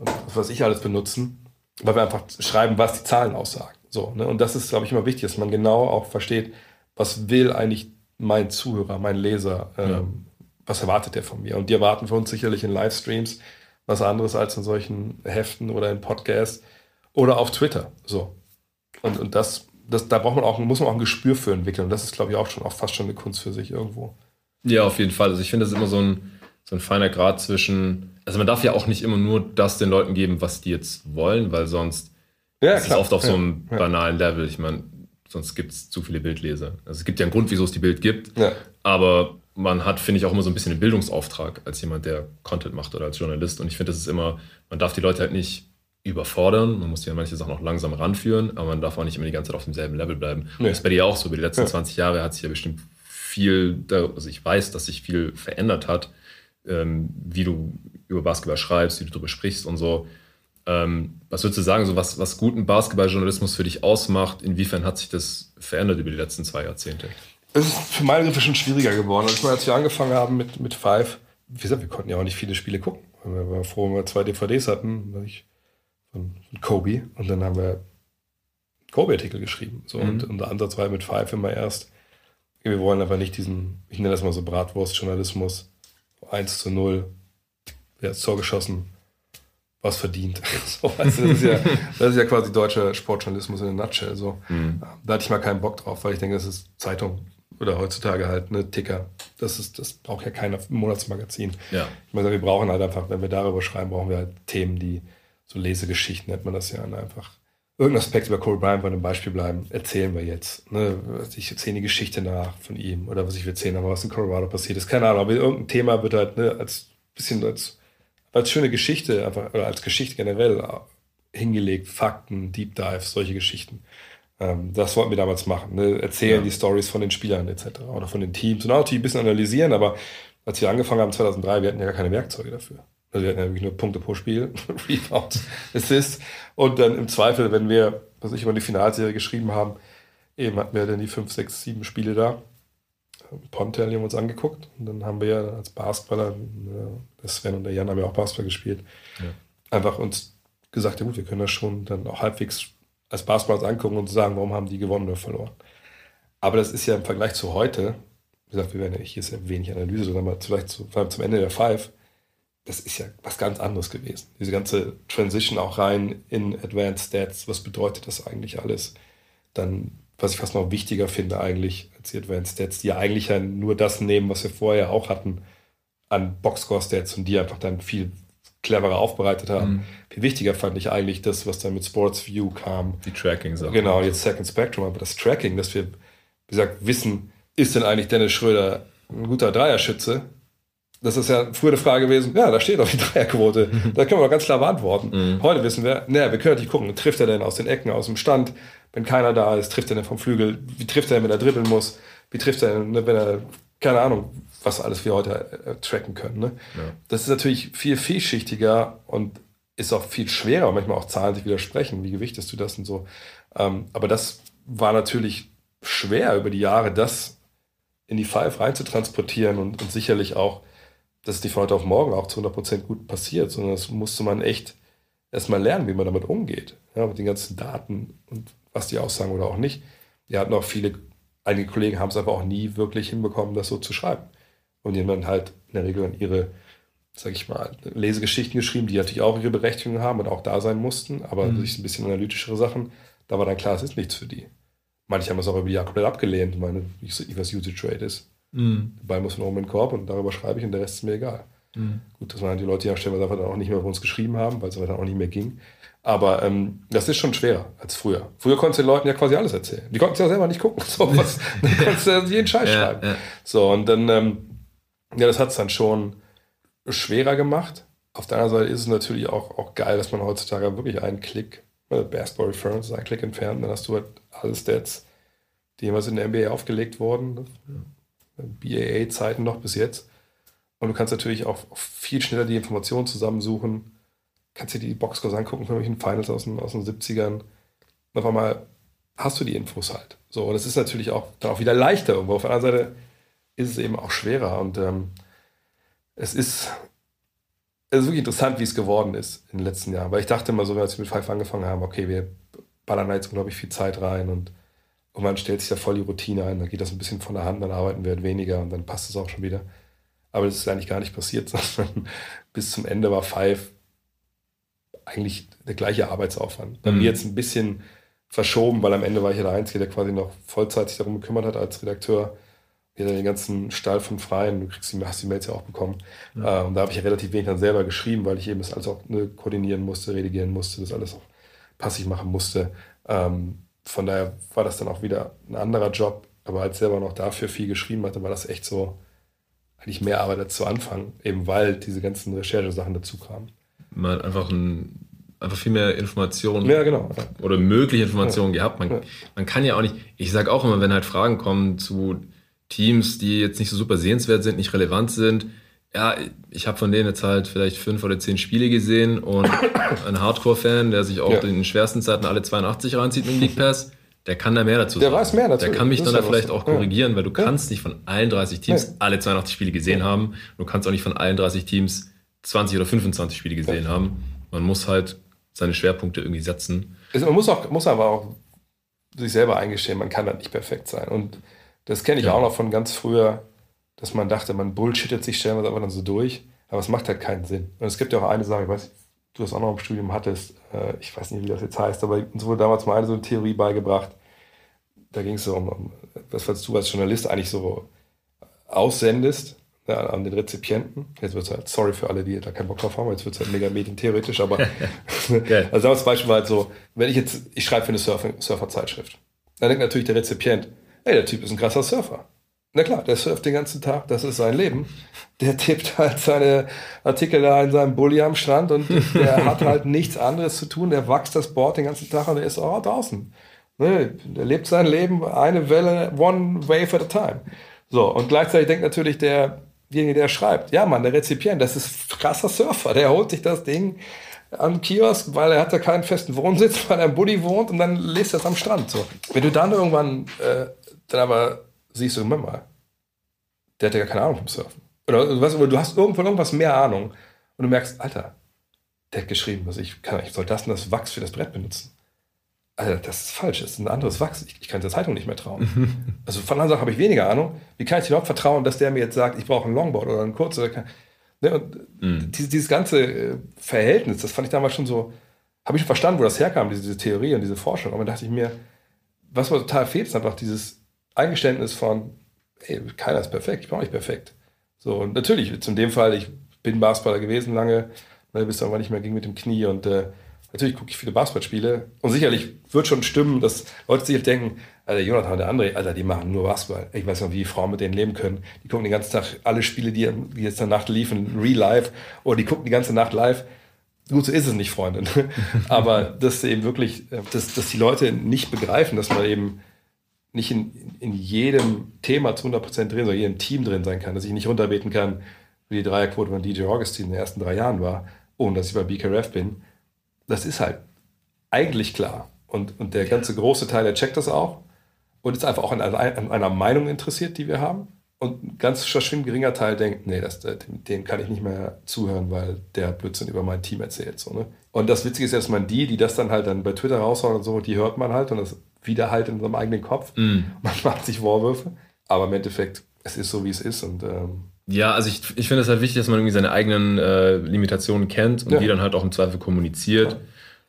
und was ich alles benutzen, weil wir einfach schreiben, was die Zahlen aussagen. So, ne? Und das ist, glaube ich, immer wichtig, dass man genau auch versteht, was will eigentlich mein Zuhörer, mein Leser, ähm, ja. was erwartet der von mir? Und die erwarten von uns sicherlich in Livestreams was anderes als in solchen Heften oder in Podcasts oder auf Twitter. So. Und, und das, das, da braucht man auch, muss man auch ein Gespür für entwickeln. Und das ist, glaube ich, auch schon auch fast schon eine Kunst für sich irgendwo. Ja, auf jeden Fall. Also ich finde, das ist immer so ein, so ein feiner Grad zwischen. Also man darf ja auch nicht immer nur das den Leuten geben, was die jetzt wollen, weil sonst ja, ist es oft auf ja, so einem ja. banalen Level. Ich meine, sonst gibt es zu viele Bildleser. Also es gibt ja einen Grund, wieso es die Bild gibt, aber man hat, finde ich, auch immer so ein bisschen einen Bildungsauftrag als jemand, der Content macht oder als Journalist. Und ich finde, das ist immer, man darf die Leute halt nicht überfordern, man muss ja manche Sachen auch langsam ranführen, aber man darf auch nicht immer die ganze Zeit auf demselben Level bleiben. Nee. Das ist bei dir auch so. Über die letzten ja. 20 Jahre hat sich ja bestimmt viel, also ich weiß, dass sich viel verändert hat, ähm, wie du über Basketball schreibst, wie du darüber sprichst und so. Ähm, was würdest du sagen, so was, was guten Basketballjournalismus für dich ausmacht? Inwiefern hat sich das verändert über die letzten zwei Jahrzehnte? Es ist für meine Begriffe schon schwieriger geworden. Also als wir angefangen haben mit, mit Five, wie gesagt, wir konnten ja auch nicht viele Spiele gucken. Wir waren froh, wenn wir zwei DVDs hatten von, Kobe und dann haben wir Kobe-Artikel geschrieben. So, mhm. und, der Ansatz war mit Five immer erst, wir wollen aber nicht diesen, ich nenne das mal so Bratwurst-Journalismus, 1 zu 0, der hat Tor geschossen, was verdient. so, also das, ist ja, das ist ja quasi deutscher Sportjournalismus in a nutshell. So. Mhm. Da hatte ich mal keinen Bock drauf, weil ich denke, das ist Zeitung oder heutzutage halt eine Ticker. Das, ist, das braucht ja keiner im Monatsmagazin. Ja. Ich meine, wir brauchen halt einfach, wenn wir darüber schreiben, brauchen wir halt Themen, die so Lesegeschichten nennt man das ja, einfach irgendein Aspekt über Kobe Bryant bei einem Beispiel bleiben, erzählen wir jetzt. Ne? Ich erzähle die Geschichte nach von ihm oder was ich erzählen aber was in Colorado passiert ist. Keine Ahnung, aber irgendein Thema wird halt ne, als bisschen als als schöne Geschichte, einfach, oder als Geschichte generell hingelegt, Fakten, Deep Dives, solche Geschichten. Ähm, das wollten wir damals machen. Ne? Erzählen ja. die Stories von den Spielern etc. oder von den Teams und auch natürlich ein bisschen analysieren, aber als wir angefangen haben 2003, wir hatten ja gar keine Werkzeuge dafür. Also wir hatten ja wirklich nur Punkte pro Spiel, Rebounds, Assist und dann im Zweifel, wenn wir, was ich über die Finalserie geschrieben haben, eben hatten wir dann die fünf, sechs, sieben Spiele da Pontel haben wir uns angeguckt. Und dann haben wir ja als Basketballer, der Sven und der Jan haben ja auch Basketball gespielt, ja. einfach uns gesagt, ja gut, wir können das schon dann auch halbwegs als Basketballer angucken und sagen, warum haben die gewonnen oder verloren. Aber das ist ja im Vergleich zu heute, wie gesagt, wir werden ja, hier ist ja wenig Analyse, sondern mal vielleicht zu, vor allem zum Ende der Five, das ist ja was ganz anderes gewesen. Diese ganze Transition auch rein in Advanced Stats, was bedeutet das eigentlich alles? Dann was ich fast noch wichtiger finde eigentlich als die Advanced Stats, die ja eigentlich ja nur das nehmen, was wir vorher auch hatten an Boxscore-Stats und die einfach dann viel cleverer aufbereitet haben. Mhm. Viel wichtiger fand ich eigentlich das, was dann mit Sports View kam. Die Tracking-Sache. Genau, jetzt Second Spectrum, aber das Tracking, dass wir, wie gesagt, wissen, ist denn eigentlich Dennis Schröder ein guter Dreierschütze? Das ist ja früher eine Frage gewesen, ja, da steht doch die Dreierquote. da können wir doch ganz klar beantworten. Mhm. Heute wissen wir, naja, wir können natürlich gucken, trifft er denn aus den Ecken, aus dem Stand? Wenn keiner da ist, trifft er denn vom Flügel? Wie trifft er denn, wenn er dribbeln muss? Wie trifft er denn, wenn er, keine Ahnung, was alles wir heute äh, tracken können. Ne? Ja. Das ist natürlich viel vielschichtiger und ist auch viel schwerer, manchmal auch Zahlen sich widersprechen. Wie gewichtest du das und so? Ähm, aber das war natürlich schwer über die Jahre, das in die Five rein zu transportieren und, und sicherlich auch, dass es nicht von heute auf morgen auch zu 100% gut passiert, sondern das musste man echt erstmal lernen, wie man damit umgeht. Ja, mit den ganzen Daten und was die aussagen oder auch nicht. Wir hatten auch viele, einige Kollegen haben es aber auch nie wirklich hinbekommen, das so zu schreiben. Und die haben dann halt in der Regel dann ihre, sag ich mal, Lesegeschichten geschrieben, die natürlich auch ihre Berechtigung haben und auch da sein mussten, aber mhm. durch ein bisschen analytischere Sachen, da war dann klar, es ist nichts für die. Manche haben es auch über die Jahre komplett abgelehnt, meine, was Usage Rate ist. Mhm. Ball muss von oben in den Korb und darüber schreibe ich und der Rest ist mir egal. Mhm. Gut, das waren die Leute, ja stellenweise einfach dann auch nicht mehr bei uns geschrieben haben, weil es dann auch nicht mehr ging. Aber ähm, das ist schon schwerer als früher. Früher konntest du den Leuten ja quasi alles erzählen. Die konnten es ja selber nicht gucken. So was. Dann konntest du jeden Scheiß ja, schreiben. Ja. So, und dann, ähm, ja, das hat es dann schon schwerer gemacht. Auf der anderen Seite ist es natürlich auch, auch geil, dass man heutzutage wirklich einen Klick Basketball Reference, ein Klick entfernt, dann hast du halt alle Stats, die jemals in der NBA aufgelegt wurden. BAA-Zeiten noch bis jetzt. Und du kannst natürlich auch viel schneller die Informationen zusammensuchen. Kannst dir die Boxscores angucken von irgendwelchen Finals aus den, aus den 70ern. Und auf einmal hast du die Infos halt. So, und es ist natürlich auch dann auch wieder leichter irgendwo. Auf der anderen Seite ist es eben auch schwerer. Und ähm, es ist, es ist wirklich interessant, wie es geworden ist in den letzten Jahren. Weil ich dachte immer so, als wir mit Five angefangen haben, okay, wir ballern da jetzt unglaublich viel Zeit rein und irgendwann stellt sich da voll die Routine ein, dann geht das ein bisschen von der Hand, dann arbeiten wir halt weniger und dann passt es auch schon wieder. Aber das ist eigentlich gar nicht passiert, sondern bis zum Ende war Five eigentlich der gleiche Arbeitsaufwand. Bei mhm. mir jetzt ein bisschen verschoben, weil am Ende war ich ja der Einzige, der quasi noch Vollzeit sich darum gekümmert hat als Redakteur. Wir den ganzen Stall von Freien, du kriegst die, hast die Mails ja auch bekommen. Ja. Äh, und da habe ich ja relativ wenig dann selber geschrieben, weil ich eben das alles auch ne, koordinieren musste, redigieren musste, das alles auch passig machen musste. Ähm, von daher war das dann auch wieder ein anderer Job. Aber als selber noch dafür viel geschrieben hatte, war das echt so eigentlich mehr Arbeit als zu Anfang, eben weil diese ganzen Recherchesachen dazu kamen. Man hat einfach, ein, einfach viel mehr Informationen ja, genau. oder mögliche Informationen ja. gehabt. Man, ja. man kann ja auch nicht, ich sage auch immer, wenn halt Fragen kommen zu Teams, die jetzt nicht so super sehenswert sind, nicht relevant sind, ja, ich habe von denen jetzt halt vielleicht fünf oder zehn Spiele gesehen und ein Hardcore-Fan, der sich auch in den schwersten Zeiten alle 82 reinzieht mit dem League Pass, der kann da mehr dazu sagen. Der weiß mehr dazu. Der kann mich dann da vielleicht auch korrigieren, weil du kannst nicht von allen 30 Teams alle 82 Spiele gesehen haben. Du kannst auch nicht von allen 30 Teams 20 oder 25 Spiele gesehen haben. Man muss halt seine Schwerpunkte irgendwie setzen. Man muss, auch, muss aber auch sich selber eingestehen, man kann da nicht perfekt sein. Und das kenne ich auch noch von ganz früher dass man dachte, man bullshittet sich stellenweise einfach dann so durch. Aber es macht halt keinen Sinn. Und es gibt ja auch eine Sache, ich weiß du das auch noch im Studium hattest, äh, ich weiß nicht, wie das jetzt heißt, aber uns wurde damals mal eine so eine Theorie beigebracht. Da ging es so um, was, was du als Journalist eigentlich so aussendest ja, an den Rezipienten. Jetzt wird es halt, sorry für alle, die da keinen Bock drauf haben, jetzt wird es halt mega medientheoretisch, aber also damals Beispiel war halt so, wenn ich jetzt, ich schreibe für eine Surfer-Zeitschrift, dann denkt natürlich der Rezipient, ey, der Typ ist ein krasser Surfer. Na klar, der surft den ganzen Tag, das ist sein Leben. Der tippt halt seine Artikel da in seinem Bulli am Strand und der hat halt nichts anderes zu tun. Der wächst das Board den ganzen Tag und er ist auch draußen. Ne? Der lebt sein Leben eine Welle, one wave at a time. So, und gleichzeitig denkt natürlich derjenige, der schreibt, ja Mann, der Rezipient, das ist krasser Surfer. Der holt sich das Ding am Kiosk, weil er hat ja keinen festen Wohnsitz, weil er im Bulli wohnt und dann lest er es am Strand. So. Wenn du dann irgendwann äh, dann aber siehst du, Moment mal, der hat ja keine Ahnung vom Surfen. Oder, oder du hast irgendwo irgendwas mehr Ahnung und du merkst, Alter, der hat geschrieben, was ich kann, ich soll das und das Wachs für das Brett benutzen. Alter, das ist falsch, das ist ein anderes Wachs. Ich, ich kann der Zeitung nicht mehr trauen. also von anderen Sachen habe ich weniger Ahnung. Wie kann ich dir überhaupt vertrauen, dass der mir jetzt sagt, ich brauche ein Longboard oder ein kurzes? Ne, und mm. dieses, dieses, ganze äh, Verhältnis, das fand ich damals schon so, habe ich schon verstanden, wo das herkam, diese, diese Theorie und diese Forschung. Aber dann dachte ich mir, was mir total fehlt, ist einfach dieses Eingeständnis von, ey, keiner ist perfekt, ich bin auch nicht perfekt. So, und natürlich, in dem Fall, ich bin Basketballer gewesen lange, ne, bis irgendwann nicht mehr ging mit dem Knie und äh, natürlich gucke ich viele Basketballspiele und sicherlich wird schon stimmen, dass Leute sich denken, Alter, Jonathan und der andere, Alter, die machen nur Basketball. Ich weiß nicht, wie Frauen mit denen leben können. Die gucken den ganzen Tag alle Spiele, die, die jetzt in der Nacht liefen, real live, oder die gucken die ganze Nacht live. Gut, so ist es nicht, Freundin. Aber dass eben wirklich, äh, dass, dass die Leute nicht begreifen, dass man eben nicht in, in jedem Thema zu 100% drin, sondern in jedem Team drin sein kann, dass ich nicht runterbeten kann, wie die Dreierquote von DJ Augustin in den ersten drei Jahren war, ohne dass ich bei BKRF bin. Das ist halt eigentlich klar. Und, und der ganze große Teil, der checkt das auch und ist einfach auch an, an einer Meinung interessiert, die wir haben. Und ein ganz verschwindend geringer Teil denkt, nee, das, dem, kann ich nicht mehr zuhören, weil der Blödsinn über mein Team erzählt. So, ne? Und das Witzige ist, dass man die, die das dann halt dann bei Twitter raushauen und so, die hört man halt und das wieder halt in seinem eigenen Kopf. Mm. Man macht sich Vorwürfe, aber im Endeffekt, es ist so, wie es ist. Und, ähm, ja, also ich, ich finde es halt wichtig, dass man irgendwie seine eigenen äh, Limitationen kennt und ja. die dann halt auch im Zweifel kommuniziert.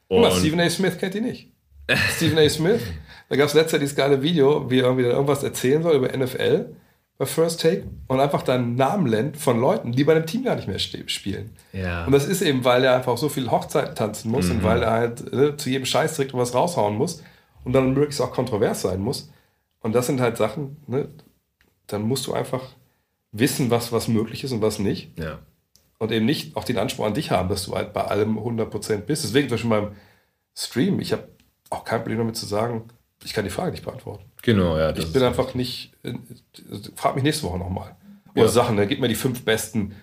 Und Stephen A. Smith kennt die nicht. Stephen A. Smith, da gab es letztes Jahr dieses geile Video, wie er irgendwie irgendwas erzählen soll über NFL bei First Take und einfach dann Namen nennt von Leuten, die bei dem Team gar nicht mehr spielen. Ja. Und das ist eben, weil er einfach so viel Hochzeiten tanzen muss mhm. und weil er halt ne, zu jedem Scheißtrick was raushauen muss und dann möglichst auch kontrovers sein muss. Und das sind halt Sachen, ne, dann musst du einfach wissen, was, was möglich ist und was nicht. Ja. Und eben nicht auch den Anspruch an dich haben, dass du halt bei allem 100% bist. Deswegen zum Beispiel beim, Stream. Ich habe auch kein Problem damit zu sagen, ich kann die Frage nicht beantworten. Genau, ja. ich bin einfach nicht. Frag mich nächste Woche nochmal. Oder ja. Sachen, dann gib mir die fünf besten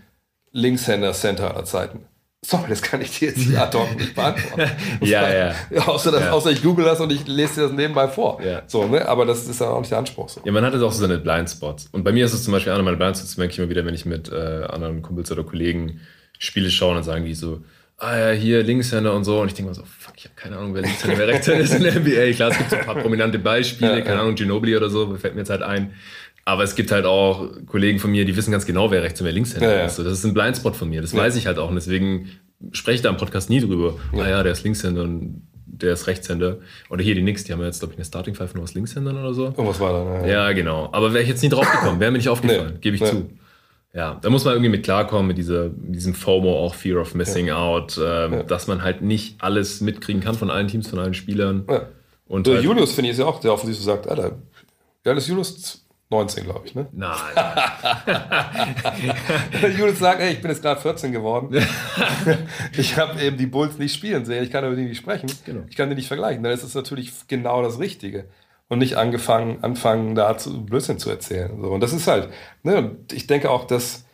Linkshänder-Center aller Zeiten. Sorry, das kann ich dir jetzt ad hoc nicht beantworten. ja, ja. ja. Außer, dass, ja. außer ich google das und ich lese dir das nebenbei vor. Ja. So, ne? Aber das ist ja auch nicht der Anspruch. So. Ja, man hat jetzt auch so seine Blindspots. Und bei mir ist es zum Beispiel einer meiner Blindspots, merke ich immer wieder, wenn ich mit äh, anderen Kumpels oder Kollegen Spiele schaue, dann sagen die so, ah ja, hier Linkshänder und so. Und ich denke mir so, fuck, ich habe keine Ahnung, wer Linkshänder, wer Rechtshänder ist in der NBA. Klar, es gibt so ein paar prominente Beispiele, ja, keine Ahnung, Ginobili oder so, fällt mir jetzt halt ein. Aber es gibt halt auch Kollegen von mir, die wissen ganz genau, wer Rechts- und wer Linkshänder ja, ist. das ist ein Blindspot von mir, das weiß ich halt auch. Und deswegen spreche ich da im Podcast nie drüber. Ja. Ah ja, der ist Linkshänder und der ist Rechtshänder. Oder hier die Knicks, die haben ja jetzt, glaube ich, eine Starting Five nur aus Linkshändern oder so. Irgendwas war da, ne? Ja, genau. Aber wäre ich jetzt nie drauf gekommen, wäre mir nicht aufgefallen, nee. gebe ich nee. zu. Ja, da muss man irgendwie mit klarkommen, mit, dieser, diesem FOMO, auch Fear of Missing ja. Out, ähm, ja. dass man halt nicht alles mitkriegen kann von allen Teams, von allen Spielern. Ja. Und der halt, Julius, finde ich, ist ja auch der offensiv sagt, Alter, geiles Julius 19, glaube ich, ne? Nein. Julius sagt, ey, ich bin jetzt gerade 14 geworden. ich habe eben die Bulls nicht spielen sehen, ich kann über die nicht sprechen. Genau. Ich kann die nicht vergleichen. Dann ist es natürlich genau das Richtige. Und nicht angefangen, anfangen, da zu Blödsinn zu erzählen. So, und das ist halt, ne, und ich denke auch, dass,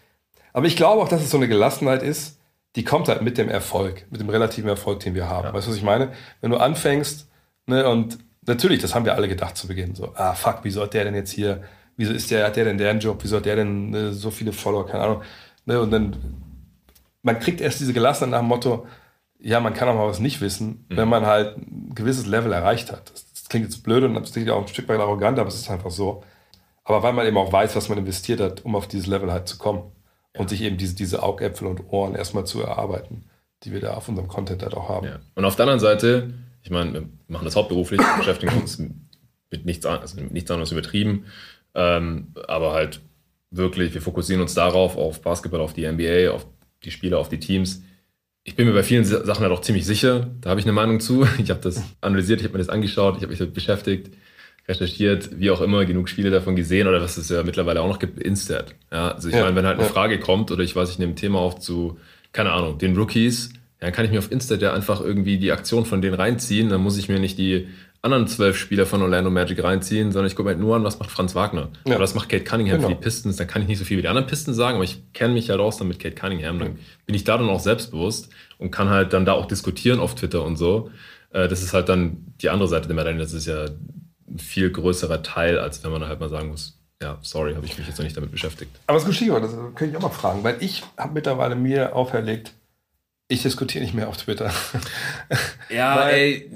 aber ich glaube auch, dass es so eine Gelassenheit ist, die kommt halt mit dem Erfolg, mit dem relativen Erfolg, den wir haben. Ja. Weißt du, was ich meine? Wenn du anfängst, ne, und natürlich, das haben wir alle gedacht zu Beginn, so, ah, fuck, wie soll der denn jetzt hier wieso ist der, hat der denn deren Job, wieso hat der denn ne, so viele Follower, keine Ahnung. Ne, und dann, man kriegt erst diese Gelassenheit nach dem Motto, ja, man kann auch mal was nicht wissen, mhm. wenn man halt ein gewisses Level erreicht hat. Das, das klingt jetzt blöd und das klingt auch ein Stück weit arrogant, aber es ist einfach so. Aber weil man eben auch weiß, was man investiert hat, um auf dieses Level halt zu kommen ja. und sich eben diese, diese Augäpfel und Ohren erstmal zu erarbeiten, die wir da auf unserem Content halt auch haben. Ja. Und auf der anderen Seite, ich meine, wir machen das hauptberuflich, beschäftigen uns mit nichts, also mit nichts anderes übertrieben. Ähm, aber halt wirklich, wir fokussieren uns darauf, auf Basketball, auf die NBA, auf die Spieler, auf die Teams. Ich bin mir bei vielen Sachen halt auch ziemlich sicher. Da habe ich eine Meinung zu. Ich habe das analysiert, ich habe mir das angeschaut, ich habe mich damit beschäftigt, recherchiert, wie auch immer, genug Spiele davon gesehen oder was es ja mittlerweile auch noch gibt, Instat. Ja, also ich ja, meine, wenn halt eine ja. Frage kommt oder ich weiß, ich nehme ein Thema auf zu, keine Ahnung, den Rookies, dann kann ich mir auf Instat ja einfach irgendwie die Aktion von denen reinziehen. Dann muss ich mir nicht die anderen zwölf Spieler von Orlando Magic reinziehen, sondern ich gucke mir halt nur an, was macht Franz Wagner. Ja. Oder was macht Kate Cunningham genau. für die Pistons. Da kann ich nicht so viel wie die anderen Pistons sagen, aber ich kenne mich halt aus dann mit Kate Cunningham. Dann bin ich da dann auch selbstbewusst und kann halt dann da auch diskutieren auf Twitter und so. Äh, das ist halt dann die andere Seite der Medaille. Das ist ja ein viel größerer Teil, als wenn man halt mal sagen muss, ja, sorry, habe ich mich jetzt noch nicht damit beschäftigt. Aber es ist gut, Stichwort, das kann ich auch mal fragen, weil ich habe mittlerweile mir auferlegt, ich diskutiere nicht mehr auf Twitter. Ja, ey.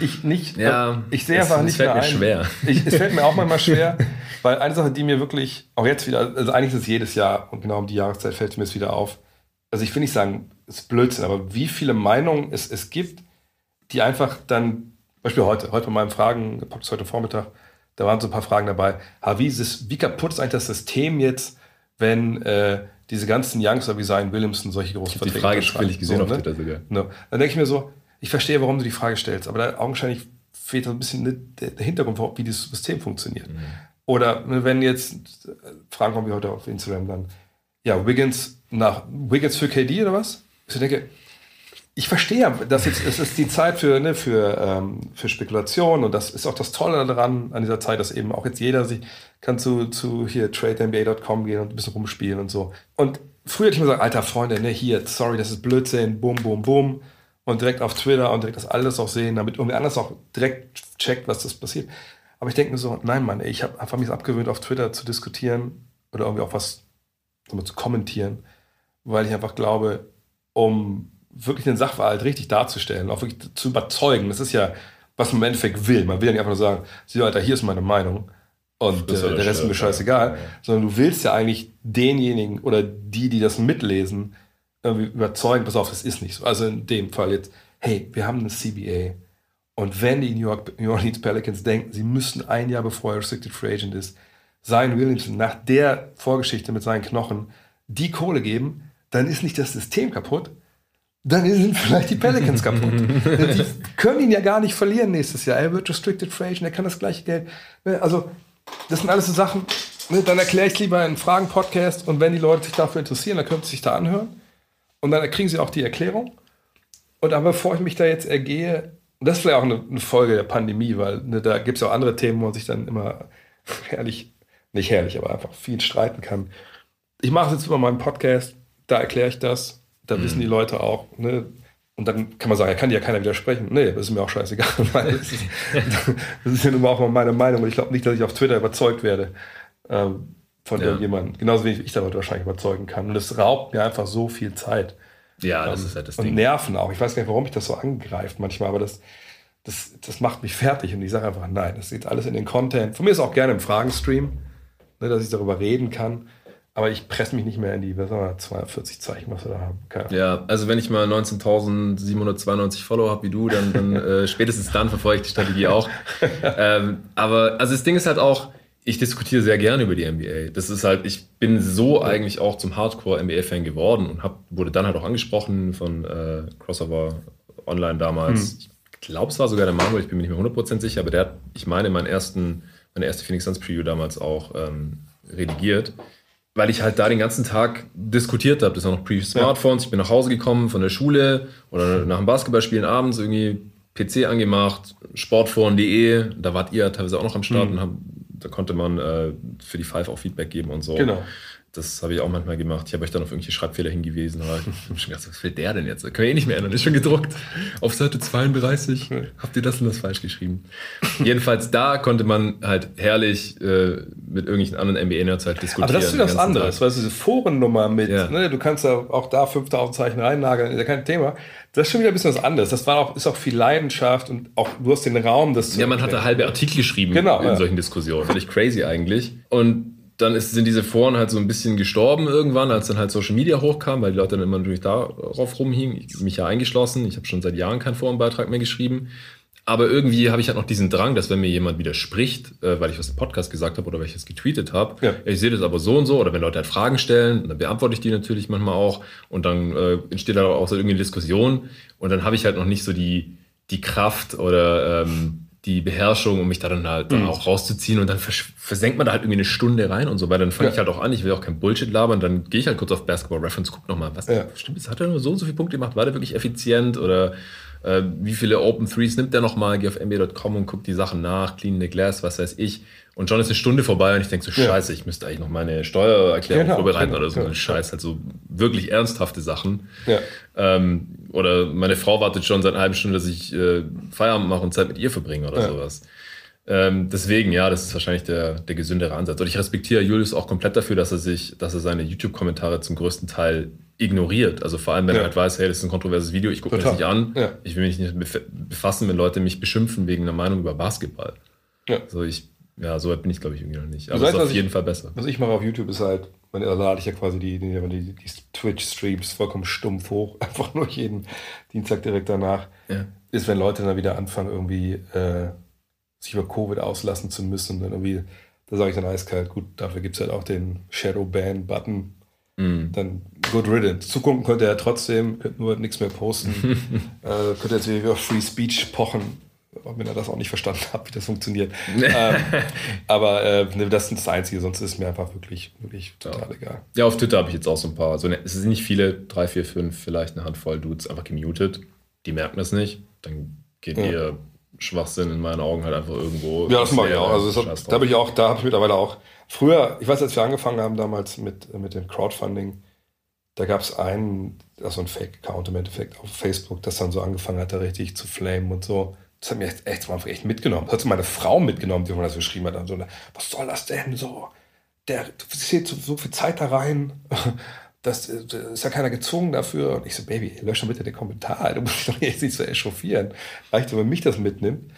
Ich, nicht, ja, ich sehe einfach nicht mehr ein. schwer. Ich, es fällt mir auch manchmal schwer, weil eine Sache, die mir wirklich, auch jetzt wieder, also eigentlich ist es jedes Jahr und genau um die Jahreszeit fällt mir es wieder auf. Also ich will nicht sagen, es ist Blödsinn, aber wie viele Meinungen es, es gibt, die einfach dann, Beispiel heute, heute bei meinem Fragen, heute Vormittag, da waren so ein paar Fragen dabei. wie, ist es, wie kaputt ist eigentlich das System jetzt, wenn äh, diese ganzen Youngster wie Zion Williamson solche großen ich Die Frage ich gesehen so, auf ne? Twitter sogar. No. Dann denke ich mir so, ich verstehe, warum du die Frage stellst, aber da augenscheinlich fehlt ein bisschen der, Hintergrund, wie dieses System funktioniert. Mhm. Oder ne, wenn jetzt Fragen kommen wie heute auf Instagram dann, ja, Wiggins nach Wiggins für KD oder was? Ich denke, ich verstehe, dass jetzt es ist die Zeit für, ne, für, ähm, für Spekulation und das ist auch das Tolle daran an dieser Zeit, dass eben auch jetzt jeder sich kann zu, zu hier tradenba.com gehen und ein bisschen rumspielen und so. Und früher hätte ich mir gesagt, alter Freunde, ne, hier, sorry, das ist Blödsinn, bum, bum, bum. Und direkt auf Twitter und direkt das alles auch sehen, damit irgendwie anders auch direkt checkt, was das passiert. Aber ich denke mir so, nein, Mann, ich habe einfach mich abgewöhnt, auf Twitter zu diskutieren oder irgendwie auch was zu kommentieren, weil ich einfach glaube, um wirklich den Sachverhalt richtig darzustellen, auch wirklich zu überzeugen. Das ist ja, was man im Endeffekt will. Man will ja nicht einfach nur sagen, sieh Alter, hier ist meine Meinung und äh, der Rest ist mir scheißegal, ja. sondern du willst ja eigentlich denjenigen oder die, die das mitlesen, irgendwie überzeugen, pass auf, das ist nicht so. Also in dem Fall jetzt, hey, wir haben eine CBA und wenn die New, York, New Orleans Pelicans denken, sie müssen ein Jahr bevor er Restricted Free Agent ist, Zion Williamson nach der Vorgeschichte mit seinen Knochen die Kohle geben, dann ist nicht das System kaputt, dann sind vielleicht die Pelicans kaputt. die können ihn ja gar nicht verlieren nächstes Jahr. Er wird Restricted Free Agent, er kann das gleiche Geld. Also, das sind alles so Sachen, ne, dann erkläre ich lieber in Fragen-Podcast und wenn die Leute sich dafür interessieren, dann können sie sich da anhören und dann kriegen sie auch die Erklärung. Und aber bevor ich mich da jetzt ergehe, Und das ist vielleicht auch eine, eine Folge der Pandemie, weil ne, da gibt es auch andere Themen, wo man sich dann immer herrlich, nicht herrlich, aber einfach viel streiten kann. Ich mache es jetzt über meinen Podcast, da erkläre ich das, da mhm. wissen die Leute auch, ne, und dann kann man sagen, ja, kann dir ja keiner widersprechen. Nee, das ist mir auch scheißegal, das ist, das ja nun auch meine Meinung und ich glaube nicht, dass ich auf Twitter überzeugt werde ähm, von ja. irgendjemandem. Genauso wie ich damit wahrscheinlich überzeugen kann. Und es raubt mir einfach so viel Zeit. Ja, das ähm, ist halt das und Ding. Und Nerven auch. Ich weiß gar nicht, warum mich das so angreift manchmal, aber das, das, das macht mich fertig und ich sage einfach, nein, das geht alles in den Content. Von mir ist auch gerne im Fragenstream, ne, dass ich darüber reden kann. Aber ich presse mich nicht mehr in die, was wir, 42 Zeichen, was wir da haben. Keine ja, also wenn ich mal 19.792 Follower habe wie du, dann, dann äh, spätestens dann verfolge ich die Strategie auch. ähm, aber also das Ding ist halt auch, ich diskutiere sehr gerne über die NBA. Das ist halt, ich bin so eigentlich auch zum Hardcore-NBA-Fan geworden und hab, wurde dann halt auch angesprochen von äh, Crossover Online damals. Hm. Ich glaube, es war sogar der Manuel, ich bin mir nicht mehr 100% sicher, aber der hat, ich meine, meinen ersten, meine erste Phoenix Suns Preview damals auch ähm, redigiert weil ich halt da den ganzen Tag diskutiert habe. Das war noch Pre-Smartphones. Ich bin nach Hause gekommen von der Schule oder nach dem Basketballspielen abends irgendwie PC angemacht, sportforen.de. Da wart ihr teilweise auch noch am Start mhm. und haben, da konnte man äh, für die Five auch Feedback geben und so. Genau. Das habe ich auch manchmal gemacht. Ich habe euch dann auf irgendwelche Schreibfehler hingewiesen. Aber ich habe schon gedacht, was will der denn jetzt? Können wir eh nicht mehr ändern. Ist schon gedruckt. Auf Seite 32 habt ihr das und das falsch geschrieben. Jedenfalls da konnte man halt herrlich äh, mit irgendwelchen anderen NBA-Nerds halt diskutieren. Aber das ist wieder was anderes. Weißt du, diese Forennummer mit, ja. ne, du kannst da auch da 5000 Zeichen reinnageln, ist ja kein Thema. Das ist schon wieder ein bisschen was anderes. Das war auch, ist auch viel Leidenschaft und auch du hast den Raum, das Ja, man hatte halbe Artikel geschrieben genau, in ja. solchen Diskussionen. Völlig crazy eigentlich. Und dann ist, sind diese Foren halt so ein bisschen gestorben irgendwann, als dann halt Social Media hochkam, weil die Leute dann immer natürlich darauf rumhingen. Ich mich ja eingeschlossen. Ich habe schon seit Jahren keinen Forenbeitrag mehr geschrieben. Aber irgendwie habe ich halt noch diesen Drang, dass wenn mir jemand widerspricht, äh, weil ich was im Podcast gesagt habe oder weil ich es getweetet habe, ja. ich sehe das aber so und so, oder wenn Leute halt Fragen stellen, dann beantworte ich die natürlich manchmal auch und dann äh, entsteht da auch so irgendwie eine Diskussion und dann habe ich halt noch nicht so die, die Kraft oder ähm, die Beherrschung, um mich da dann halt mhm. auch rauszuziehen. Und dann versenkt man da halt irgendwie eine Stunde rein und so, weil dann fange ja. ich halt auch an, ich will auch kein Bullshit labern, dann gehe ich halt kurz auf Basketball Reference, guck nochmal, was ja. stimmt, jetzt hat er nur so und so viele Punkte gemacht, war der wirklich effizient? Oder äh, wie viele Open Threes nimmt der nochmal, geh auf NBA.com und guck die Sachen nach, clean the glass, was weiß ich und schon ist eine Stunde vorbei und ich denke so, ja. scheiße, ich müsste eigentlich noch meine Steuererklärung genau, vorbereiten genau, oder so. Genau. Scheiß, halt so wirklich ernsthafte Sachen. Ja. Ähm, oder meine Frau wartet schon seit einer halben Stunde, dass ich äh, Feierabend mache und Zeit mit ihr verbringe oder ja. sowas. Ähm, deswegen, ja, das ist wahrscheinlich der, der gesündere Ansatz. Und ich respektiere Julius auch komplett dafür, dass er sich, dass er seine YouTube-Kommentare zum größten Teil ignoriert. Also vor allem, wenn ja. er halt weiß, hey, das ist ein kontroverses Video, ich gucke mir das nicht an. Ich will mich nicht befassen, wenn Leute mich beschimpfen wegen einer Meinung über Basketball. Ja. Also ich ja, so weit bin ich, glaube ich, irgendwie noch nicht. Aber es ist auf jeden ich, Fall besser. Was ich mache auf YouTube ist halt, da lade ich ja quasi die, die, die, die Twitch-Streams vollkommen stumpf hoch, einfach nur jeden Dienstag direkt danach. Ja. Ist, wenn Leute dann wieder anfangen, irgendwie äh, sich über Covid auslassen zu müssen. Und dann irgendwie, da sage ich dann eiskalt, gut, dafür gibt es halt auch den Shadow-Ban-Button. Mm. Dann good riddance. Zugucken könnte er trotzdem, könnte nur nichts mehr posten. äh, könnte jetzt wieder Free Speech pochen wenn er das auch nicht verstanden hat, wie das funktioniert. ähm, aber äh, ne, das ist das Einzige, sonst ist es mir einfach wirklich, wirklich total ja. egal. Ja, auf Twitter habe ich jetzt auch so ein paar, also ne, es sind nicht viele, drei, vier, fünf, vielleicht eine Handvoll Dudes einfach gemutet. Die merken das nicht. Dann geht ja. ihr Schwachsinn in meinen Augen halt einfach irgendwo. Ja, das mache ich auch. Also hat, da habe ich auch, da habe ich mittlerweile auch. Früher, ich weiß, als wir angefangen haben damals mit, mit dem Crowdfunding, da gab es einen, also ein Fake-Account im Endeffekt auf Facebook, das dann so angefangen hat, da richtig zu flamen und so. Das hat mir echt, echt, echt mitgenommen. Das hat meine Frau mitgenommen, die mir das geschrieben hat. so, was soll das denn so? Der zählt so, so viel Zeit da rein. Das, das, ist ja keiner gezwungen dafür. Und ich so, Baby, lösche bitte den Kommentar. Du musst dich doch jetzt nicht so echauffieren. Reicht, wenn mich das mitnimmt.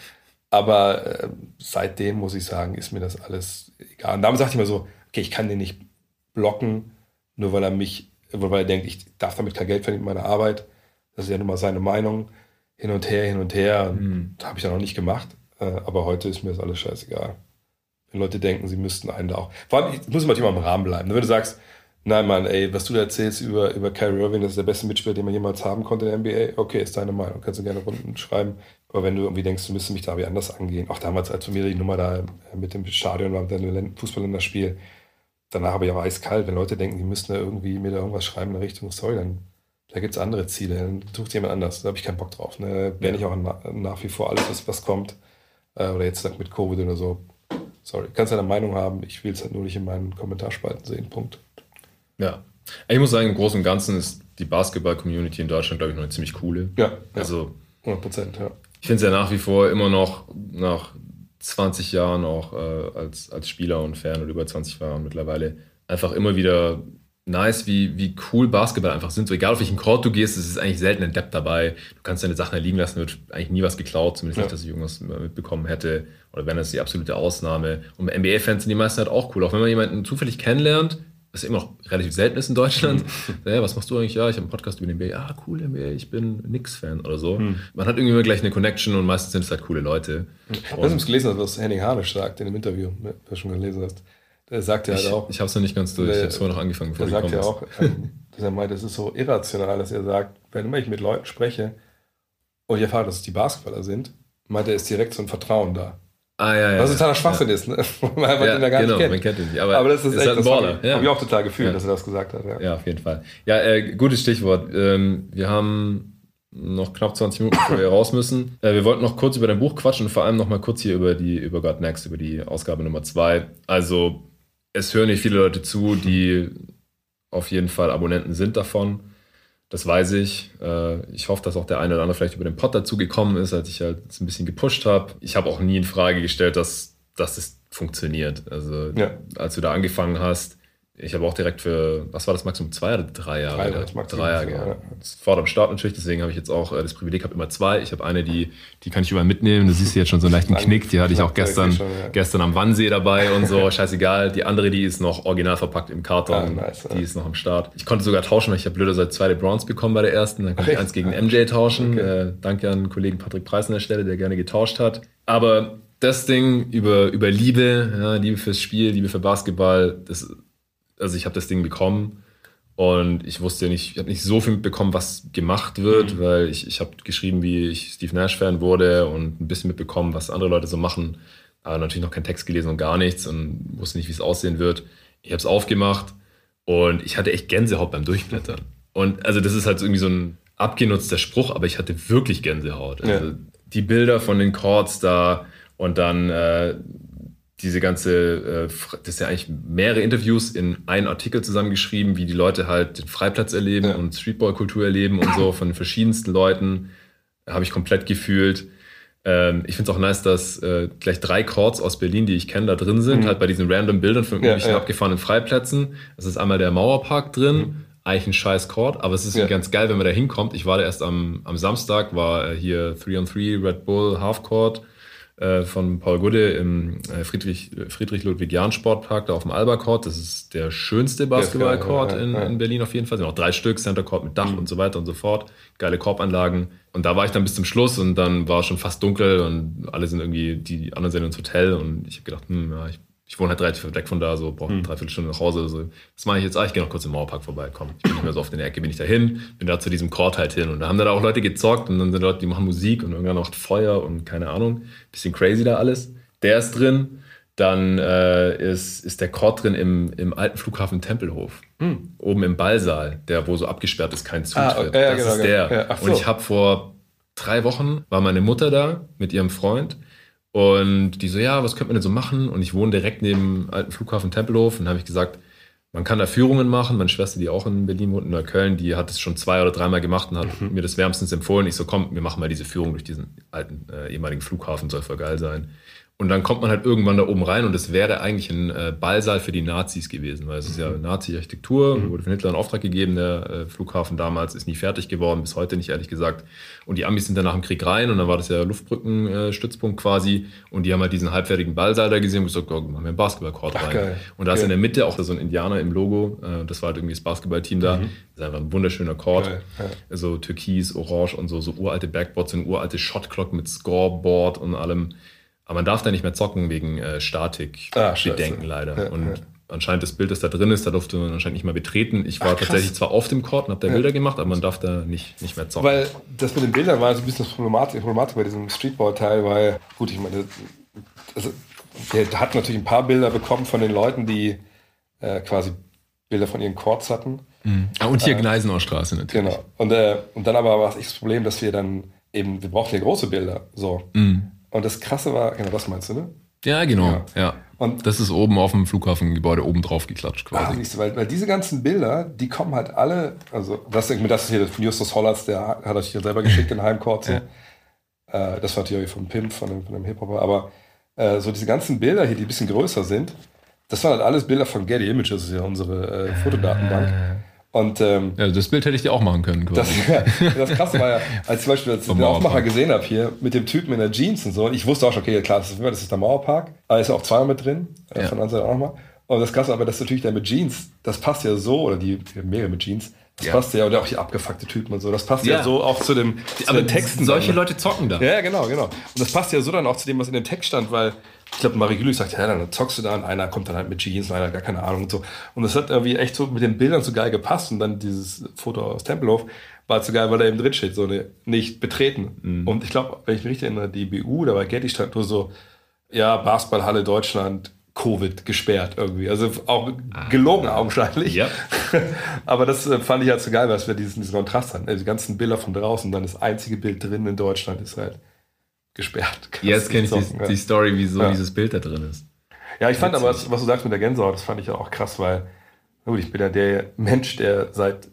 Aber äh, seitdem muss ich sagen, ist mir das alles egal. Und damit sagte ich mir so, okay, ich kann den nicht blocken, nur weil er mich, weil er denkt, ich darf damit kein Geld verdienen mit meiner Arbeit. Das ist ja nun mal seine Meinung hin und her, hin und her. Mhm. Habe ich ja noch nicht gemacht. Äh, aber heute ist mir das alles scheißegal. Wenn Leute denken, sie müssten einen da auch. Vor allem, ich muss immer im Rahmen bleiben. Wenn du sagst, nein, Mann, ey, was du da erzählst über, über Kyrie Irving, das ist der beste Mitspieler, den man jemals haben konnte in der NBA, okay, ist deine Meinung. Kannst du gerne Runden schreiben. Aber wenn du irgendwie denkst, du müsstest mich da wie anders angehen, auch damals, als von mir die Nummer da mit dem Stadion war, mit dem Fußballländerspiel, danach habe ich auch eiskalt, wenn Leute denken, die müssten da irgendwie mir da irgendwas schreiben in Richtung, sorry, dann da gibt es andere Ziele. Dann sucht jemand anders. Da habe ich keinen Bock drauf. Ne? Ja. ich auch nach, nach wie vor alles, was, was kommt. Äh, oder jetzt mit Covid oder so. Sorry, kannst deine Meinung haben. Ich will es halt nur nicht in meinen Kommentarspalten sehen. Punkt. Ja. Ich muss sagen, im Großen und Ganzen ist die Basketball-Community in Deutschland, glaube ich, noch eine ziemlich coole. Ja. Also, 100 Prozent, ja. Ich finde es ja nach wie vor immer noch nach 20 Jahren auch äh, als, als Spieler und Fan oder über 20 Jahren mittlerweile einfach immer wieder nice, wie, wie cool Basketball einfach sind. So egal auf welchen Court du gehst, es ist eigentlich selten ein Depp dabei. Du kannst deine Sachen liegen lassen, wird eigentlich nie was geklaut, zumindest ja. nicht, dass ich irgendwas mitbekommen hätte. Oder wenn das die absolute Ausnahme. Und NBA-Fans sind die meisten halt auch cool. Auch wenn man jemanden zufällig kennenlernt, was immer noch relativ selten ist in Deutschland. Mhm. Ja, was machst du eigentlich? Ja, ich habe einen Podcast über den NBA. Ah, cool, NBA, ich bin Nix-Fan oder so. Mhm. Man hat irgendwie immer gleich eine Connection und meistens sind es halt coole Leute. Ich habe gelesen, was Henning Harnisch sagt in dem Interview, wer du schon gelesen hast. Der sagt ja halt auch. Ich habe es noch nicht ganz durch, ich habe es vorher noch angefangen, bevor Der sagt ja auch, ähm, dass er meint, es ist so irrational, dass er sagt, wenn immer ich mit Leuten spreche und ich erfahre, dass es die Basketballer sind, meint er, ist direkt so ein Vertrauen da. Ah, ja, ja. Was totaler Schwachsinn ja. ist, ne? man einfach ja, den ja gar genau, nicht kennt. man kennt ihn nicht. Aber, aber das ist, ist echt, halt ein Baller. Habe ich auch total gefühlt, dass er das gesagt hat. Ja, ja auf jeden Fall. Ja, äh, gutes Stichwort. Ähm, wir haben noch knapp 20 Minuten, bevor wir raus müssen. Äh, wir wollten noch kurz über dein Buch quatschen und vor allem noch mal kurz hier über die über God Next, über die Ausgabe Nummer 2. Also es hören nicht viele Leute zu, die auf jeden Fall Abonnenten sind davon. Das weiß ich. Äh, ich hoffe, dass auch der eine oder andere vielleicht über den Pod dazu gekommen ist, als ich halt ein bisschen gepusht habe. Ich habe auch nie in Frage gestellt, dass, dass das funktioniert. Also ja. als du da angefangen hast, ich habe auch direkt für, was war das Maximum, zwei oder drei Jahre? Drei, das Maximum, drei Jahre, ja. Das fordert am Start natürlich, deswegen habe ich jetzt auch äh, das Privileg, habe immer zwei. Ich habe eine, die, die kann ich überall mitnehmen. Du siehst jetzt schon so einen leichten Knick, die hatte ich auch gestern, schon, ja. gestern am Wannsee dabei und so, scheißegal. Die andere, die ist noch original verpackt im Karton, ah, nice, die ja. ist noch am Start. Ich konnte sogar tauschen, weil ich habe blöder seit zwei LeBrons bekommen bei der ersten. Dann konnte ich eins gegen MJ tauschen. Okay. Äh, danke an Kollegen Patrick Preis an der Stelle, der gerne getauscht hat. Aber das Ding über, über Liebe, ja, Liebe fürs Spiel, Liebe für Basketball, das also ich habe das Ding bekommen und ich wusste nicht, ich habe nicht so viel mitbekommen, was gemacht wird, mhm. weil ich, ich habe geschrieben, wie ich Steve Nash-Fan wurde und ein bisschen mitbekommen, was andere Leute so machen, aber natürlich noch keinen Text gelesen und gar nichts und wusste nicht, wie es aussehen wird. Ich habe es aufgemacht und ich hatte echt Gänsehaut beim Durchblättern. Und also das ist halt irgendwie so ein abgenutzter Spruch, aber ich hatte wirklich Gänsehaut. Also ja. die Bilder von den Chords da und dann äh, diese ganze, äh, das ist ja eigentlich mehrere Interviews in einen Artikel zusammengeschrieben, wie die Leute halt den Freiplatz erleben ja. und Streetball-Kultur erleben und so von den verschiedensten Leuten. Habe ich komplett gefühlt. Ähm, ich finde es auch nice, dass äh, gleich drei Chords aus Berlin, die ich kenne, da drin sind, mhm. halt bei diesen random Bildern von irgendwelchen ja, ja. abgefahrenen Freiplätzen. Es ist einmal der Mauerpark drin, mhm. eigentlich ein scheiß Chord, aber es ist ganz geil, wenn man da hinkommt. Ich war da erst am, am Samstag, war äh, hier 3-on-3 Red Bull Half Court von Paul Gudde im äh, Friedrich, Friedrich Ludwig Jahn Sportpark da auf dem Alba Court. Das ist der schönste Basketballcourt ja, ja, in, in, Berlin auf jeden Fall. Es sind auch drei Stück, Center Court mit Dach mhm. und so weiter und so fort. Geile Korbanlagen. Und da war ich dann bis zum Schluss und dann war es schon fast dunkel und alle sind irgendwie, die anderen sind ins Hotel und ich habe gedacht, hm, ja, ich ich wohne halt relativ weg von da, so brauche hm. dreiviertel Stunde nach Hause. So. Was mache ich jetzt? Ah, ich gehe noch kurz im Mauerpark vorbei. Komm, ich bin nicht mehr so oft in der Ecke, bin ich da hin, bin da zu diesem Court halt hin. Und da haben dann auch Leute gezockt und dann sind Leute, die machen Musik und irgendwann macht Feuer und keine Ahnung. Bisschen crazy da alles. Der ist drin. Dann äh, ist, ist der Court drin im, im alten Flughafen Tempelhof. Hm. Oben im Ballsaal, der wo so abgesperrt ist, kein Zutritt. Ah, okay, ja, das genau, ist der. Ja, so. Und ich habe vor drei Wochen, war meine Mutter da mit ihrem Freund und die so, ja, was könnte man denn so machen? Und ich wohne direkt neben dem alten Flughafen Tempelhof. Und dann habe ich gesagt, man kann da Führungen machen. Meine Schwester, die auch in Berlin wohnt, in Neukölln, die hat es schon zwei oder dreimal gemacht und hat mhm. mir das wärmstens empfohlen. Ich so, komm, wir machen mal diese Führung durch diesen alten äh, ehemaligen Flughafen, soll voll geil sein. Und dann kommt man halt irgendwann da oben rein und es wäre eigentlich ein äh, Ballsaal für die Nazis gewesen, weil es ist ja mhm. Nazi-Architektur, mhm. wurde von Hitler in Auftrag gegeben, der äh, Flughafen damals ist nie fertig geworden, bis heute nicht, ehrlich gesagt. Und die Amis sind dann nach dem Krieg rein und dann war das ja Luftbrückenstützpunkt äh, quasi und die haben halt diesen halbfertigen Ballsaal da gesehen und gesagt, oh, machen wir einen Basketballcourt rein. Geil. Und da ist in der Mitte auch so ein Indianer im Logo, äh, das war halt irgendwie das Basketballteam da. Mhm. Das ist einfach ein wunderschöner Court. Ja. So türkis, orange und so, so uralte Backboards, so eine uralte Shotclock mit Scoreboard und allem. Aber man darf da nicht mehr zocken wegen äh, Statik-Bedenken ah, leider. Ja, und ja. anscheinend das Bild, das da drin ist, da durfte man anscheinend nicht mehr betreten. Ich war Ach, tatsächlich zwar auf dem Court und habe da ja. Bilder gemacht, aber man darf da nicht, nicht mehr zocken. Weil das mit den Bildern war so ein bisschen das Problematik, Problematik bei diesem Streetball-Teil, weil, gut, ich meine, also, der hat natürlich ein paar Bilder bekommen von den Leuten, die äh, quasi Bilder von ihren Courts hatten. Mhm. Ah, und hier äh, Gneisenauer Straße natürlich. Genau. Und, äh, und dann aber war es echt das Problem, dass wir dann eben, wir brauchten ja große Bilder. So. Mhm. Und das Krasse war, genau das meinst du, ne? Ja, genau. Ja. ja. Und das ist oben auf dem Flughafengebäude oben drauf geklatscht quasi. Ah, weil, weil diese ganzen Bilder, die kommen halt alle, also das, das ist hier von Justus Hollatz, der hat euch hier selber geschickt in Heimcourt. So. Ja. Äh, das war natürlich von Pimp, von dem, von dem Hip-Hopper. Aber äh, so diese ganzen Bilder hier, die ein bisschen größer sind, das waren halt alles Bilder von Getty Images, das ist ja unsere äh, Fotodatenbank. Und, ähm, ja, das Bild hätte ich dir auch machen können. Das, ja, das krasse war ja, als zum Beispiel als ich den Aufmacher gesehen habe hier mit dem Typen in der Jeans und so, ich wusste auch schon, okay, klar, das ist, das ist der Mauerpark, aber ist ja auch zweimal mit drin, äh, ja. von der anderen Seite auch nochmal. Und das krasse aber, das natürlich der mit Jeans, das passt ja so, oder die, die mehrere mit Jeans, das ja. passt ja, oder auch die abgefuckte Typen und so, das passt ja, ja so auch zu, dem, zu aber den Texten. Solche dann, Leute zocken da. Ja, genau, genau. Und das passt ja so dann auch zu dem, was in dem Text stand, weil ich glaube, Marie Güllich sagt, ja, dann zockst du da und einer kommt dann halt mit Jeans und einer gar keine Ahnung und so. Und das hat irgendwie echt so mit den Bildern so geil gepasst und dann dieses Foto aus Tempelhof war halt so geil, weil da eben drin steht, so eine nicht betreten. Mhm. Und ich glaube, wenn ich mich richtig erinnere, die BU, da bei Getty stand nur so, ja, Basketballhalle Deutschland, Covid gesperrt irgendwie. Also auch ah, gelogen ah, augenscheinlich. Ja. Aber das äh, fand ich halt so geil, weil wir diesen, diesen Kontrast hatten. Also die ganzen Bilder von draußen, dann das einzige Bild drin in Deutschland ist halt gesperrt. Jetzt kenne ich die, ja. die, Story, wieso ja. dieses Bild da drin ist. Ja, ich fand aber, was, was, du sagst mit der Gänsehaut, das fand ich ja auch krass, weil gut, ich bin ja der Mensch, der seit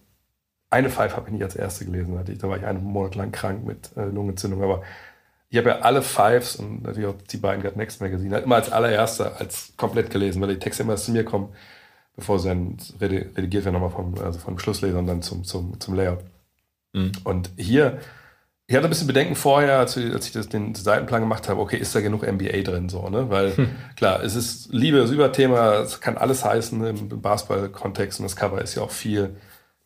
eine Five habe ich nicht als erste gelesen. Hatte da war ich einen Monat lang krank mit äh, Lungenentzündung, aber ich habe ja alle Fives und natürlich auch die beiden Got Next Magazine halt immer als allererster, als komplett gelesen, weil die Texte immer zu mir kommen, bevor sie dann redigiert werden, nochmal vom, also vom Schlussleser und dann zum, zum, zum Layout. Mhm. Und hier ich hatte ein bisschen Bedenken vorher, als, ich das, den Seitenplan gemacht habe, okay, ist da genug NBA drin, so, ne? Weil, hm. klar, es ist Liebe, das Überthema, es kann alles heißen im Basketball-Kontext und das Cover ist ja auch viel,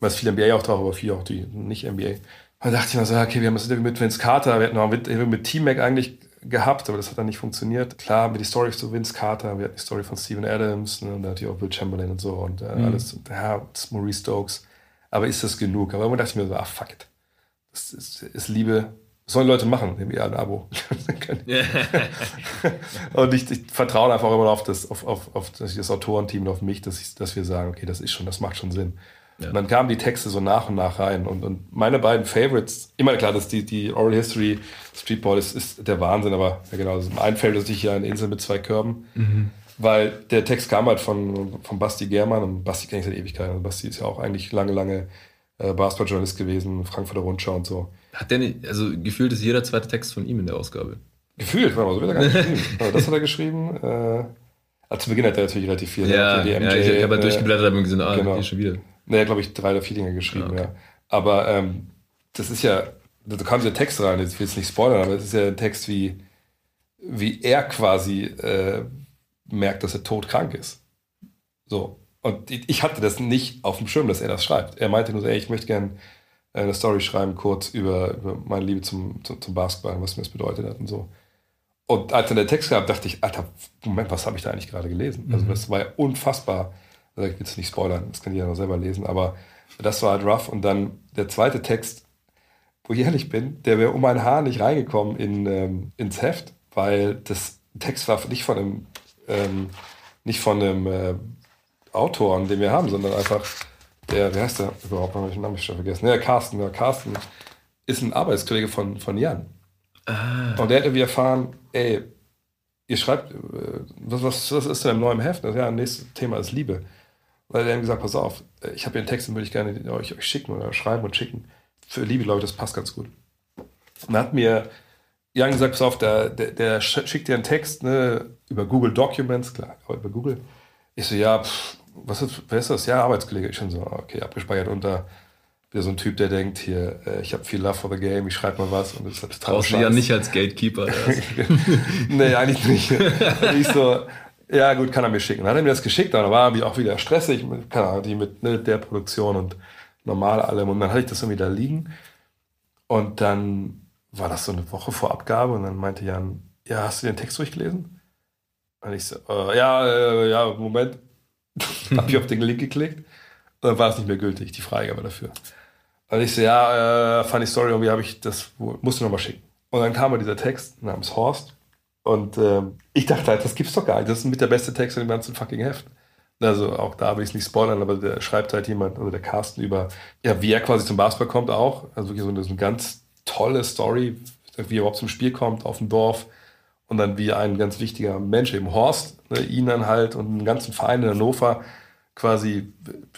man ist viel NBA auch drauf, aber viel auch die nicht NBA. Dann dachte ich mir so, okay, wir haben das Interview mit Vince Carter, wir hatten auch mit, mit T-Mac eigentlich gehabt, aber das hat dann nicht funktioniert. Klar, mit die Story zu Vince Carter, wir hatten die Story von Steven Adams, ne, und natürlich auch Will Chamberlain und so und äh, mhm. alles, ja, Maurice Stokes. Aber ist das genug? Aber irgendwann dachte ich mir so, ah, fuck it ist, ist, ist Liebe. sollen Leute machen, nehmen ihr ein Abo. und ich, ich, vertraue einfach immer auf das, auf, auf, auf das Autorenteam und auf mich, dass, ich, dass wir sagen, okay, das ist schon, das macht schon Sinn. Ja. Und dann kamen die Texte so nach und nach rein. Und, und meine beiden Favorites, immer klar, dass die, die Oral History Streetball ist, ist der Wahnsinn, aber ja genau, also ein Favorite ist hier eine Insel mit zwei Körben. Mhm. Weil der Text kam halt von, von Basti Germann und Basti kenne ich seit Ewigkeit. Und Basti ist ja auch eigentlich lange, lange äh, Basketballjournalist gewesen, Frankfurter Rundschau und so. Hat der nicht, also gefühlt ist jeder zweite Text von ihm in der Ausgabe. Gefühlt, warte mal, so wird er gar nicht geschrieben. Aber das hat er geschrieben. Äh, also zu Beginn hat er natürlich relativ viel. Ja, die MJ, ja ich habe halt durchgeblättert und gesehen, ah, genau. hier schon wieder. Naja, glaube ich, drei oder vier Dinge geschrieben, ah, okay. ja. Aber ähm, das ist ja, da kam dieser Text rein, ich will jetzt nicht spoilern, aber es ist ja ein Text, wie, wie er quasi äh, merkt, dass er todkrank ist. So. Und ich hatte das nicht auf dem Schirm, dass er das schreibt. Er meinte nur so, ey, ich möchte gerne eine Story schreiben, kurz über, über meine Liebe zum, zum, zum, Basketball, was mir das bedeutet hat und so. Und als dann der Text gab, dachte ich, Alter, Moment, was habe ich da eigentlich gerade gelesen? Also mhm. das war ja unfassbar. Also ich will es nicht spoilern, das kann jeder noch selber lesen, aber das war halt rough. Und dann der zweite Text, wo ich ehrlich bin, der wäre um ein Haar nicht reingekommen in, ähm, ins Heft, weil das Text war nicht von einem, ähm, nicht von einem äh, Autoren, den wir haben, sondern einfach der, wie heißt der überhaupt, habe ich den Namen schon vergessen. Ja, Carsten, ja, Carsten ist ein Arbeitskollege von, von Jan. Ah. Und der hat irgendwie erfahren, ey, ihr schreibt, äh, was, was, was ist denn im neuen Heft? Ja, nächstes Thema ist Liebe. Weil er hat gesagt, pass auf, ich habe hier einen Text, den würde ich gerne euch, euch schicken oder schreiben und schicken. Für Liebe, glaube ich, das passt ganz gut. Und dann hat mir Jan gesagt, pass auf, der, der, der schickt dir einen Text ne, über Google Documents, klar, über Google. Ich so, ja, pff, was ist, wer ist das? Ja, Arbeitskollege. Ich schon so, okay, abgespeichert unter wieder so ein Typ, der denkt, hier, äh, ich habe viel Love for the Game, ich schreibe mal was und das ist Brauchst du ja nicht als Gatekeeper. nee, eigentlich nicht. Und ich so, ja gut, kann er mir schicken. Dann hat er mir das geschickt, dann war er auch wieder stressig, keine Ahnung, die mit ne, der Produktion und normal allem. Und dann hatte ich das irgendwie da liegen. Und dann war das so eine Woche vor Abgabe und dann meinte Jan, ja, hast du den Text durchgelesen? Und ich so, äh, ja, äh, ja, Moment. Habe ich auf den Link geklickt und dann war es nicht mehr gültig, die Freigabe dafür. Und ich so, ja, äh, funny story, irgendwie habe ich das, musste nochmal schicken. Und dann kam mir dieser Text namens Horst und äh, ich dachte halt, das gibt's doch gar nicht. Das ist mit der beste Text in dem ganzen fucking Heft. Also auch da will ich es nicht spoilern, aber da schreibt halt jemand, also der Carsten über, ja, wie er quasi zum Basketball kommt auch. Also wirklich so eine, so eine ganz tolle Story, wie er überhaupt zum Spiel kommt auf dem Dorf und dann wie ein ganz wichtiger Mensch, eben Horst, ne, ihn dann halt und einen ganzen Verein in Hannover quasi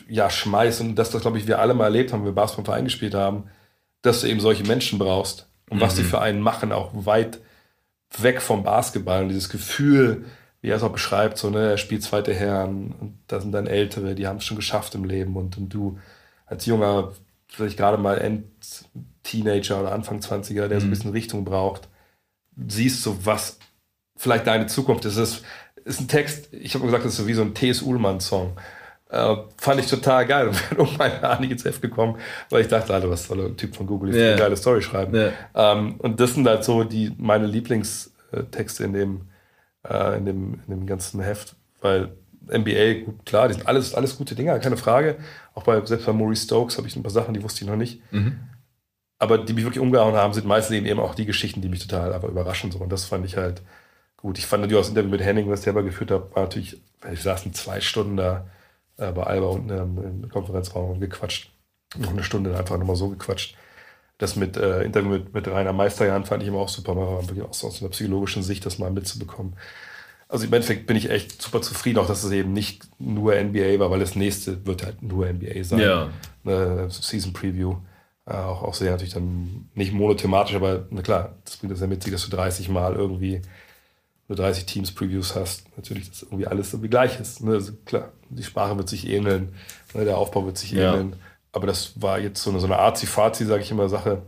ja schmeißt und dass das, glaube ich, wir alle mal erlebt haben, wenn wir Basketball im Verein gespielt haben, dass du eben solche Menschen brauchst und mhm. was die mhm. für einen machen, auch weit weg vom Basketball und dieses Gefühl, wie er es auch beschreibt, so, ne, er spielt zweite Herren und da sind dann Ältere, die haben es schon geschafft im Leben und, und du als junger, vielleicht gerade mal End-Teenager oder Anfang 20er, der mhm. so ein mhm. bisschen Richtung braucht, siehst so, was vielleicht deine Zukunft ist. Es ist ein Text, ich habe gesagt, das ist so wie so ein T.S. Ullmann-Song. Äh, fand ich total geil und bin um meine Ahnung ins Heft gekommen, weil ich dachte, Alter, was soll ein Typ von Google, ich yeah. eine geile Story schreiben. Yeah. Ähm, und das sind halt so die, meine Lieblingstexte in dem, äh, in, dem, in dem ganzen Heft, weil NBA, gut, klar, die sind alles, alles gute Dinge, keine Frage. Auch bei, selbst bei Maurice Stokes habe ich ein paar Sachen, die wusste ich noch nicht. Mhm. Aber die mich wirklich umgehauen haben, sind meistens eben auch die Geschichten, die mich total aber überraschen. So. Und das fand ich halt gut. Ich fand natürlich auch das Interview mit Henning, was ich selber geführt habe, war natürlich, ich saßen zwei Stunden da äh, bei Alba unten im Konferenzraum und gequatscht. Noch eine Stunde einfach nochmal so gequatscht. Das mit äh, Interview mit, mit Rainer Meisterjan fand ich immer auch super, mal wirklich auch so aus einer psychologischen Sicht das mal mitzubekommen. Also im Endeffekt bin ich echt super zufrieden, auch dass es eben nicht nur NBA war, weil das nächste wird halt nur NBA sein. Ja. Eine Season Preview. Äh, auch, auch sehr natürlich dann nicht monothematisch, aber na klar, das bringt das ja mit sich, dass du 30 Mal irgendwie nur 30 Teams Previews hast. Natürlich, dass irgendwie alles irgendwie gleich ist. Ne? Also klar, die Sprache wird sich ähneln, ne? der Aufbau wird sich ja. ähneln. Aber das war jetzt so eine, so eine Arzi-Fazi, sage ich immer, Sache.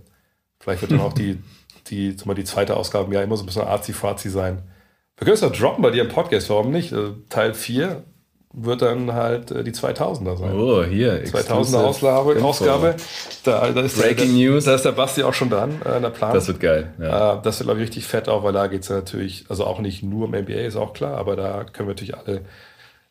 Vielleicht wird dann auch die, die, zum Beispiel die zweite Ausgabe ja immer so ein bisschen Arzi-Fazi sein. Wir können es doch droppen bei dir im Podcast, warum nicht? Also Teil 4 wird dann halt äh, die 2000er sein. Oh, hier. 2000er Ausgabe. Ausgabe. Da, da, ist Breaking der, News. Da ist der Basti auch schon dran, äh, in der Plan. Das wird geil. Ja. Äh, das wird, glaube ich, richtig fett auch, weil da geht es ja natürlich, also auch nicht nur um NBA, ist auch klar, aber da können wir natürlich alle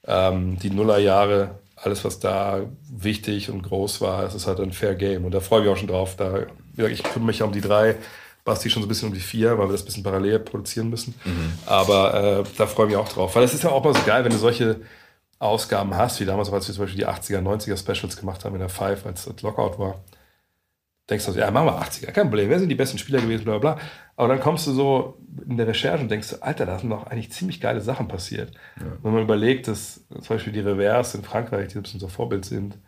ähm, die Nullerjahre, alles, was da wichtig und groß war, es ist halt ein Fair Game. Und da freue ich mich auch schon drauf. Da, ich kümmere mich ja um die drei. Basti schon so ein bisschen um die vier, weil wir das ein bisschen parallel produzieren müssen. Mhm. Aber äh, da freue ich mich auch drauf. Weil es ist ja auch mal so geil, wenn du solche Ausgaben hast, wie damals, als wir zum Beispiel die 80er, 90er Specials gemacht haben in der Five, als das Lockout war, denkst du, ja, machen wir 80er, kein Problem, wer sind die besten Spieler gewesen, bla bla bla. Aber dann kommst du so in der Recherche und denkst, Alter, da sind doch eigentlich ziemlich geile Sachen passiert. Ja. Wenn man überlegt, dass zum Beispiel die Reverse in Frankreich, die ein bisschen so Vorbild sind,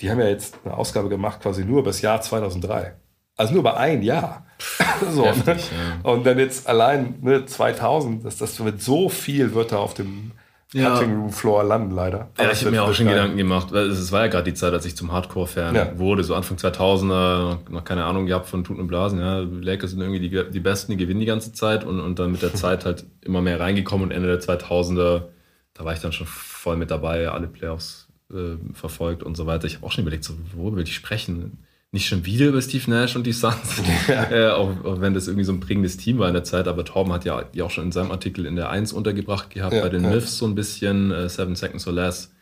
die haben ja jetzt eine Ausgabe gemacht, quasi nur über das Jahr 2003. Also nur über ein Jahr. so, Heftig, ne? ja. Und dann jetzt allein ne, 2000, das, das wird so viel, wird da auf dem ja. Cutting Room Floor landen, leider. Aber ja, ich habe mir auch schon geil. Gedanken gemacht. Es war ja gerade die Zeit, als ich zum Hardcore-Fan ja. wurde, so Anfang 2000er, noch keine Ahnung gehabt von Tuten und Blasen. Ja, Lakers sind irgendwie die, die Besten, die gewinnen die ganze Zeit und, und dann mit der Zeit halt immer mehr reingekommen und Ende der 2000er, da war ich dann schon voll mit dabei, alle Playoffs äh, verfolgt und so weiter. Ich habe auch schon überlegt, so, worüber will ich sprechen? Nicht schon wieder über Steve Nash und die Suns, ja. äh, auch, auch, wenn das irgendwie so ein prägendes Team war in der Zeit, aber Torben hat ja die auch schon in seinem Artikel in der 1 untergebracht gehabt, ja, bei den ja. Myths so ein bisschen, äh, Seven Seconds or Less.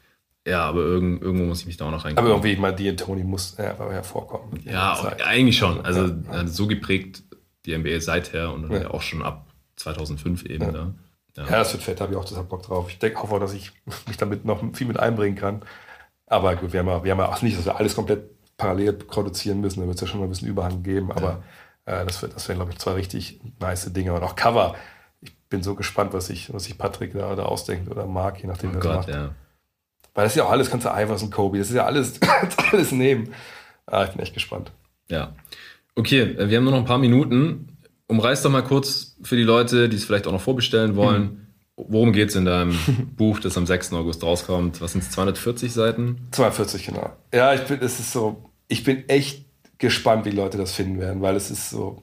Ja, aber irgend, irgendwo muss ich mich da auch noch rein. Aber irgendwie mal die Tony muss ja, hervorkommen. Ja, auch, eigentlich schon. Also so geprägt die NBA seither und ja. auch schon ab 2005 eben. Ja, ne? ja. das wird fett, habe ich auch total Bock drauf. Ich denke, hoffe, dass ich mich damit noch viel mit einbringen kann. Aber gut, wir haben ja, wir haben ja auch nicht, dass wir alles komplett parallel produzieren müssen. Da wird es ja schon mal ein bisschen Überhang geben, aber ja. äh, das, wird, das wären, glaube ich, zwei richtig nice Dinge. Und auch Cover. Ich bin so gespannt, was sich was ich Patrick da, da ausdenkt oder mag, je nachdem, oh was er macht. Ja. Weil das ist ja auch alles, kannst du Ivers und Kobe, das ist ja alles, alles nehmen. Ah, ich bin echt gespannt. Ja. Okay, äh, wir haben nur noch ein paar Minuten. Umreiß doch mal kurz für die Leute, die es vielleicht auch noch vorbestellen wollen. Hm. Worum geht es in deinem Buch, das am 6. August rauskommt? Was sind es, 240 Seiten? 240, genau. Ja, ich bin, es ist so, ich bin echt gespannt, wie Leute das finden werden, weil es ist so,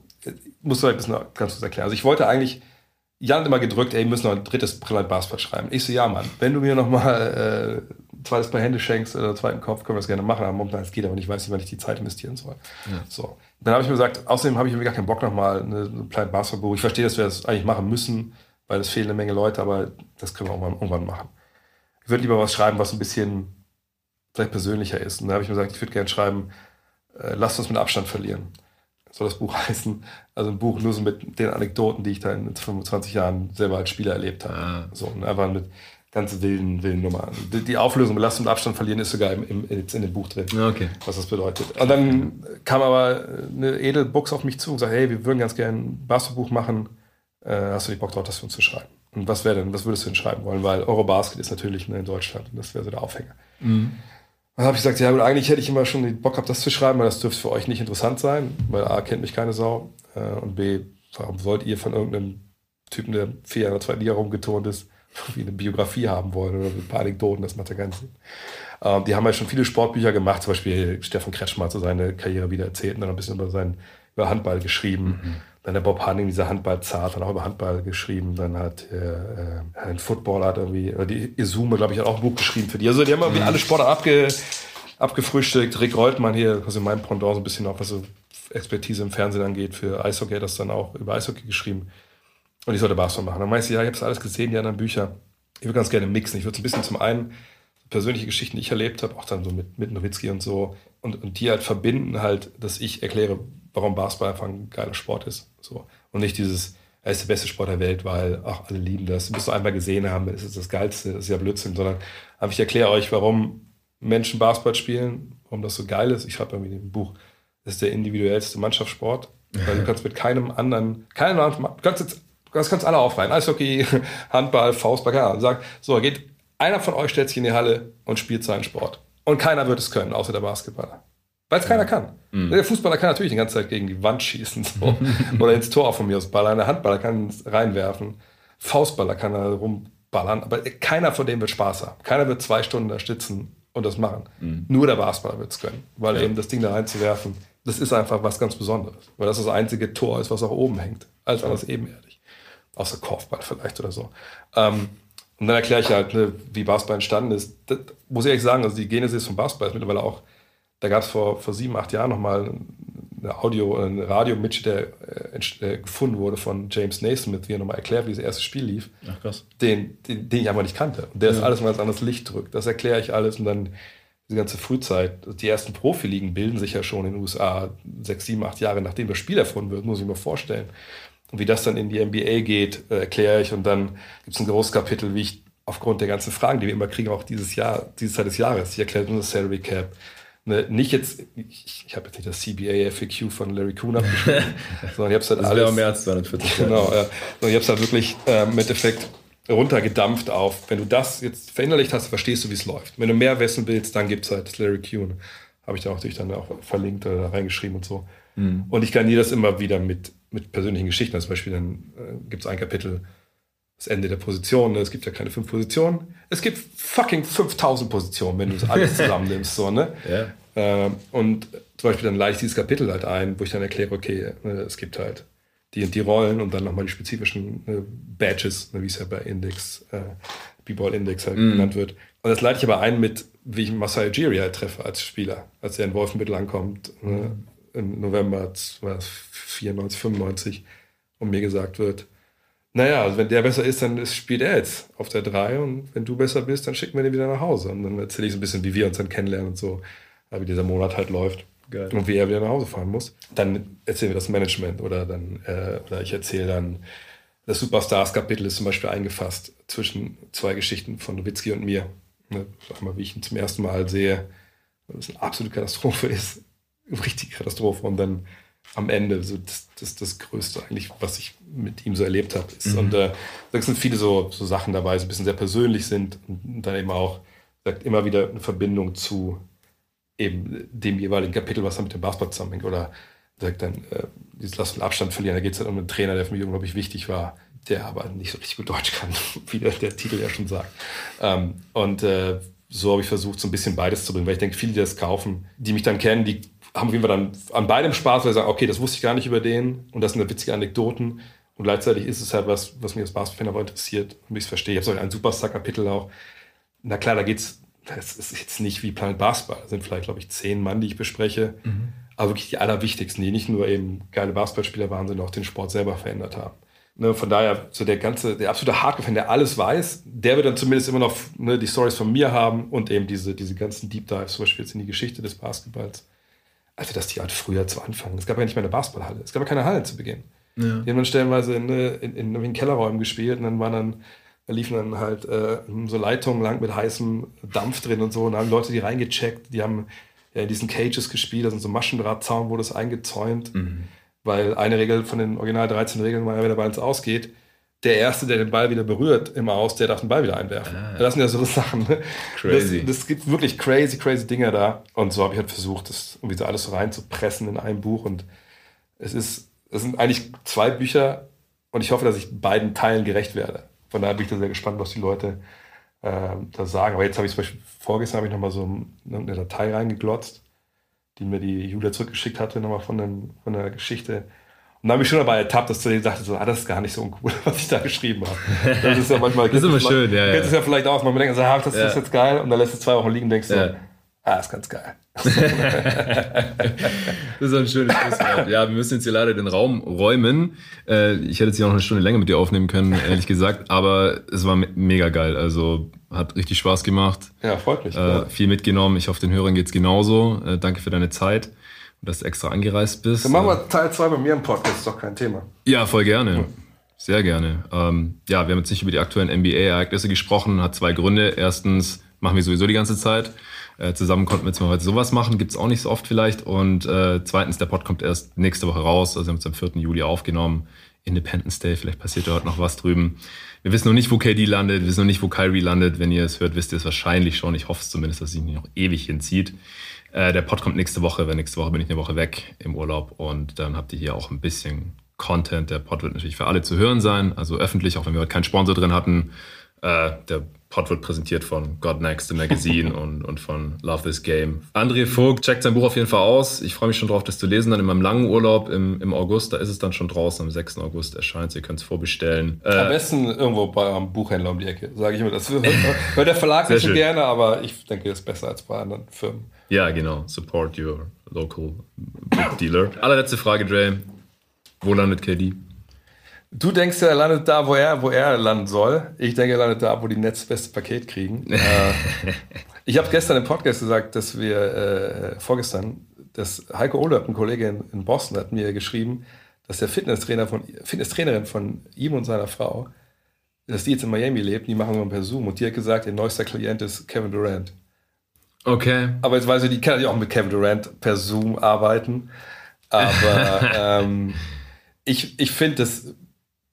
musst du halt ein bisschen ganz kurz erklären. Also ich wollte eigentlich, Jan hat immer gedrückt, ey, wir müssen noch ein drittes Brillant Basketball schreiben. Ich so, ja, Mann, wenn du mir noch mal äh, ein zweites Paar Hände schenkst oder einen zweiten Kopf, können wir das gerne machen. Aber momentan es geht aber nicht, ich weiß nicht, wann ich die Zeit investieren soll. Ja. So. Dann habe ich mir gesagt, außerdem habe ich mir gar keinen Bock noch mal eine, eine Planet Basketball Ich verstehe, dass wir das eigentlich machen müssen, weil es fehlen eine Menge Leute, aber das können wir irgendwann, irgendwann machen. Ich würde lieber was schreiben, was ein bisschen vielleicht persönlicher ist. Und da habe ich mir gesagt, ich würde gerne schreiben, äh, lasst uns mit Abstand verlieren. Soll das Buch heißen? Also ein Buch nur so mit den Anekdoten, die ich da in 25 Jahren selber als Spieler erlebt habe. Ah. So, und einfach mit ganz wilden, wilden Nummer. Die, die Auflösung Belastung und Abstand verlieren ist sogar im, im, jetzt in dem Buch drin, Okay. was das bedeutet. Und dann kam aber eine Edelbox auf mich zu und sagte, hey, wir würden ganz gerne ein Basketballbuch machen. Äh, hast du nicht Bock drauf, das für uns zu schreiben? Und was wäre denn, was würdest du denn schreiben wollen? Weil Eurobasket ist natürlich ne, in Deutschland und das wäre so der Aufhänger. Dann habe ich gesagt, ja gut, eigentlich hätte ich immer schon den Bock gehabt, das zu schreiben, aber das dürfte für euch nicht interessant sein, weil A, kennt mich keine Sau äh, und B, warum wollt ihr von irgendeinem Typen, der vier Jahre in der zweiten Liga rumgeturnt ist, wie eine Biografie haben wollen oder ein paar Anekdoten, das macht ja keinen Sinn. Ähm, die haben ja schon viele Sportbücher gemacht, zum Beispiel Steffen Kretschmer hat so seine Karriere wieder erzählt und dann ein bisschen über, sein, über Handball geschrieben. Dann der Bob Hanning, dieser Handballzart, hat auch über Handball geschrieben. Dann hat äh, äh, ein Footballer hat irgendwie, oder die Izume, glaube ich, hat auch ein Buch geschrieben für die. Also die haben irgendwie alle Sportler abge, abgefrühstückt. Rick Reutmann hier, also mein Pendant so ein bisschen auch, was so Expertise im Fernsehen angeht, für Eishockey hat das dann auch über Eishockey geschrieben. Und ich sollte Basketball machen. Dann meinte ich, ja, ich habe das alles gesehen, die anderen Bücher. Ich würde ganz gerne mixen. Ich würde so ein bisschen zum einen persönliche Geschichten, die ich erlebt habe, auch dann so mit, mit Nowitzki und so, und, und die halt verbinden halt, dass ich erkläre, warum Basketball einfach ein geiler Sport ist. So. Und nicht dieses, er ist der beste Sport der Welt, weil, ach, alle lieben das. Du musst du einmal gesehen haben, das ist das Geilste, das ist ja Blödsinn, sondern aber ich erkläre euch, warum Menschen Basketball spielen, warum das so geil ist. Ich schreibe irgendwie in dem Buch, das ist der individuellste Mannschaftssport, weil du kannst mit keinem anderen, keinem anderen, du kannst jetzt, das kannst alle aufreihen. Eishockey, Handball, Faustball, keine Ahnung. Sag, so, geht, einer von euch stellt sich in die Halle und spielt seinen Sport. Und keiner wird es können, außer der Basketballer. Weil es keiner kann. Der Fußballer kann natürlich die ganze Zeit gegen die Wand schießen so. oder ins Tor von mir aus ballern. Der Handballer kann es reinwerfen. Faustballer kann da rumballern. Aber keiner von denen wird Spaß haben. Keiner wird zwei Stunden da sitzen und das machen. Nur der Basketballer wird es können. Weil eben das Ding da reinzuwerfen, das ist einfach was ganz Besonderes. Weil das das einzige Tor ist, was auch oben hängt. Alles anders ebenerdig. Außer Korfball vielleicht oder so. Ähm, und dann erkläre ich halt, ne, wie Basketball entstanden ist. Das muss ich ehrlich sagen, also die Genesis von Basketball ist mittlerweile auch, da gab es vor, vor sieben, acht Jahren nochmal eine Audio, ein Radio-Mitschnitt, der äh, äh, gefunden wurde von James Naismith, wie er nochmal erklärt, wie das erste Spiel lief, Ach krass. den, den, den ich einfach nicht kannte. Und der ist alles mal ins anderes Licht drückt. Das erkläre ich alles und dann die ganze Frühzeit. Die ersten Profiligen bilden sich ja schon in den USA sechs, sieben, acht Jahre, nachdem das Spiel erfunden wird, muss ich mir vorstellen. Und wie das dann in die NBA geht, äh, erkläre ich. Und dann gibt es ein großes Kapitel, wie ich aufgrund der ganzen Fragen, die wir immer kriegen, auch dieses Jahr, diese Zeit des Jahres, ich erkläre nur das Salary Cap. Ne, nicht jetzt, ich, ich habe jetzt nicht das CBA FAQ von Larry Kuhn abgeschrieben, sondern ich habe es halt Das alles. mehr als 240 Genau, ja. Und ich habe es halt wirklich äh, im Endeffekt runtergedampft auf, wenn du das jetzt verinnerlicht hast, verstehst du, wie es läuft. Wenn du mehr wissen willst, dann gibt es halt das Larry Kuhn. Habe ich da auch natürlich dann auch verlinkt oder da reingeschrieben und so. Und ich garniere das immer wieder mit, mit persönlichen Geschichten. Zum Beispiel dann äh, gibt es ein Kapitel, das Ende der Positionen. Es gibt ja keine fünf Positionen. Es gibt fucking 5000 Positionen, wenn du das alles zusammennimmst. So, ne? Ja. Ähm, und zum Beispiel dann leite ich dieses Kapitel halt ein, wo ich dann erkläre, okay, äh, es gibt halt die und die Rollen und dann nochmal die spezifischen äh, Badges, ne, wie es ja bei Index, äh, B-Ball Index halt genannt wird. Und das leite ich aber ein mit, wie ich Masai Ujiri halt treffe als Spieler, als er in Wolfenbüttel ankommt, ne, im November 94, 95 und mir gesagt wird, naja, also wenn der besser ist, dann ist, spielt er jetzt auf der 3 und wenn du besser bist, dann schicken wir den wieder nach Hause. Und dann erzähle ich so ein bisschen, wie wir uns dann kennenlernen und so, wie dieser Monat halt läuft Geil. und wie er wieder nach Hause fahren muss. Dann erzählen wir das Management oder dann, äh, oder ich erzähle dann, das Superstars-Kapitel ist zum Beispiel eingefasst zwischen zwei Geschichten von Nowitzki und mir. Ne, sag mal, wie ich ihn zum ersten Mal sehe, weil es eine absolute Katastrophe ist. Eine richtige Katastrophe. Und dann am Ende so das, das, das Größte eigentlich, was ich mit ihm so erlebt habe. Ist. Und äh, da sind viele so, so Sachen dabei, so ein bisschen sehr persönlich sind und dann eben auch sagt immer wieder eine Verbindung zu eben dem jeweiligen Kapitel, was dann mit dem Basketball zusammenhängt. Oder sagt dann, äh, dieses Lass den Abstand verlieren, da geht es dann um einen Trainer, der für mich unglaublich wichtig war, der aber nicht so richtig gut Deutsch kann, wie der, der Titel ja schon sagt. Ähm, und äh, so habe ich versucht, so ein bisschen beides zu bringen, weil ich denke, viele, die das kaufen, die mich dann kennen, die haben auf jeden Fall dann an beidem Spaß, weil sie sagen, okay, das wusste ich gar nicht über den und das sind dann witzige Anekdoten. Und gleichzeitig ist es halt was, was mich als Basketball aber interessiert und ich es verstehe. Ich habe so ein Superstar-Kapitel auch. Na klar, da geht's, das ist jetzt nicht wie Planet Basketball. Das sind vielleicht, glaube ich, zehn Mann, die ich bespreche. Aber wirklich die allerwichtigsten, die nicht nur eben geile Basketballspieler waren, sondern auch den Sport selber verändert haben. Ne, von daher, so der ganze, der absolute Hardcore-Fan, der alles weiß, der wird dann zumindest immer noch ne, die Stories von mir haben und eben diese, diese ganzen Deep Dives, zum Beispiel jetzt in die Geschichte des Basketballs. Also, dass die halt früher zu Anfang, es gab ja nicht mehr eine Basketballhalle, es gab ja keine Halle zu Beginn. Die haben dann stellenweise in, in, in, in Kellerräumen gespielt und dann waren dann Da liefen dann halt äh, so Leitungen lang mit heißem Dampf drin und so. Und da haben Leute die reingecheckt. Die haben ja in diesen Cages gespielt. Sind so Maschendrahtzaun, wurde es eingezäunt. Mhm. Weil eine Regel von den original 13 Regeln war ja, wenn der Ball ins Ausgeht, der Erste, der den Ball wieder berührt im Aus, der darf den Ball wieder einwerfen. Ah. Das sind ja so Sachen. Ne? Crazy. Das, das, gibt wirklich crazy, crazy Dinge da. Und so habe ich halt versucht, das irgendwie so alles so reinzupressen in ein Buch. Und es ist, es sind eigentlich zwei Bücher und ich hoffe, dass ich beiden Teilen gerecht werde. Von daher bin ich da sehr gespannt, was die Leute äh, da sagen. Aber jetzt habe ich zum Beispiel, vorgestern habe ich nochmal so eine Datei reingeglotzt, die mir die Julia zurückgeschickt hatte, nochmal von, den, von der Geschichte und dann habe ich schon dabei ertappt, dass du dir dachte, so, ah, das ist gar nicht so uncool, was ich da geschrieben habe. Das ist ja manchmal. das ist immer schön, ja. Kennst es ja vielleicht auch, man denkt, so, ah, das ja. ist jetzt geil, und dann lässt es zwei Wochen liegen und denkst ja. so, ah, ist ganz geil. das ist ein schönes Schlusswort. Ja, wir müssen jetzt hier leider den Raum räumen. Äh, ich hätte jetzt hier noch eine Stunde länger mit dir aufnehmen können, ehrlich gesagt, aber es war mega geil. Also hat richtig Spaß gemacht. Ja, freut mich. Äh, viel mitgenommen. Ich hoffe, den Hörern geht es genauso. Äh, danke für deine Zeit dass du extra angereist bist. Dann machen wir Teil 2 bei mir im Podcast, ist doch kein Thema. Ja, voll gerne. Sehr gerne. Ähm, ja, wir haben jetzt nicht über die aktuellen NBA-Ereignisse gesprochen, hat zwei Gründe. Erstens machen wir sowieso die ganze Zeit. Äh, zusammen konnten wir jetzt mal heute sowas machen, gibt es auch nicht so oft vielleicht. Und äh, zweitens, der Pod kommt erst nächste Woche raus. Also wir haben es am 4. Juli aufgenommen. Independence Day, vielleicht passiert da heute noch was drüben. Wir wissen noch nicht, wo KD landet, wir wissen noch nicht, wo Kyrie landet. Wenn ihr es hört, wisst ihr es wahrscheinlich schon. Ich hoffe es zumindest, dass sich nicht noch ewig hinzieht. Äh, der Pod kommt nächste Woche, weil nächste Woche bin ich eine Woche weg im Urlaub und dann habt ihr hier auch ein bisschen Content. Der Pod wird natürlich für alle zu hören sein, also öffentlich, auch wenn wir heute keinen Sponsor drin hatten. Äh, der Pod wird präsentiert von God Next, the Magazine und, und von Love This Game. André Vogt checkt sein Buch auf jeden Fall aus. Ich freue mich schon drauf, das zu lesen. Dann in meinem langen Urlaub im, im August, da ist es dann schon draußen. Am 6. August erscheint es. Ihr könnt es vorbestellen. Äh, Am besten irgendwo bei einem Buchhändler um die Ecke, sage ich immer. Das hört der Verlag nicht so gerne, aber ich denke, das ist besser als bei anderen Firmen. Ja, genau. Support your local book dealer. Allerletzte Frage, Dre. Wo landet KD? Du denkst ja, er landet da, wo er, wo er landen soll. Ich denke, er landet da, wo die Netz beste Paket kriegen. äh, ich habe gestern im Podcast gesagt, dass wir, äh, vorgestern, dass Heiko Olderb, ein Kollege in, in, Boston, hat mir geschrieben, dass der Fitnesstrainer von, Fitnesstrainerin von ihm und seiner Frau, dass die jetzt in Miami lebt, die machen wir per Zoom. Und die hat gesagt, ihr neuester Klient ist Kevin Durant. Okay. Aber jetzt weiß ich, die kann ja auch mit Kevin Durant per Zoom arbeiten. Aber ähm, ich, ich finde das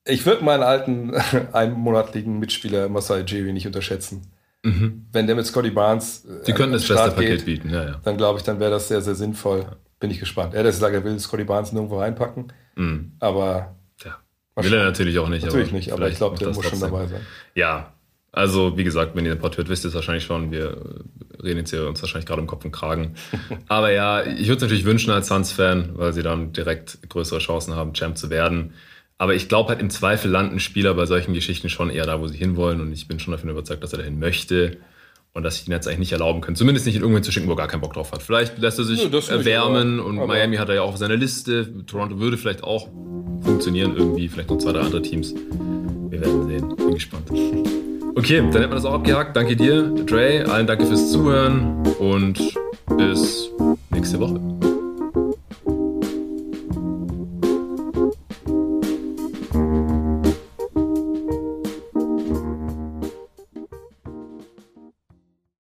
ich würde meinen alten einmonatlichen Mitspieler Masai Jiri nicht unterschätzen. Mhm. Wenn der mit Scotty Barnes. Äh, Die könnten das beste Paket bieten, ja, ja. Dann glaube ich, dann wäre das sehr, sehr sinnvoll. Bin ich gespannt. Er gesagt, er will Scotty Barnes nirgendwo reinpacken. Mhm. Aber. Ja. Will er natürlich auch nicht. Natürlich nicht, aber ich glaube, der muss schon dabei sein. Ja, also, wie gesagt, wenn ihr den Pod hört, wisst ihr es wahrscheinlich schon. Wir reden jetzt hier uns wahrscheinlich gerade im Kopf und Kragen. Aber ja, ich würde es natürlich wünschen als Suns-Fan, weil sie dann direkt größere Chancen haben, Champ zu werden. Aber ich glaube halt im Zweifel landen Spieler bei solchen Geschichten schon eher da, wo sie hinwollen. Und ich bin schon davon überzeugt, dass er dahin möchte. Und dass sich ihn jetzt eigentlich nicht erlauben können. Zumindest nicht in irgendwen zu schicken, wo er gar keinen Bock drauf hat. Vielleicht lässt er sich ja, erwärmen und aber Miami hat er ja auch auf seiner Liste. Toronto würde vielleicht auch funktionieren irgendwie. Vielleicht noch zwei, drei andere Teams. Wir werden sehen. Bin gespannt. Okay, dann hätten wir das auch abgehakt. Danke dir, Dre. Allen danke fürs Zuhören und bis nächste Woche.